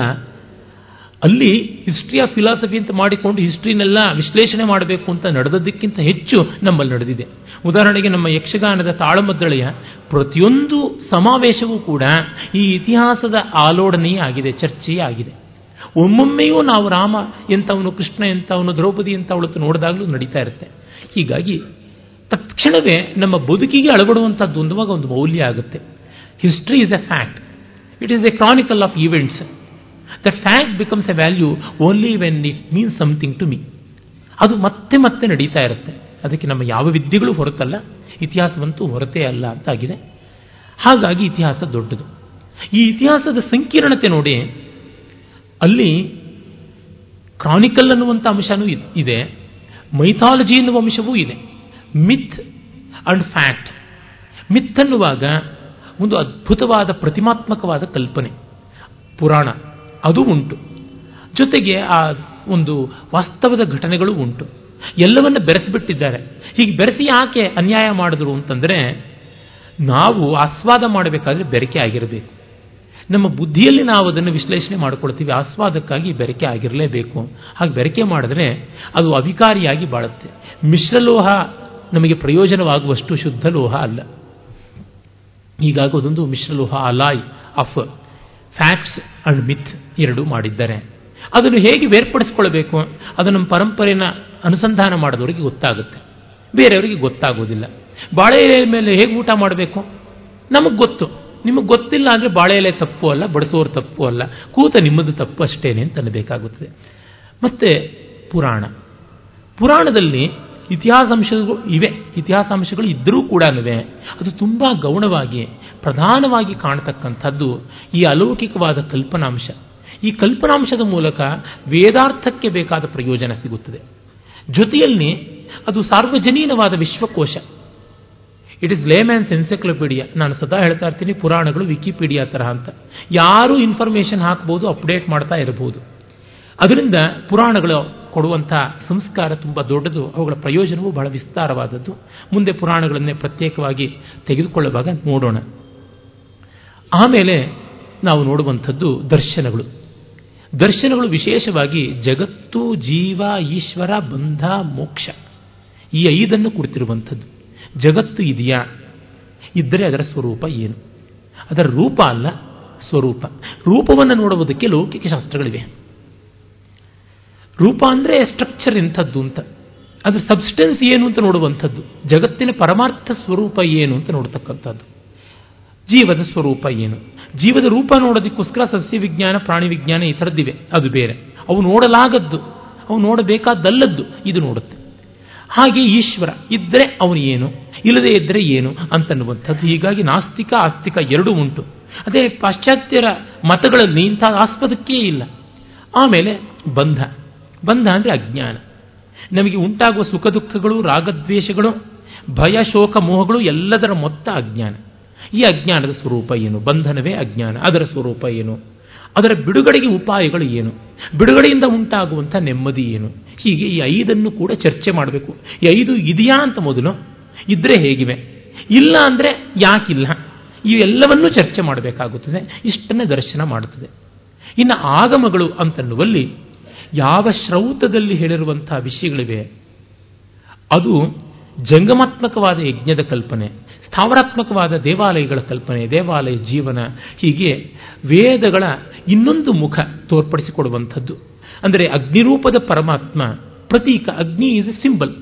S1: ಅಲ್ಲಿ ಹಿಸ್ಟ್ರಿ ಆಫ್ ಫಿಲಾಸಫಿ ಅಂತ ಮಾಡಿಕೊಂಡು ಹಿಸ್ಟ್ರಿನೆಲ್ಲ ವಿಶ್ಲೇಷಣೆ ಮಾಡಬೇಕು ಅಂತ ನಡೆದದ್ದಕ್ಕಿಂತ ಹೆಚ್ಚು ನಮ್ಮಲ್ಲಿ ನಡೆದಿದೆ. ಉದಾಹರಣೆಗೆ ನಮ್ಮ ಯಕ್ಷಗಾನದ ತಾಳಮದ್ದಳೆಯ ಪ್ರತಿಯೊಂದು ಸಮಾವೇಶವೂ ಕೂಡ ಈ ಇತಿಹಾಸದ ಆಲೋಡನೆಯೇ ಆಗಿದೆ, ಚರ್ಚೆಯೇ ಆಗಿದೆ. ಒಮ್ಮೊಮ್ಮೆಯೂ ನಾವು ರಾಮ ಎಂಥವನು, ಕೃಷ್ಣ ಎಂಥವನು, ದ್ರೌಪದಿ ಎಂಥವಳು ನೋಡಿದಾಗಲೂ ನಡೀತಾ ಇರುತ್ತೆ. ಹೀಗಾಗಿ ತಕ್ಷಣವೇ ನಮ್ಮ ಬದುಕಿಗೆ ಅಳವಡುವಂಥದ್ದು ಒಂದುವಾಗ ಒಂದು ಮೌಲ್ಯ ಆಗುತ್ತೆ. History is a fact it is a chronicle of events the fact becomes a value only when it means something to me ಅದು ಮತ್ತೆ ಮತ್ತೆ ನಡೀತಾ ಇರುತ್ತೆ. ಅದಕ್ಕೆ ನಮ್ಮ ಯಾವ ವಿದ್ಯೆಗಳು ಹೊರತಲ್ಲ, ಇತಿಹಾಸವಂತೂ ಹೊರತೇ ಅಲ್ಲ ಅಂತಾಗಿದೆ. ಹಾಗಾಗಿ ಇತಿಹಾಸ ದೊಡ್ಡದು. ಈ ಇತಿಹಾಸದ ಸಂಕೀರ್ಣತೆ ನೋಡಿ, ಅಲ್ಲಿ ಕ್ರಾನಿಕಲ್ ಅನ್ನುವಂಥ ಅಂಶನೂ ಇದೆ. ಮೈಥಾಲಜಿ ಎನ್ನುವ ಅಂಶವೂ ಇದೆ. ಮಿತ್ ಅಂಡ್ ಫ್ಯಾಕ್ಟ್ ಮಿತ್ ಅನ್ನುವಾಗ ಒಂದು ಅದ್ಭುತವಾದ ಪ್ರತಿಮಾತ್ಮಕವಾದ ಕಲ್ಪನೆ. ಪುರಾಣ. ಅದು ಉಂಟು. ಜೊತೆಗೆ ಆ ಒಂದು ವಾಸ್ತವದ ಘಟನೆಗಳು ಉಂಟು. ಎಲ್ಲವನ್ನ ಬೆರೆಸಿಬಿಟ್ಟಿದ್ದಾರೆ. ಹೀಗೆ ಬೆರೆಸಿ ಯಾಕೆ ಅನ್ಯಾಯ ಮಾಡಿದ್ರು ಅಂತಂದರೆ, ನಾವು ಆಸ್ವಾದ ಮಾಡಬೇಕಾದ್ರೆ ಬೆರಕೆ ಆಗಿರಬೇಕು. ನಮ್ಮ ಬುದ್ಧಿಯಲ್ಲಿ ನಾವು ಅದನ್ನು ವಿಶ್ಲೇಷಣೆ ಮಾಡಿಕೊಳ್ತೀವಿ. ಆಸ್ವಾದಕ್ಕಾಗಿ ಬೆರಕೆ ಆಗಿರಲೇಬೇಕು. ಹಾಗೆ ಬೆರಕೆ ಮಾಡಿದ್ರೆ ಅದು ಅವಿಕಾರಿಯಾಗಿ ಬಾಳುತ್ತೆ. ಮಿಶ್ರಲೋಹ ನಮಗೆ ಪ್ರಯೋಜನವಾಗುವಷ್ಟು ಶುದ್ಧ ಲೋಹ ಅಲ್ಲ. ಹೀಗಾಗಿ ಅದೊಂದು ಮಿಶ್ರಲೋಹ alloy of facts and myth ಎರಡು ಮಾಡಿದ್ದಾರೆ. ಅದನ್ನು ಹೇಗೆ ಬೇರ್ಪಡಿಸ್ಕೊಳ್ಬೇಕು ಅದು ನಮ್ಮ ಪರಂಪರೆನ ಅನುಸಂಧಾನ ಮಾಡಿದವರಿಗೆ ಗೊತ್ತಾಗುತ್ತೆ. ಬೇರೆಯವರಿಗೆ ಗೊತ್ತಾಗೋದಿಲ್ಲ. ಬಾಳೆ ಮೇಲೆ ಹೇಗೆ ಊಟ ಮಾಡಬೇಕು? ನಮಗೆ ಗೊತ್ತು. ನಿಮಗೆ ಗೊತ್ತಿಲ್ಲ ಅಂದರೆ ಬಾಳೆ ಎಲೆ ತಪ್ಪು ಅಲ್ಲ, ಬಡಿಸೋರು ತಪ್ಪು ಅಲ್ಲ, ಕೂತ ನಿಮ್ಮದು ತಪ್ಪು ಅಷ್ಟೇನೆ ಅಂತ ಅನ್ನಬೇಕಾಗುತ್ತದೆ. ಮತ್ತೆ ಪುರಾಣ. ಪುರಾಣದಲ್ಲಿ ಇತಿಹಾಸಾಂಶಗಳು ಇವೆ. ಇತಿಹಾಸಾಂಶಗಳು ಇದ್ದರೂ ಕೂಡ ಅದು ತುಂಬ ಗೌಣವಾಗಿ, ಪ್ರಧಾನವಾಗಿ ಕಾಣತಕ್ಕಂಥದ್ದು ಈ ಅಲೌಕಿಕವಾದ ಕಲ್ಪನಾಂಶ. ಈ ಕಲ್ಪನಾಂಶದ ಮೂಲಕ ವೇದಾರ್ಥಕ್ಕೆ ಬೇಕಾದ ಪ್ರಯೋಜನ ಸಿಗುತ್ತದೆ. ಜೊತೆಯಲ್ಲಿ ಅದು ಸಾರ್ವಜನೀನವಾದ ವಿಶ್ವಕೋಶ. ಇಟ್ ಇಸ್ ಲೇಮ್ಯಾನ್ಸ್ ಎನ್ಸೈಕ್ಲೋಪೀಡಿಯಾ ನಾನು ಸದಾ ಹೇಳ್ತಾ ಇರ್ತೀನಿ, ಪುರಾಣಗಳು ವಿಕಿಪೀಡಿಯಾ ತರಹ ಅಂತ. ಯಾರೂ ಇನ್ಫಾರ್ಮೇಷನ್ ಹಾಕ್ಬೋದು ಅಪ್ಡೇಟ್ ಮಾಡ್ತಾ ಇರಬಹುದು. ಅದರಿಂದ ಪುರಾಣಗಳು ಕೊಡುವಂಥ ಸಂಸ್ಕಾರ ತುಂಬ ದೊಡ್ಡದು, ಅವುಗಳ ಪ್ರಯೋಜನವೂ ಬಹಳ ವಿಸ್ತಾರವಾದದ್ದು. ಮುಂದೆ ಪುರಾಣಗಳನ್ನೇ ಪ್ರತ್ಯೇಕವಾಗಿ ತೆಗೆದುಕೊಳ್ಳುವಾಗ ನೋಡೋಣ. ಆಮೇಲೆ ನಾವು ನೋಡುವಂಥದ್ದು ದರ್ಶನಗಳು. ದರ್ಶನಗಳು ವಿಶೇಷವಾಗಿ ಜಗತ್ತು, ಜೀವ, ಈಶ್ವರ, ಬಂಧ, ಮೋಕ್ಷ. ಈ ಐದನ್ನು ಕುರಿತಿರುವಂಥದ್ದು. ಜಗತ್ತು ಇದೆಯಾ? ಇದ್ದರೆ ಅದರ ಸ್ವರೂಪ ಏನು? ಅದರ ರೂಪ ಅಲ್ಲ, ಸ್ವರೂಪ. ರೂಪವನ್ನು ನೋಡುವುದಕ್ಕೆ ಲೌಕಿಕ ಶಾಸ್ತ್ರಗಳಿವೆ. ರೂಪ ಅಂದರೆ ಸ್ಟ್ರಕ್ಚರ್ ಎಂಥದ್ದು ಅಂತ. ಅದರ ಸಬ್ಸ್ಟೆನ್ಸ್ ಏನು ಅಂತ ನೋಡುವಂಥದ್ದು. ಜಗತ್ತಿನ ಪರಮಾರ್ಥ ಸ್ವರೂಪ ಏನು ಅಂತ ನೋಡ್ತಕ್ಕಂಥದ್ದು. ಜೀವದ ಸ್ವರೂಪ ಏನು? ಜೀವದ ರೂಪ ನೋಡೋದಕ್ಕೋಸ್ಕರ ಸಸ್ಯ ವಿಜ್ಞಾನ, ಪ್ರಾಣಿ ವಿಜ್ಞಾನ ಈ ಥರದ್ದಿವೆ. ಅದು ಬೇರೆ. ಅವು ನೋಡಲಾಗದ್ದು. ಅವು ನೋಡಬೇಕಾದಲ್ಲದ್ದು ಇದು ನೋಡುತ್ತೆ. ಹಾಗೆ ಈಶ್ವರ ಇದ್ದರೆ ಅವನು ಏನು? ಇಲ್ಲದೇ ಇದ್ದರೆ ಏನು ಅಂತನ್ನುವಂಥದ್ದು. ಹೀಗಾಗಿ ನಾಸ್ತಿಕ, ಆಸ್ತಿಕ ಎರಡೂ ಉಂಟು. ಅದೇ ಪಾಶ್ಚಾತ್ಯರ ಮತಗಳಲ್ಲಿ ಇಂಥ ಆಸ್ಪದಕ್ಕೇ ಇಲ್ಲ. ಆಮೇಲೆ ಬಂಧ. ಬಂಧ ಅಂದರೆ ಅಜ್ಞಾನ. ನಮಗೆ ಉಂಟಾಗುವ ಸುಖ ದುಃಖಗಳು, ರಾಗದ್ವೇಷಗಳು, ಭಯ, ಶೋಕ, ಮೋಹಗಳು ಎಲ್ಲದರ ಮೊತ್ತ ಅಜ್ಞಾನ. ಈ ಅಜ್ಞಾನದ ಸ್ವರೂಪ ಏನು? ಬಂಧನವೇ ಅಜ್ಞಾನ. ಅದರ ಸ್ವರೂಪ ಏನು? ಅದರ ಬಿಡುಗಡೆಗೆ ಉಪಾಯಗಳು ಏನು? ಬಿಡುಗಡೆಯಿಂದ ಉಂಟಾಗುವಂಥ ನೆಮ್ಮದಿ ಏನು? ಹೀಗೆ ಈ ಐದನ್ನು ಕೂಡ ಚರ್ಚೆ ಮಾಡಬೇಕು. ಈ ಐದು ಇದೆಯಾ ಅಂತ ಮೊದಲು. ಇದ್ರೆ ಹೇಗಿವೆ? ಇಲ್ಲ ಅಂದರೆ ಯಾಕಿಲ್ಲ? ಇವೆಲ್ಲವನ್ನೂ ಚರ್ಚೆ ಮಾಡಬೇಕಾಗುತ್ತದೆ. ಇಷ್ಟನ್ನೇ ದರ್ಶನ ಮಾಡುತ್ತದೆ. ಇನ್ನು ಆಗಮಗಳು ಅಂತನ್ನುವಲ್ಲಿ ಯಾವ ಶ್ರೌತದಲ್ಲಿ ಹೇಳಿರುವಂತಹ ವಿಷಯಗಳಿವೆ? ಅದು ಜಂಗಮಾತ್ಮಕವಾದ ಯಜ್ಞದ ಕಲ್ಪನೆ, ಸ್ಥಾವರಾತ್ಮಕವಾದ ದೇವಾಲಯಗಳ ಕಲ್ಪನೆ, ದೇವಾಲಯ ಜೀವನ, ಹೀಗೆ ವೇದಗಳ ಇನ್ನೊಂದು ಮುಖ ತೋರ್ಪಡಿಸಿಕೊಡುವಂಥದ್ದು. ಅಂದರೆ ಅಗ್ನಿರೂಪದ ಪರಮಾತ್ಮ, ಪ್ರತೀಕ ಅಗ್ನಿ ಇಸ್ ಎ ಸಿಂಬಲ್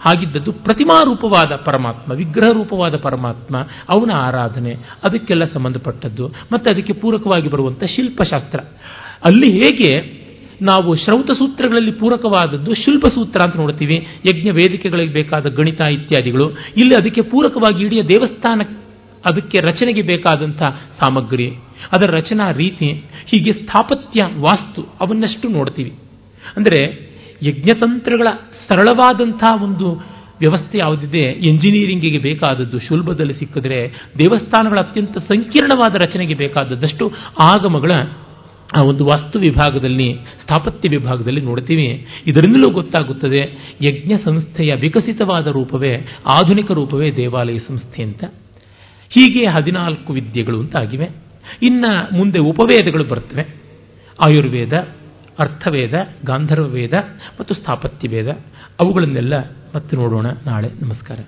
S1: ಹಾಗಿದ್ದದ್ದು ಪ್ರತಿಮಾರೂಪವಾದ ಪರಮಾತ್ಮ ವಿಗ್ರಹ ರೂಪವಾದ ಪರಮಾತ್ಮ, ಅವನ ಆರಾಧನೆ, ಅದಕ್ಕೆಲ್ಲ ಸಂಬಂಧಪಟ್ಟದ್ದು, ಮತ್ತು ಅದಕ್ಕೆ ಪೂರಕವಾಗಿ ಬರುವಂಥ ಶಿಲ್ಪಶಾಸ್ತ್ರ. ಅಲ್ಲಿ ಹೇಗೆ ನಾವು ಶ್ರೌತ ಸೂತ್ರಗಳಲ್ಲಿ ಪೂರಕವಾದದ್ದು ಶಿಲ್ಪ ಸೂತ್ರ ಅಂತ ನೋಡ್ತೀವಿ, ಯಜ್ಞ ವೇದಿಕೆಗಳಿಗೆ ಬೇಕಾದ ಗಣಿತ ಇತ್ಯಾದಿಗಳು, ಇಲ್ಲಿ ಅದಕ್ಕೆ ಪೂರಕವಾಗಿ ಇಡೀ ದೇವಸ್ಥಾನ, ಅದಕ್ಕೆ ರಚನೆಗೆ ಬೇಕಾದಂಥ ಸಾಮಗ್ರಿ. ಅದರ ರಚನಾ ರೀತಿ, ಹೀಗೆ ಸ್ಥಾಪತ್ಯ ವಾಸ್ತು ಅವನ್ನಷ್ಟು ನೋಡ್ತೀವಿ. ಅಂದರೆ ಯಜ್ಞತಂತ್ರಗಳ ಸರಳವಾದಂಥ ಒಂದು ವ್ಯವಸ್ಥೆ ಯಾವುದಿದೆ? ಎಂಜಿನಿಯರಿಂಗಿಗೆ ಬೇಕಾದದ್ದು ಸುಲಭದಲ್ಲಿ ಸಿಕ್ಕಿದ್ರೆ ದೇವಸ್ಥಾನಗಳ ಅತ್ಯಂತ ಸಂಕೀರ್ಣವಾದ ರಚನೆಗೆ ಬೇಕಾದದ್ದಷ್ಟು ಆಗಮಗಳ ಆ ಒಂದು ವಾಸ್ತು ವಿಭಾಗದಲ್ಲಿ, ಸ್ಥಾಪತ್ಯ ವಿಭಾಗದಲ್ಲಿ ನೋಡ್ತೀವಿ. ಇದರಿಂದಲೂ ಗೊತ್ತಾಗುತ್ತದೆ, ಯಜ್ಞ ಸಂಸ್ಥೆಯ ವಿಕಸಿತವಾದ ರೂಪವೇ ಆಧುನಿಕ ರೂಪವೇ ದೇವಾಲಯ ಸಂಸ್ಥೆ ಅಂತ. ಹೀಗೆ ಹದಿನಾಲ್ಕು ವಿದ್ಯೆಗಳು ಅಂತ ಆಗಿವೆ ಇನ್ನು ಮುಂದೆ ಉಪವೇದಗಳು ಬರ್ತವೆ. ಆಯುರ್ವೇದ, ಅರ್ಥವೇದ ಗಾಂಧರ್ವ ವೇದ ಮತ್ತು ಸ್ಥಾಪತ್ಯ ವೇದ ಅವುಗಳನ್ನೆಲ್ಲ ಮತ್ತೆ ನೋಡೋಣ ನಾಳೆ. ನಮಸ್ಕಾರ.